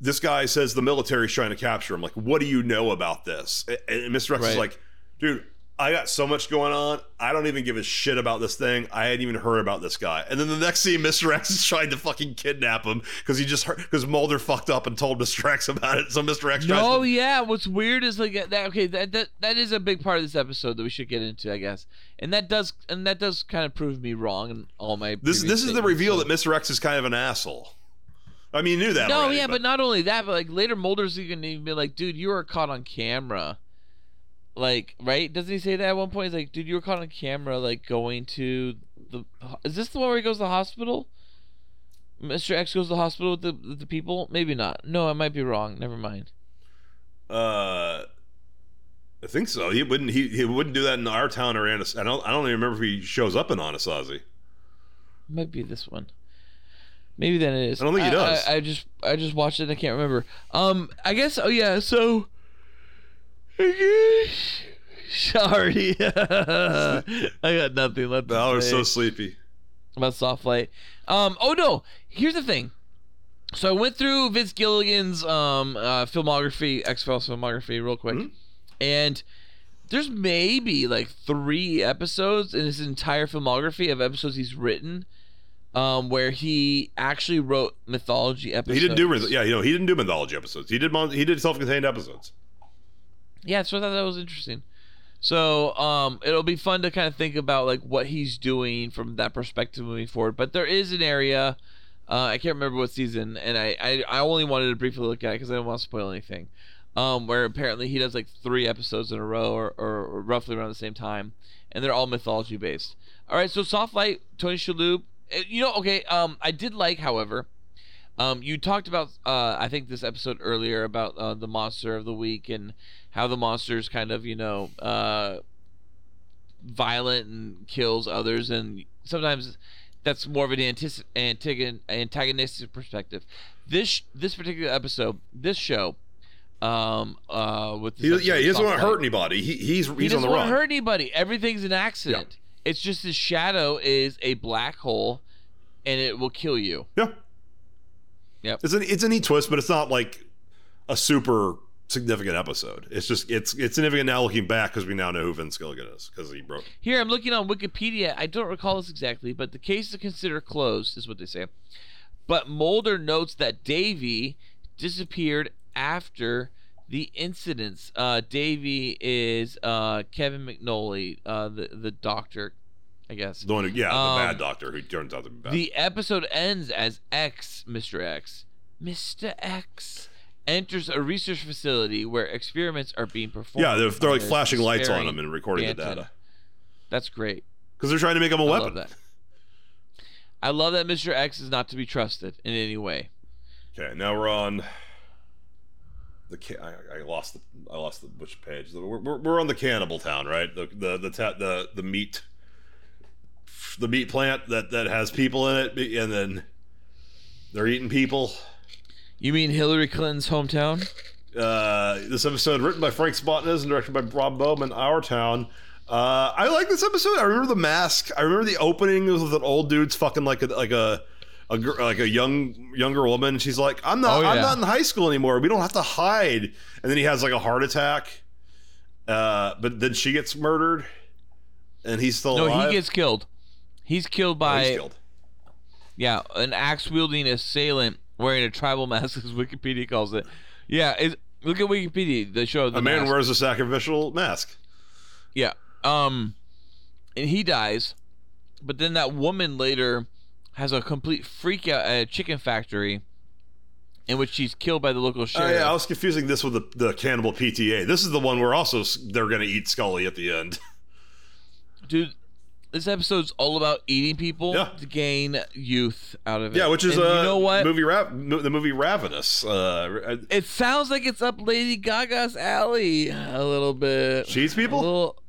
this guy says the military's trying to capture him. Like, what do you know about this? A- And Mr. X is like, dude, I got so much going on. I don't even give a shit about this thing. I hadn't even heard about this guy. And then the next scene, Mr. X is trying to fucking kidnap him because he just because Mulder fucked up and told Mr. X about it. So Mr. X No, to, yeah. What's weird is like that. Okay, that, that that is a big part of this episode that we should get into, I guess. And that does and that does kind of prove me wrong in all my. this this is the reveal so- that Mr. X is kind of an asshole. I mean, you knew that. No, already, yeah, but, not only that, but like later Mulder's gonna even be like, dude, you were caught on camera. Like, right? Doesn't he say that at one point? He's like, dude, you were caught on camera, like going to the. Is this the one where he goes to the hospital? Mr. X goes to the hospital with the with the people? Maybe not. No, I might be wrong. Never mind. Uh, I think so. He wouldn't. He, he wouldn't do that in our town or Anas. I don't. I don't even remember if he shows up in Anasazi. Might be this one. Maybe then it is. I don't think he does. I, I just I just watched it. and I can't remember. Um, I guess. Oh yeah. So. Sorry, I got nothing left. Now we're so sleepy. about soft light. Um. Oh no. Here's the thing. So I went through Vince Gilligan's um uh, filmography, X Files filmography, real quick, and there's maybe like three episodes in his entire filmography of episodes he's written, um, where he actually wrote mythology episodes. He didn't do. Yeah, you know, he didn't do mythology episodes. He did. mon- He did self-contained episodes. Yeah, so I thought that was interesting. So um, it'll be fun to kind of think about like what he's doing from that perspective moving forward. But there is an area, uh, I can't remember what season, and I, I, I only wanted to briefly look at it because I didn't want to spoil anything. Um, where apparently he does like three episodes in a row or, or, or roughly around the same time, and they're all mythology based. All right, so Soft Light, Tony Shalhoub. uh, You know, okay. Um, I did like, however, um, you talked about uh, I think this episode earlier about uh, the monster of the week and how the monster's kind of you know uh, violent and kills others, and sometimes that's more of an antis- antagon- antagonistic perspective. This this particular episode, this show, um, uh, with He, yeah, he doesn't want to hurt anybody. He, he's he's on doesn't the want run. to hurt anybody. Everything's an accident. It's just his shadow is a black hole, and it will kill you. Yeah. Yep. It's a it's a neat twist, but it's not like a super significant episode. It's just it's it's significant now looking back because we now know who Vince Gilligan is because he broke. Here, I'm looking on Wikipedia. I don't recall this exactly, but the case is considered closed, is what they say. But Mulder notes that Davey disappeared after the incidents. Uh, Davey is uh, Kevin McNulty, uh, the the doctor, I guess. The one who, yeah, the Um, bad doctor who turns out to be bad. The episode ends as X, Mr. X, Mr. X enters a research facility where experiments are being performed. yeah, they're, they're like flashing lights on him and recording the data That's great. because they're trying to make him a I weapon. love that. I love that Mr. X is not to be trusted in any way. Okay, now we're on the. Ca- I, I lost the. I lost the which page. We're, we're, we're on the cannibal town, right? The the the ta- the the meat the meat plant that that has people in it, and then they're eating people. You mean Hillary Clinton's hometown? Uh, this episode written by Frank Spotnitz and directed by Rob Bowman, Our Town. Uh, I like this episode. I remember the mask. I remember the opening was with an old dude's fucking like a like a. A, like a young younger woman, she's like, "I'm not, Oh, I'm not in high school anymore. We don't have to hide." And then he has like a heart attack, uh, but then she gets murdered, and he's still alive. No, alive. he gets killed. He's killed Oh, by he's killed. yeah, an axe wielding assailant wearing a tribal mask, as Wikipedia calls it. Yeah, it's, look at Wikipedia. They show the A man mask. wears a sacrificial mask. Yeah. Um, and he dies, but then that woman later has a complete freak out at a chicken factory, in which she's killed by the local Oh sheriff. yeah, I was confusing this with the, the cannibal PTA. This is the one where also they're going to eat Scully at the end. Dude, this episode's all about eating people Yeah. to gain youth out of it. Yeah, which is And uh, you know what? movie Ra- the movie Ravenous. Uh, It sounds like it's up Lady Gaga's alley a little bit. Cheese people? A little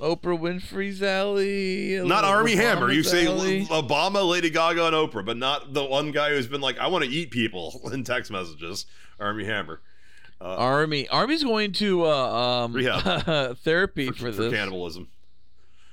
Oprah Winfrey's alley. not Armie Hammer. You say alley. Obama, Lady Gaga, and Oprah, but not the one guy who's been like, "I want to eat people" in text messages. Armie Hammer Armie. Armie's going to uh, um, therapy for, for, for this. cannibalism.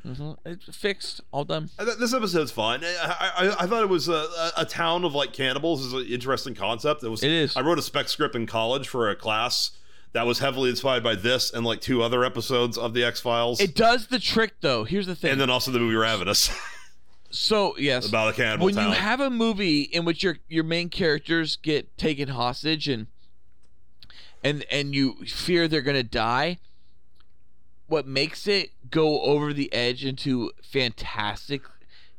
Mhm. It's fixed. All done. This episode's fun. I, I, I thought it was a, a, a town of like cannibals is an interesting concept. It was. It is. I wrote a spec script in college for a class that was heavily inspired by this and like two other episodes of the X Files, It does the trick though. Here's the thing. and then also the movie Ravenous so yes, about a cannibal when town. you have a movie in which your your main characters get taken hostage and and and you fear they're gonna die, what makes it go over the edge into fantastic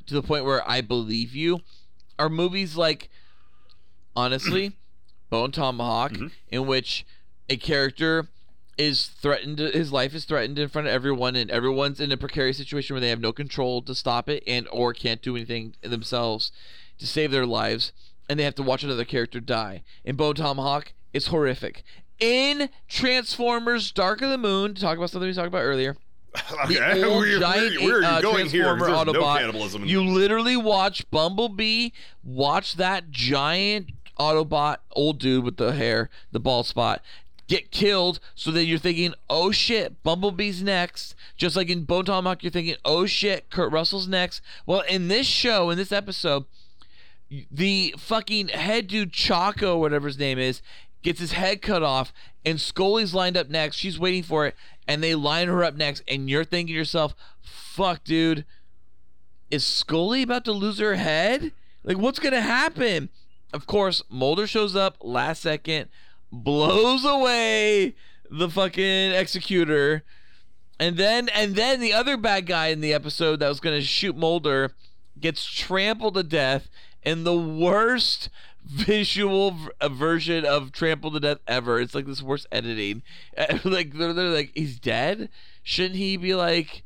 to the point where I believe you are movies like honestly Bone Tomahawk Mm-hmm. in which a character is threatened his life is threatened in front of everyone and everyone's in a precarious situation where they have no control to stop it and or can't do anything themselves to save their lives and they have to watch another character die in Bone Tomahawk it's horrific in Transformers Dark of the Moon to talk about something we talked about earlier okay, the old giant where, where are you uh, going here? 'Cause Transformer There's no You literally watch Bumblebee watch that giant Autobot old dude with the hair, the bald spot, get killed. So then you're thinking, oh shit, Bumblebee's next. Just like in Bone Tomahawk, you're thinking, oh shit, Kurt Russell's next. Well, in this show, in this episode, the fucking head dude Chaco, whatever his name is, gets his head cut off, and Scully's lined up next. She's waiting for it, and they line her up next, and you're thinking to yourself, fuck, dude, is Scully about to lose her head? Like, what's gonna happen? Of course, Mulder shows up last second, blows away the fucking executor. And then and then the other bad guy in the episode that was gonna shoot Mulder gets trampled to death in the worst visual v- version of trampled to death ever. It's like this worst editing. Like they're, they're like he's dead. Shouldn't he be like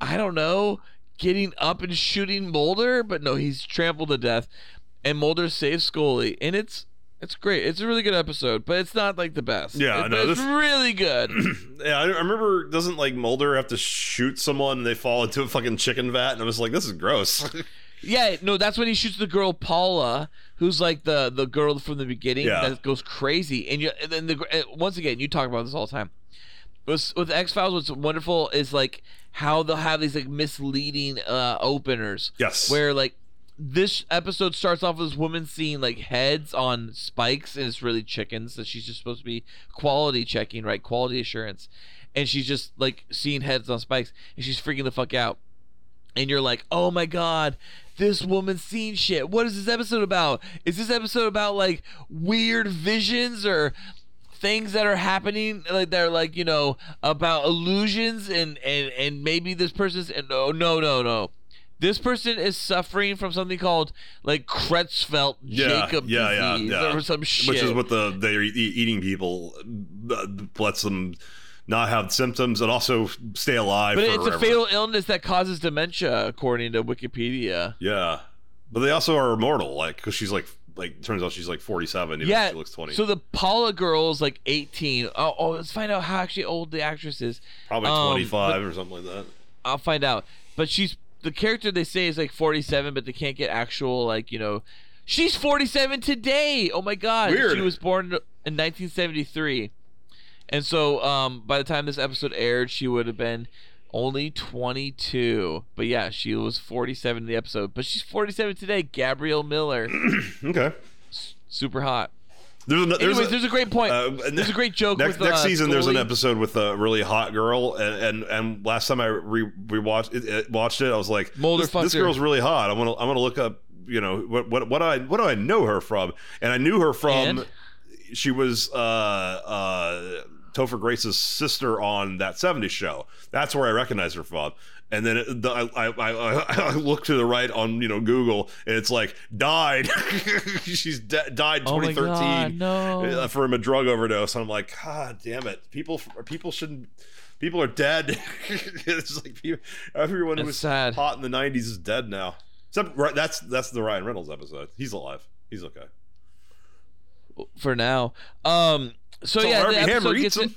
I don't know getting up and shooting Mulder? But no, he's trampled to death, and Mulder saves Scully, and it's. It's great. It's a really good episode, but it's not like the best. Yeah, It- no, it's this- really good. yeah, I I remember. Doesn't like Mulder have to shoot someone and they fall into a fucking chicken vat? And I was like, this is gross. Yeah, no, that's when he shoots the girl Paula, who's like the the girl from the beginning Yeah. that goes crazy. And you and then the once again, you talk about this all the time. With, with X Files, what's wonderful is like how they'll have these like misleading uh openers. Yes. Where like this episode starts off with this woman seeing like heads on spikes, and it's really chickens that she's just supposed to be quality checking, right? Quality assurance, and she's just like seeing heads on spikes, and she's freaking the fuck out and you're like, oh my god, this woman's seen shit. What is this episode about? Is this episode about like weird visions or things that are happening like they're like you know about illusions and and and maybe this person's and no no no no this person is suffering from something called like Creutzfeldt Jakob yeah, yeah, disease yeah. or some shit. Which is what the they're eating people uh, lets them not have symptoms and also stay alive. but it's a fatal illness that causes dementia, according to Wikipedia. Yeah, but they also are immortal. Like because she's like like turns out she's like forty seven. Even yeah, though she looks twenty. So the Paula girl is like 18. Oh, oh, let's find out how actually old the actress is. Probably um, twenty five or something like that. I'll find out. But she's the character they say is like 47, but they can't get actual like you know, she's 47 today. Oh my god, Weird. she was born in 1973, and so um by the time this episode aired, she would have been only 22. But yeah, she was 47 in the episode, but she's 47 today. Gabrielle Miller, Okay. super hot. There's, an, there's, Anyways, a, there's a great point. uh, there's a great joke next, with next uh, season. There's an episode with a really hot girl, and and, and last time I re, rewatched it, it, watched it, I was like, Mulder this, this girl's really hot. I'm gonna I'm gonna look up, you know, what what what do I what do I know her from? And I knew her from. And? She was uh uh Topher Grace's sister on that '70s show. That's where I recognize her from. And then it, the, I, I, I, I look to the right on you know Google, and it's like died. She's de- died Oh 2013 god, no. uh, from a drug overdose. And I'm like, God damn it! People, people shouldn't. People are dead. it's like people, everyone who was sad. hot in the '90s is dead now. Except right, that's that's the Ryan Reynolds episode. He's alive. He's okay. for now. Um. So Till yeah, Armie the episode gets them.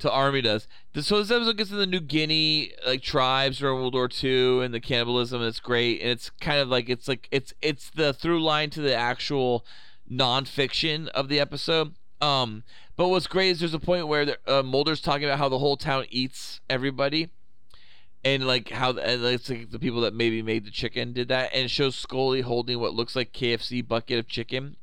to Armie does. So this episode gets into the New Guinea like tribes during World War II and the cannibalism. And it's great, and it's kind of like it's like it's it's the through line to the actual nonfiction of the episode. Um. But what's great is there's a point where the, uh, Mulder's talking about how the whole town eats everybody. And like how and it's like the people that maybe made the chicken did that, and it shows Scully holding what looks like KFC bucket of chicken,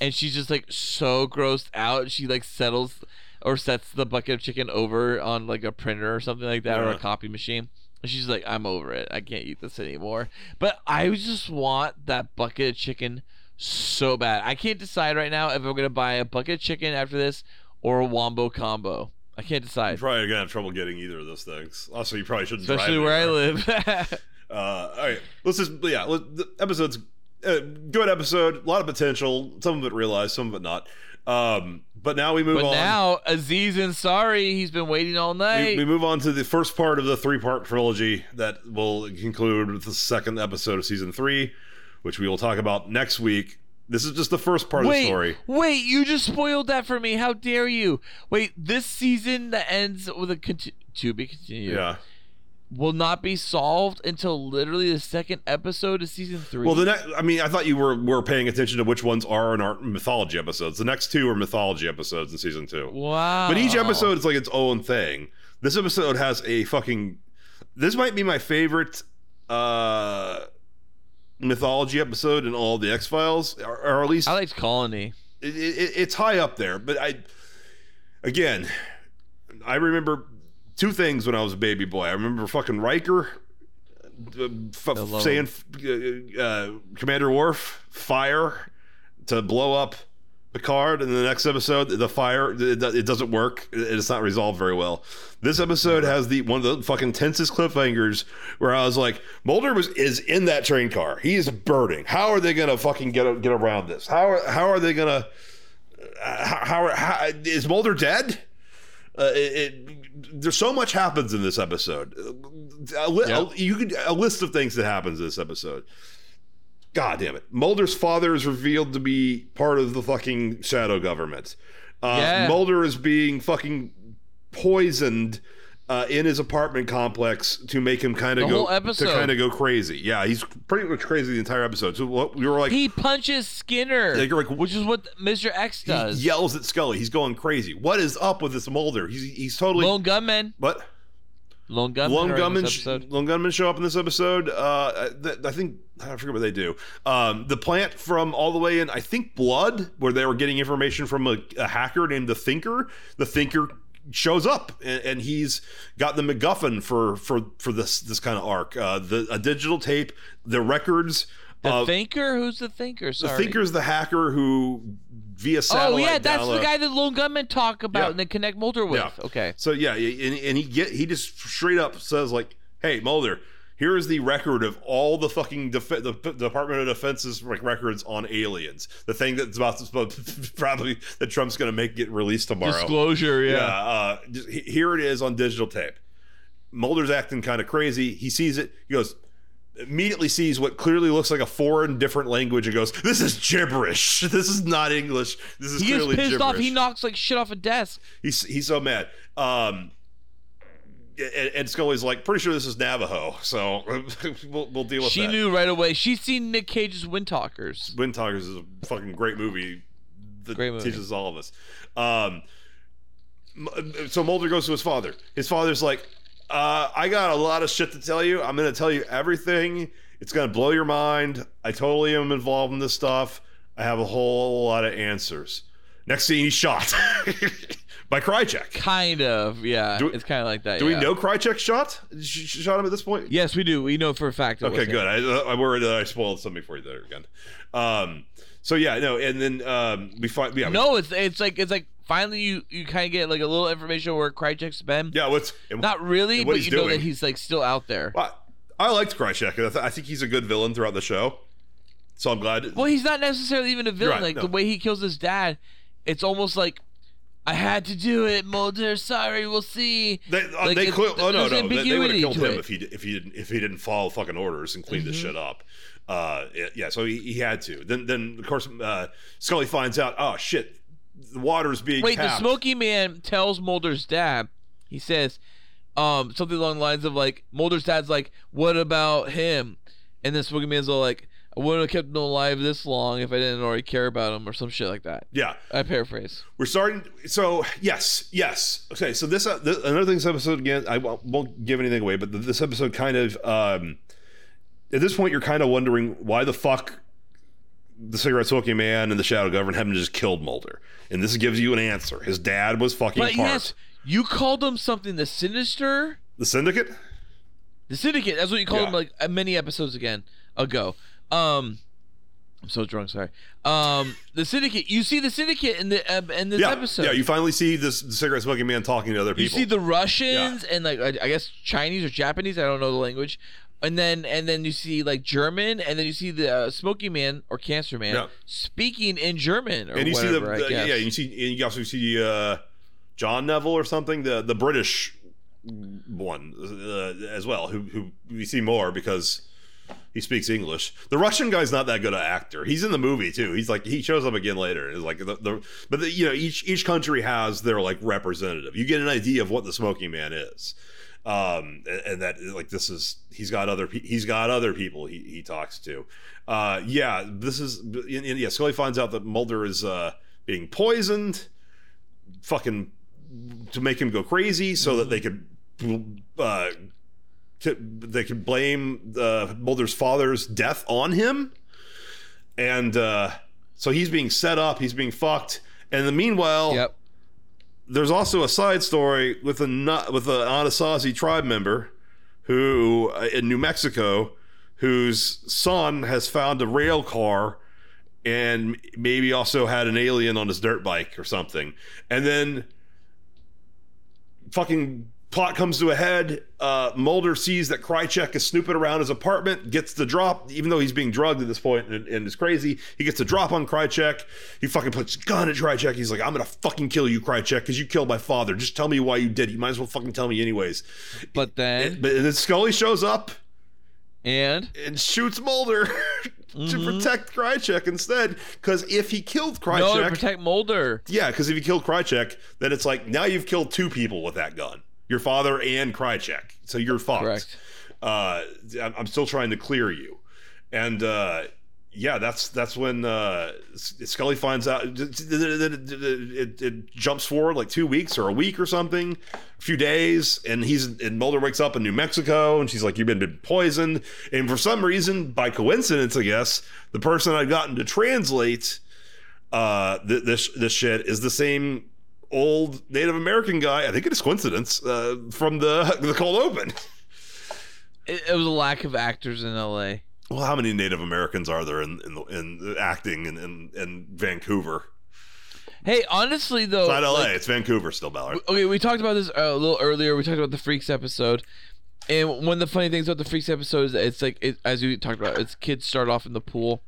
and she's just like so grossed out. She like settles or sets the bucket of chicken over on like a printer or something like that or a copy machine. And she's like, I'm over it. I can't eat this anymore. But I just want that bucket of chicken so bad. I can't decide right now if I'm gonna buy a bucket of chicken after this or a wombo combo. I can't decide. You're probably gonna have trouble getting either of those things. Also, you probably shouldn't, Especially where I live. Uh, all right, let's just yeah. Let, the episode's uh, good episode, a lot of potential. Some of it realized, some of it not. Um, but now we move but on. now Aziz Ansari, he's been waiting all night. we move on to the first part of the three-part trilogy that will conclude with the second episode of season three, which we will talk about next week. This is just the first part of the story. wait! You just spoiled that for me. How dare you? Wait, this season that ends with a conti- to be continued Yeah. Will not be solved until literally the second episode of season three. Well, the next, I mean, I thought you were were paying attention to which ones are and aren't mythology episodes. The next two are mythology episodes in season two. wow. But each episode is like its own thing. This episode has a fucking. This might be my favorite uh mythology episode in all the X Files, or, or at least I liked Colony. it, it, it's high up there. But I, again, I remember two things when I was a baby boy. I remember fucking Riker uh, f- saying, uh, uh, "Commander Worf, fire to blow up." Picard in the next episode, the fire it, it doesn't work. It- It's not resolved very well. This episode has the one of the fucking tensest cliffhangers where I was like, Mulder was is in that train car. He is burning. How are they gonna fucking get get around this? How are how are they gonna? Uh, how, how, how is Mulder dead? Uh, it, it, there's so much happens in this episode. A, li- a- you could a list of things that happens in this episode. God damn it! Mulder's father is revealed to be part of the fucking shadow government. Uh, Yeah. Mulder is being fucking poisoned uh, in his apartment complex to make him kind of go to kind of go crazy. Yeah, he's pretty much crazy the entire episode. So what we were like, He punches Skinner, you're like- which is what Mr. X he does. yells at Scully. He's going crazy. What is up with this Mulder? He's he's totally Lone gunman. what. Lone gunman. Lone are in gunmen, this sh- lone gunmen show up in this episode. Uh, th- I think I forget what they do. Um, the plant from all the way in, I think Blood, where they were getting information from a, a hacker named the Thinker. The Thinker shows up, and, and he's got the MacGuffin for for for this this kind of arc. Uh, the a digital tape, the records. The of- thinker? Who's the thinker? Sorry. the. Thinker's the hacker who via satellite. Oh yeah, that's the guy that lone Gunman talk about Yeah. and they connect Mulder with. Yeah. Okay. So yeah, and, and he get he just straight up says like, "Hey Mulder, here is the record of all the fucking def- the P- Department of Defense's like records on aliens. The thing that's about to probably that Trump's going to make get released tomorrow. Disclosure. yeah, Yeah. uh, just, here it is on digital tape. Mulder's acting kind of crazy. He sees it. He goes. Immediately sees what clearly looks like a foreign, different language, and goes, "This is gibberish. This is not English. This is He gets clearly pissed gibberish." off. He knocks like shit off a desk. He's he's so mad. Um, and, and Scully's like, pretty sure this is Navajo, so we'll, we'll deal with She that. She knew right away. She's seen Nick Cage's Wind Talkers. Wind Talkers is a fucking great movie that Great movie. teaches all of us. Um, so Mulder goes to his father. His father's like, uh, I got a lot of shit to tell you. I'm going to tell you everything. It's going to blow your mind. I totally am involved in this stuff. I have a whole lot of answers. Next scene, he's shot by Krychek. Kind of, yeah. Do- it's kind of like that. Do we know Krychek shot? Sh- sh- shot him at this point? Yes, we do. We know for a fact. Okay, good. I, I'm worried that I spoiled something for you there again. Um, so yeah, no, and then um, we find yeah, we- No, it's it's like it's like finally you you kind of get like a little information where Krychek's been. yeah. What's and, Not really, what but you know doing. that he's like still out there. I, I liked Krychek. I, th- I think he's a good villain throughout the show. So I'm glad. Well, he's not necessarily even a villain. right, like no. the way he kills his dad, it's almost like I had to do it, Mulder. Sorry, we'll see. they uh, like, they clear, oh no no they, they would have killed him it. if he if he didn't if he didn't follow fucking orders and clean this Mm-hmm. shit up. Uh, yeah, so he, he had to. Then then of course uh, Scully finds out. Oh shit, the water's being Wait, the. Smoky Man tells Mulder's dad. He says, um, something along the lines of like Mulder's dad's like, "What about him?" And then Smoky Man's all like, "I wouldn't have kept him alive this long if I didn't already care about him," or some shit like that. Yeah, I paraphrase. We're starting. So yes, yes. Okay. So this, uh, th- another thing. This episode again. I won't, won't give anything away, but this episode kind of. Um, at this point, you're kind of wondering why the fuck the cigarette smoking man and the shadow government haven't just killed Mulder, and this gives you an answer. His dad was fucking But part. yes, you called him something the Sinister, The syndicate. the Syndicate. That's what you called Yeah. him like many episodes again ago. Um, I'm so drunk. Sorry. Um, the Syndicate. You see the Syndicate in the uh, in this Yeah, episode. yeah. You finally see this the cigarette smoking man talking to other people. You see the Russians and like I, I guess Chinese or Japanese. I don't know the language. And then and then you see like German, and then you see the uh, Smoky Man or Cancer Man Yeah. speaking in German or and you see the, whatever. I the- guess. yeah, you see and you also see uh, John Neville or something, the the British one uh, as well, who who we see more because he speaks English. The Russian guy's not that good an actor. He's in the movie too. He's like he shows up again later. It's like the, the but the, you know each each country has their like representative. You get an idea of what the Smoking Man is. Um, and, and that like this is he's got other pe- he's got other people he, he talks to. Uh, yeah, this is and- and yeah. Scully finds out that Mulder is uh being poisoned, fucking to make him go crazy, so that they could uh to, they could blame uh, Mulder's father's death on him, and uh, so he's being set up. He's being fucked. And in the meanwhile, Yep. there's also a side story with a not with an Anasazi tribe member who uh, in New Mexico whose son has found a rail car and maybe also had an alien on his dirt bike or something. And then fucking plot comes to a head. Uh, Mulder sees that Krychek is snooping around his apartment, gets the drop, even though he's being drugged at this point and, and is crazy. He gets a drop on Krychek. He fucking puts a gun at Krychek. He's like, I'm gonna fucking kill you, Krychek, because you killed my father. Just tell me why you did. You might as well fucking tell me anyways. But then But then Scully shows up and and shoots Mulder to protect Krychek instead. Because if he killed Krychek, no to protect Mulder. yeah, because if you kill Krychek, then it's like now you've killed two people with that gun. Your father and Krychek. So you're fucked. Correct. Uh, I'm still trying to clear you. And uh, yeah, that's that's when uh, Scully finds out. It, it, it jumps forward like two weeks or a week or something, a few days, and he's and Mulder wakes up in New Mexico, and she's like, "You've been, been poisoned." And for some reason, by coincidence, I guess, the person I've gotten to translate uh, th- this this shit is the same old Native American guy. I think it is coincidence uh, from the the cold open. It, it was a lack of actors in L.A. Well, how many Native Americans are there in in, the, in acting in, in, in Vancouver? Hey, honestly though, It's not L.A. like- it's Vancouver still, Ballard. okay, we talked about this uh, a little earlier. We talked about the Freaks episode, and one of the funny things about the Freaks episode is that it's like it, as we talked about, it's kids start off in the pool,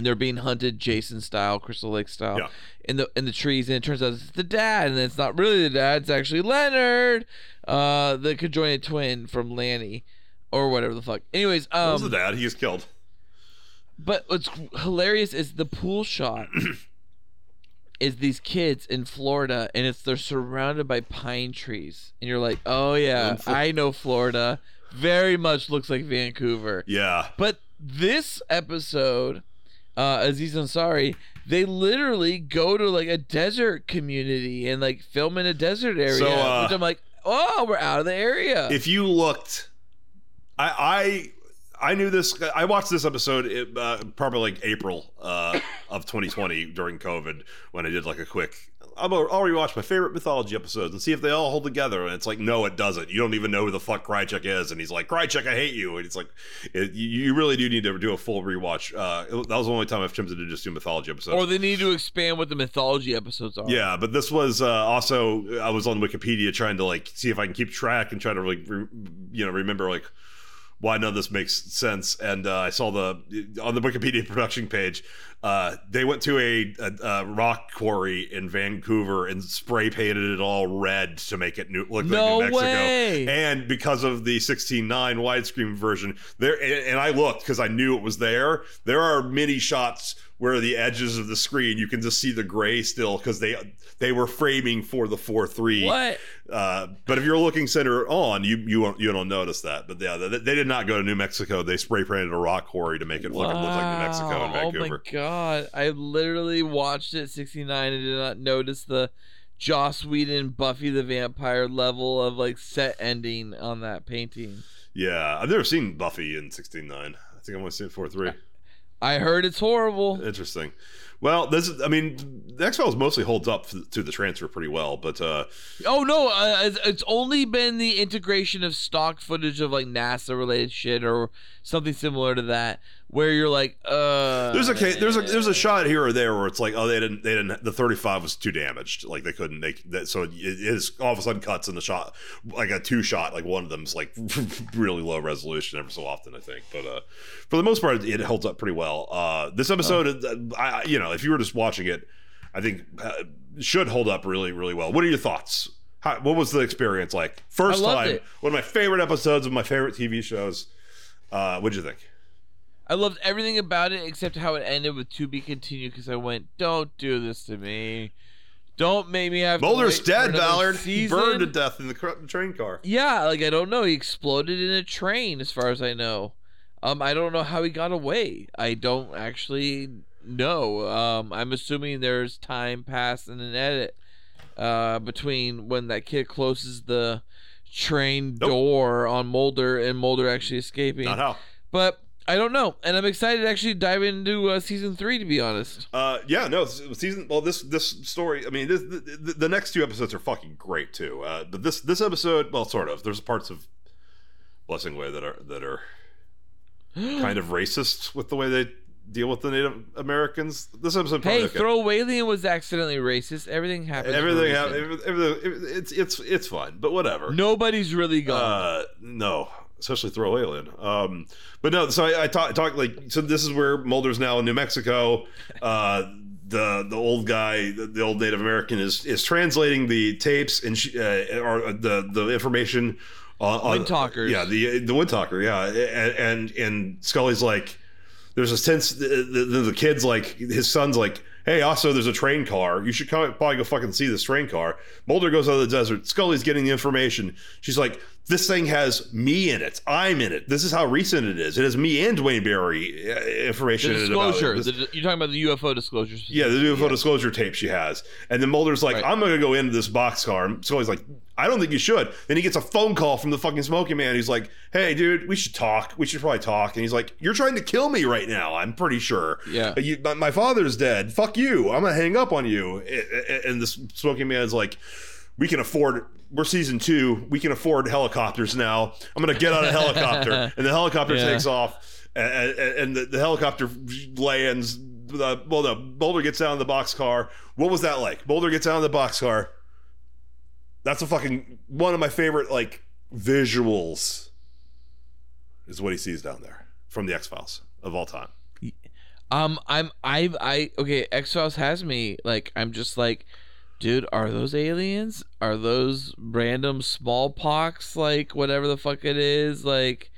and they're being hunted Jason style, Crystal Lake style, Yeah. in the in the trees, and it turns out it's the dad, and it's not really the dad; it's actually Leonard, uh, the conjoined twin from Lanny, or whatever the fuck. Anyways, What was um, the dad? He is killed. But what's hilarious is the pool shot is these kids in Florida, and it's they're surrounded by pine trees, and you're like, oh yeah, I know Florida. Very much looks like Vancouver. Yeah. But this episode, uh, Aziz Ansari, they literally go to like a desert community and like film in a desert area. So, uh, which I'm like, oh, we're out of the area. If you looked, I I I knew this. I watched this episode uh, probably like April uh, of 2020 during COVID when I did like a quick. I'm gonna- I'll rewatch my favorite mythology episodes and see if they all hold together. And it's like, no, it doesn't. You don't even know who the fuck Krychek is. And he's like, Krychek, I hate you. And it's like, it, you you really do need to do a full rewatch. Uh, that was the only time I've attempted to just do mythology episodes. or they need to expand what the mythology episodes are. Yeah, but this was uh, also I was on Wikipedia trying to like see if I can keep track and try to like re- you know remember like why none of this makes sense. And uh, I saw the on the Wikipedia production page uh, they went to a, a, a rock quarry in Vancouver and spray painted it all red to make it new, look No like New Mexico. way. And because of the 16:9 widescreen version, there and, and I looked because I knew it was there. There are many shots where the edges of the screen you can just see the gray still because they they were framing for the 4:3. What? Uh, but if you're looking center on, you you won't, you don't notice that. But yeah, they, they did not go to New Mexico. They spray painted a rock quarry to make it look, look like New Mexico and Wow. Oh Vancouver. my god! I literally watched it 69 and did not notice the Joss Whedon Buffy the Vampire level of like set ending on that painting. Yeah, I've never seen Buffy in 69. I think I've only seen 4:3. I heard it's horrible. Interesting. Well, this is, I mean, the X Files mostly holds up to the transfer pretty well, but uh, Oh no! Uh, it's, it's only been the integration of stock footage of like NASA related shit or something similar to that, where you're like, uh. there's a ca- there's a there's a shot here or there where it's like, oh, they didn't they didn't the 35 was too damaged, like they couldn't make that, so it is all of a sudden cuts in the shot like a two shot, like one of them's like really low resolution every so often, I think, but uh, for the most part, it holds up pretty well. Uh, this episode, uh, I you know, if you were just watching it, I think uh, should hold up really really well. What are your thoughts? How, what was the experience like? First time, it. one of my favorite episodes of my favorite TV shows. Uh, what'd you think? I loved everything about it except how it ended with to be continued because I went, don't do this to me. Don't make me have to Mulder's dead, Ballard. He burned to death in the train car. Yeah, like I don't know. He exploded in a train, as far as I know. Um, I don't know how he got away. I don't actually know. Um, I'm assuming there's time passed in an edit, uh, between when that kid closes the train Nope. door on Mulder and Mulder actually escaping. Not how. But I don't know, and I'm excited to actually dive into uh, season three. To be honest, Uh, yeah, no, season. Well, this this story. I mean, this, the, the, next two episodes are fucking great too. Uh, but this this episode, well, sort of. There's parts of Blessing Way that are that are kind of racist with the way they deal with the Native Americans. This episode, probably hey, okay. throw Walian was accidentally racist. Everything a everything, reason. hap- everything, everything. It's it's it's fine, but whatever. Nobody's really gone. Uh, no, especially throw alien. Um, but no, so I, I talk, talk like so. This is where Mulder's now in New Mexico. Uh, the the old guy, the, the old Native American, is is translating the tapes and she, uh, or the the information. On, on, Wind talkers. yeah, the the wood talker, yeah, and and, and Scully's like, there's a sense the, the, the kid's like his son's like hey also there's a train car you should come, probably go fucking see this train car mulder goes out of the desert scully's getting the information she's like this thing has me in it i'm in it this is how recent it is it has me and Duane Barry uh, information the in it about it. disclosure. This- the, you're talking about the UFO disclosure. yeah, the UFO disclosure tape she has. And then Mulder's like, Right. I'm going to go into this boxcar. And Scully's like, I don't think you should. Then he gets a phone call from the fucking smoking man. He's like, hey, dude, we should talk. We should probably talk. And he's like, you're trying to kill me right now. I'm pretty sure. Yeah. You, my, my father's dead. Fuck you. I'm going to hang up on you. And- the smoking man's like, we can afford we're season two. We can afford helicopters now. I'm gonna get on a helicopter, and the helicopter Yeah. takes off, and, and, the, the helicopter lands. The, well, no, Mulder gets out of the box car What was that like? Mulder gets out of the box car That's a fucking one of my favorite like visuals. Is what he sees down there from the X Files of all time. Um, I'm I I okay. X Files has me like I'm just like, dude, are those aliens? Are those random smallpox? Like whatever the fuck it is? Like,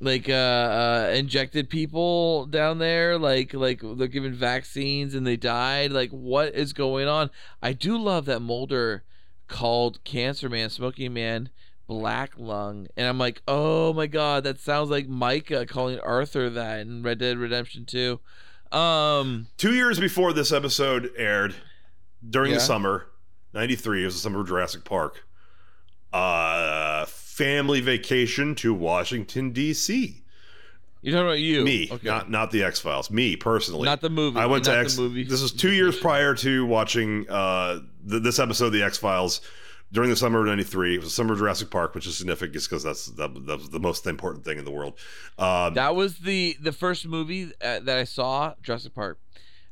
like uh, uh injected people down there like like they're given vaccines and they died like what is going on i do love that mulder called cancer man smoking man black lung and i'm like oh my god that sounds like micah calling arthur that in red dead redemption 2 um Two years before this episode aired, during the summer, '93, it was the summer of Jurassic Park. Uh, family vacation to Washington D.C. you're talking about you Me, okay. not not the X Files. Me personally, Not the movie. I went to X. the movie. This was two years prior to watching uh, th- this episode of the X Files. During the summer of '93, it was the summer of Jurassic Park, which is significant because that's that, that was the most important thing in the world. Um, That was the the first movie uh, that I saw, Jurassic Park,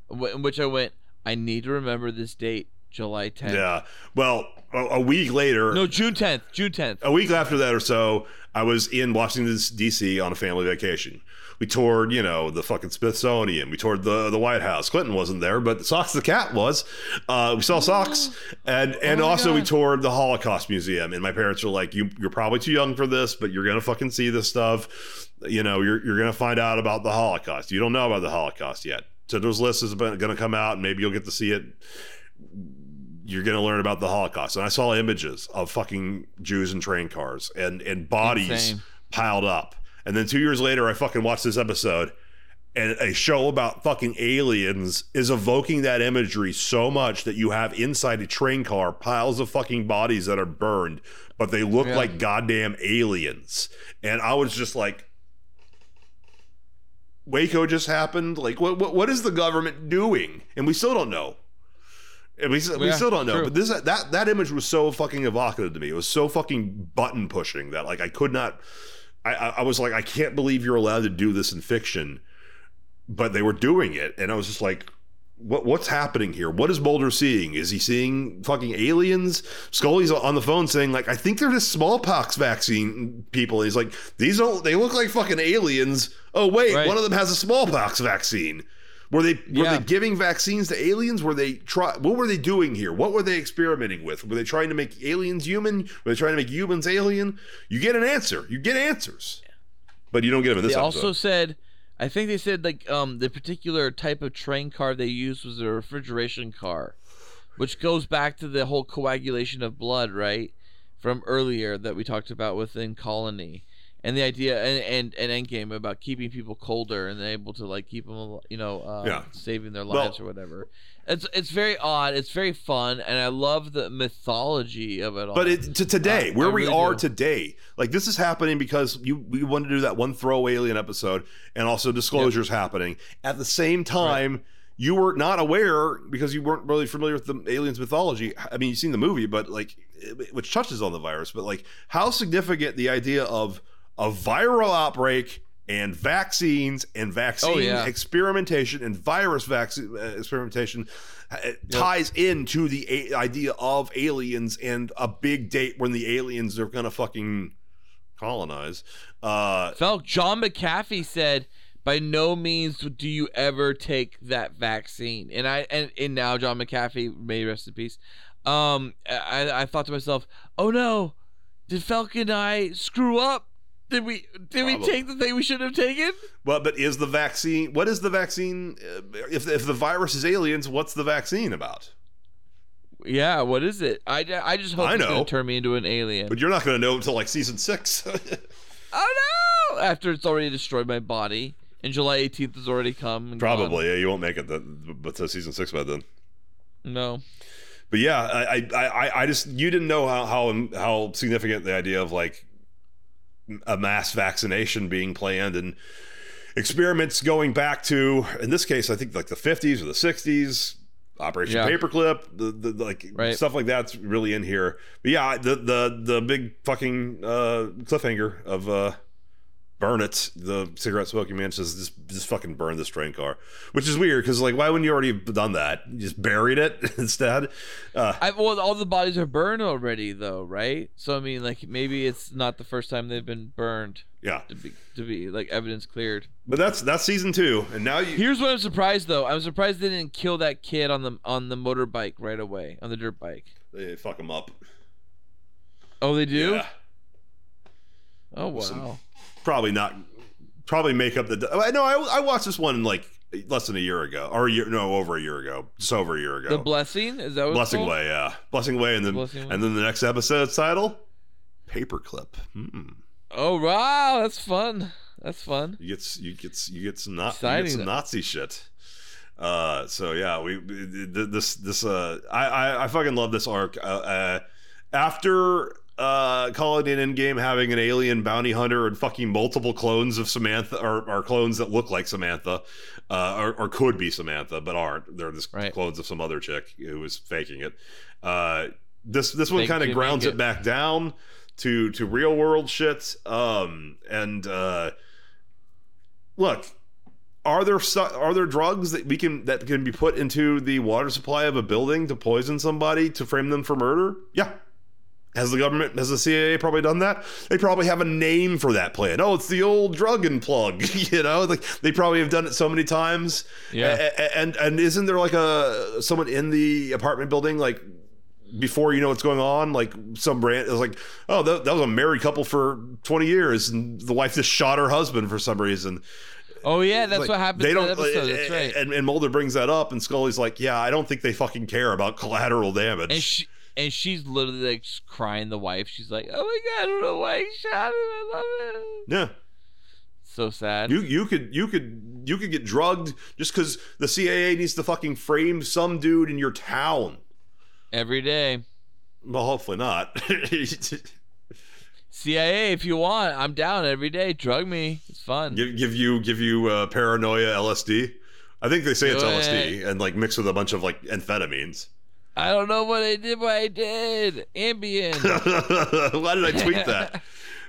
wh- in which I went. I need to remember this date, July 10th. yeah. Well, a, a week later, No, June 10th. June 10th. a week after that or so, I was in Washington D.C. on a family vacation. We toured, you know, the fucking Smithsonian. We toured the the White House. Clinton wasn't there, but Socks the cat was. Uh, we saw Socks, and and Oh also we toured the Holocaust Museum. And my parents were like, "You you're probably too young for this, but you're gonna fucking see this stuff. You know, you're you're gonna find out about the Holocaust. You don't know about the Holocaust yet. So those lists is going to come out, and maybe you'll get to see it you're going to learn about the Holocaust. And I saw images of fucking Jews in train cars and and bodies Insane. piled up. And then two years later, I fucking watched this episode, and a show about fucking aliens is evoking that imagery so much that you have inside a train car piles of fucking bodies that are burned, but they look Yeah. like goddamn aliens. And I was just like. Waco just happened. Like, what, what what is the government doing? And we still don't know. And we, we Yeah, still don't know. true. But this that that image was so fucking evocative to me. It was so fucking button pushing that like I could not. I I, I was like I can't believe you're allowed to do this in fiction, but they were doing it, and I was just like. What what's happening here? What is Mulder seeing? Is he seeing fucking aliens? Scully's on the phone saying like, I think they're just smallpox vaccine people. he's like, these don't they look like fucking aliens? Oh wait, Right. one of them has a smallpox vaccine. Were they were Yeah. they giving vaccines to aliens? Were they try? What were they doing here? What were they experimenting with? Were they trying to make aliens human? Were they trying to make humans alien? You get an answer. You get answers, but you don't get them in this They episode. also said, I think they said like um the particular type of train car they used was a refrigeration car, which goes back to the whole coagulation of blood, right, from earlier that we talked about within Colony, and the idea and and, and Endgame about keeping people colder and able to like keep them, you know, uh, Yeah. saving their Well- lives or whatever. It's it's very odd. It's very fun, and I love the mythology of it all. But it, to today, Uh, where I we really are do. today, like this is happening because you we wanted to do that one throwaway alien episode, and also disclosures happening at the same time. You were not aware because you weren't really familiar with the aliens mythology. I mean, you've seen the movie, but like, which touches on the virus, but like, how significant the idea of a viral outbreak and vaccines and vaccine Oh, yeah. experimentation and virus vaccine uh, experimentation uh, ties into the a- idea of aliens and a big date when the aliens are gonna fucking colonize. Uh, Felt John McAfee said, "By no means do you ever take that vaccine." And I and, and now John McAfee, may rest in peace. Um, I I thought to myself, "Oh no, did Falcon and I screw up? Did we did we take the thing we should have taken?" Well, but is the vaccine? What is the vaccine? Uh, if if the virus is aliens, what's the vaccine about? Yeah, what is it? I, I just hope I it's know. gonna turn me into an alien. But you're not gonna know until like season six. oh no! After it's already destroyed my body, and July 18th has already come. and gone. Probably, yeah. You won't make it, the, but to season six by then. No. But yeah, I, I, I, I just you didn't know how how how significant the idea of like a mass vaccination being planned and experiments going back to in this case I think like the 50s or the 60s. Operation Yeah. Paperclip, the, the like Right. stuff like that's really in here. But yeah, the the the big fucking uh, cliffhanger of uh, burn it. The cigarette smoking man says just just fucking burn this train car, which is weird because like why wouldn't you already have done that? You just buried it instead. Uh, I well, all the bodies are burned already, though, right? So I mean, like maybe it's not the first time they've been burned yeah, to be to be like evidence cleared. but that's that's season two, and now you Here's what I'm surprised though. I'm surprised they didn't kill that kid on the on the motorbike right away on the dirt bike. they fuck him up. Oh, they do. Yeah, Oh wow. Some- probably not probably make up the. I know I, I watched this one like less than a year ago, or a year, no, over a year ago, just over a year ago. The blessing is that what Blessing? Way, yeah, Blessing Way, and then Blessing Way. and then the next episode's title, Paperclip. Hmm. Oh wow, that's fun. That's fun. You get you get you get some not you get some Nazi shit. Uh, so yeah, we this this uh, I I, I fucking love this arc. Uh, uh, after uh, Colony in Endgame having an alien bounty hunter and fucking multiple clones of Samantha or, or clones that look like Samantha, uh, or, or could be Samantha but aren't. They're just Right. clones of some other chick who was faking it. Uh, this this one kind of grounds it it. back down to to real world shit. Um, and uh, look, are there su- are there drugs that we can that can be put into the water supply of a building to poison somebody to frame them for murder? Yeah. Has the government, has the CIA probably done that? They probably have a name for that plan. Oh, it's the old drug and plug. you know, like they probably have done it so many times. Yeah. A- a- and and isn't there like a someone in the apartment building like before you know what's going on, like some brand is like, oh, that, that was a married couple for twenty years, and the wife just shot her husband for some reason. Oh yeah, that's Like, what happened They don't. that episode. Eh, that's right. Eh, and, and Mulder brings that up, and Scully's like, "Yeah, I don't think they fucking care about collateral damage." and she and she's literally like crying. The wife, she's like, "Oh my god, I don't know why he shot him. I love him." yeah, So sad. you you could you could you could get drugged just because the CIA needs to fucking frame some dude in your town. Every day. Well, hopefully not. CIA, if you want, I'm down every day. Drug me. It's fun. give give you give you uh, paranoia LSD. I think they say it's Do LSD and like mixed with a bunch of like amphetamines. I don't know what I did, but I did. Ambien. Why did I tweet that?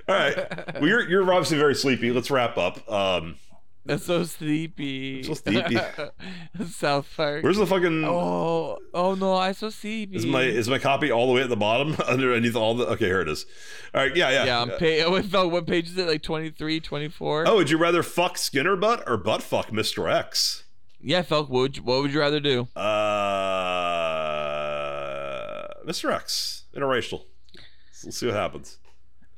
All right. Well, you're, you're obviously very sleepy. Let's wrap up. Um, That's so sleepy. So sleepy. South Park. where's the fucking? Oh, oh no, I'm so sleepy. Is my is my copy all the way at the bottom underneath all the? Okay, here it is. All right. Yeah. Yeah. yeah, I'm pay- oh, what page is it? Like 23, 24? Oh, would you rather fuck Skinner butt or butt fuck Mr. X? Yeah, Felk, what would you, what would you rather do? Uh, Mr. X, interracial. So Let's see what happens.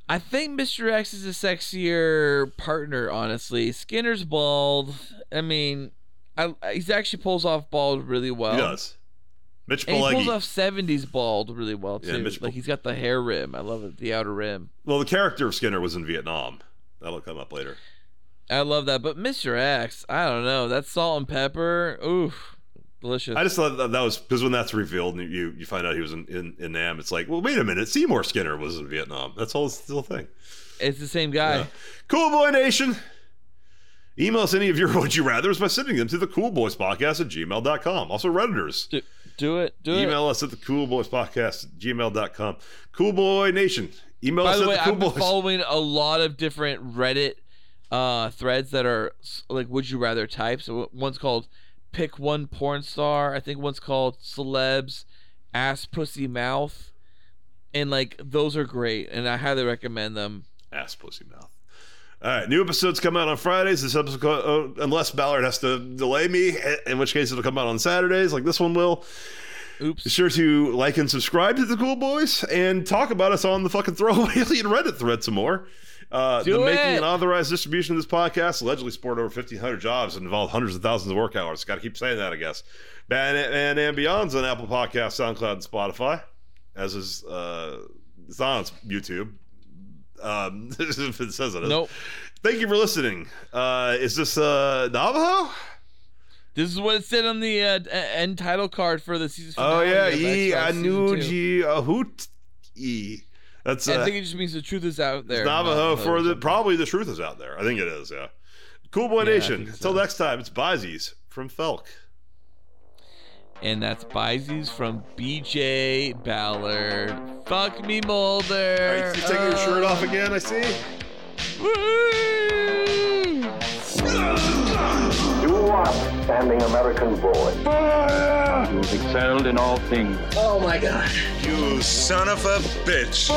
I think Mr. X is a sexier partner, honestly. Skinner's bald. I mean, I, he's actually pulls off bald really well. He does. Mitch and he pulls off 70s bald really well, too. Yeah, Mitch like, he's got the hair rim. I love it, the outer rim. Well, the character of Skinner was in Vietnam. That'll come up later. I love that. But Mr. X, I don't know. That salt and pepper, oof, delicious. I just thought that, that was because when that's revealed and you you find out he was in, in, in Nam, it's like, well, wait a minute, Seymour Skinner was in Vietnam. That's all the whole thing. it's the same guy. Yeah. Cool Boy Nation. Email us any of your Would You Rathers by sending them to the Cool Boys Podcast at gmail.com. Also, Redditors. Do, do it. Do it. Email us at the Cool Boys Podcast at gmail.com. Cool Boy Nation. Email By us the at way, the Cool I've been following a lot of different Reddit uh, threads that are like "Would you rather" types. One's called "Pick One Porn Star." I think one's called "Celebs Ass Pussy Mouth," and like those are great, and I highly recommend them. Ass pussy mouth. All right, new episodes come out on Fridays. This episode, uh, unless Ballard has to delay me, in which case it'll come out on Saturdays, like this one will. Oops. Be sure to like and subscribe to the Cool Boys and talk about us on the fucking Throwaway Alien Reddit thread some more. Uh, Do the making and authorized distribution of this podcast allegedly support over 1,500 jobs and involved hundreds of thousands of work hours. Got to keep saying that, I guess. Batman and Beyond's on Apple Podcasts, SoundCloud, and Spotify, as is uh, it's on YouTube. Um, it says it is. Nope. Thank you for listening. Uh, is this uh, Navajo? This is what it said on the uh, end title card for the season. Oh yeah, E X-Files season two. Anuji Ahut E. That's uh, I think it just means the truth is out there. Navajo for the probably the truth is out there. I think it is. Yeah. Cool boy Yeah, nation. Until so. next time, it's Bizies from Felk. And that's Bizies from BJ Ballard. Fuck me, Mulder. Right, you taking your shirt off again? I see. Woo! Do standing American boy? You've excelled in all things. Oh my God! You son of a bitch.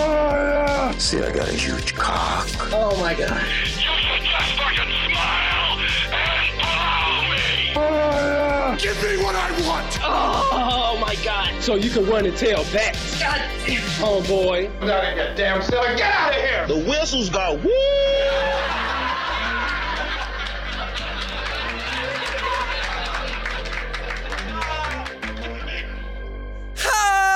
See, I got a huge cock. Oh my God! You should just fucking smile and allow me. Fire! Give me what I want. Oh my god. So you can run and tell that. God damn. Homeboy. Get out of here, damn selling. Get out of here. The whistles got woo Ha!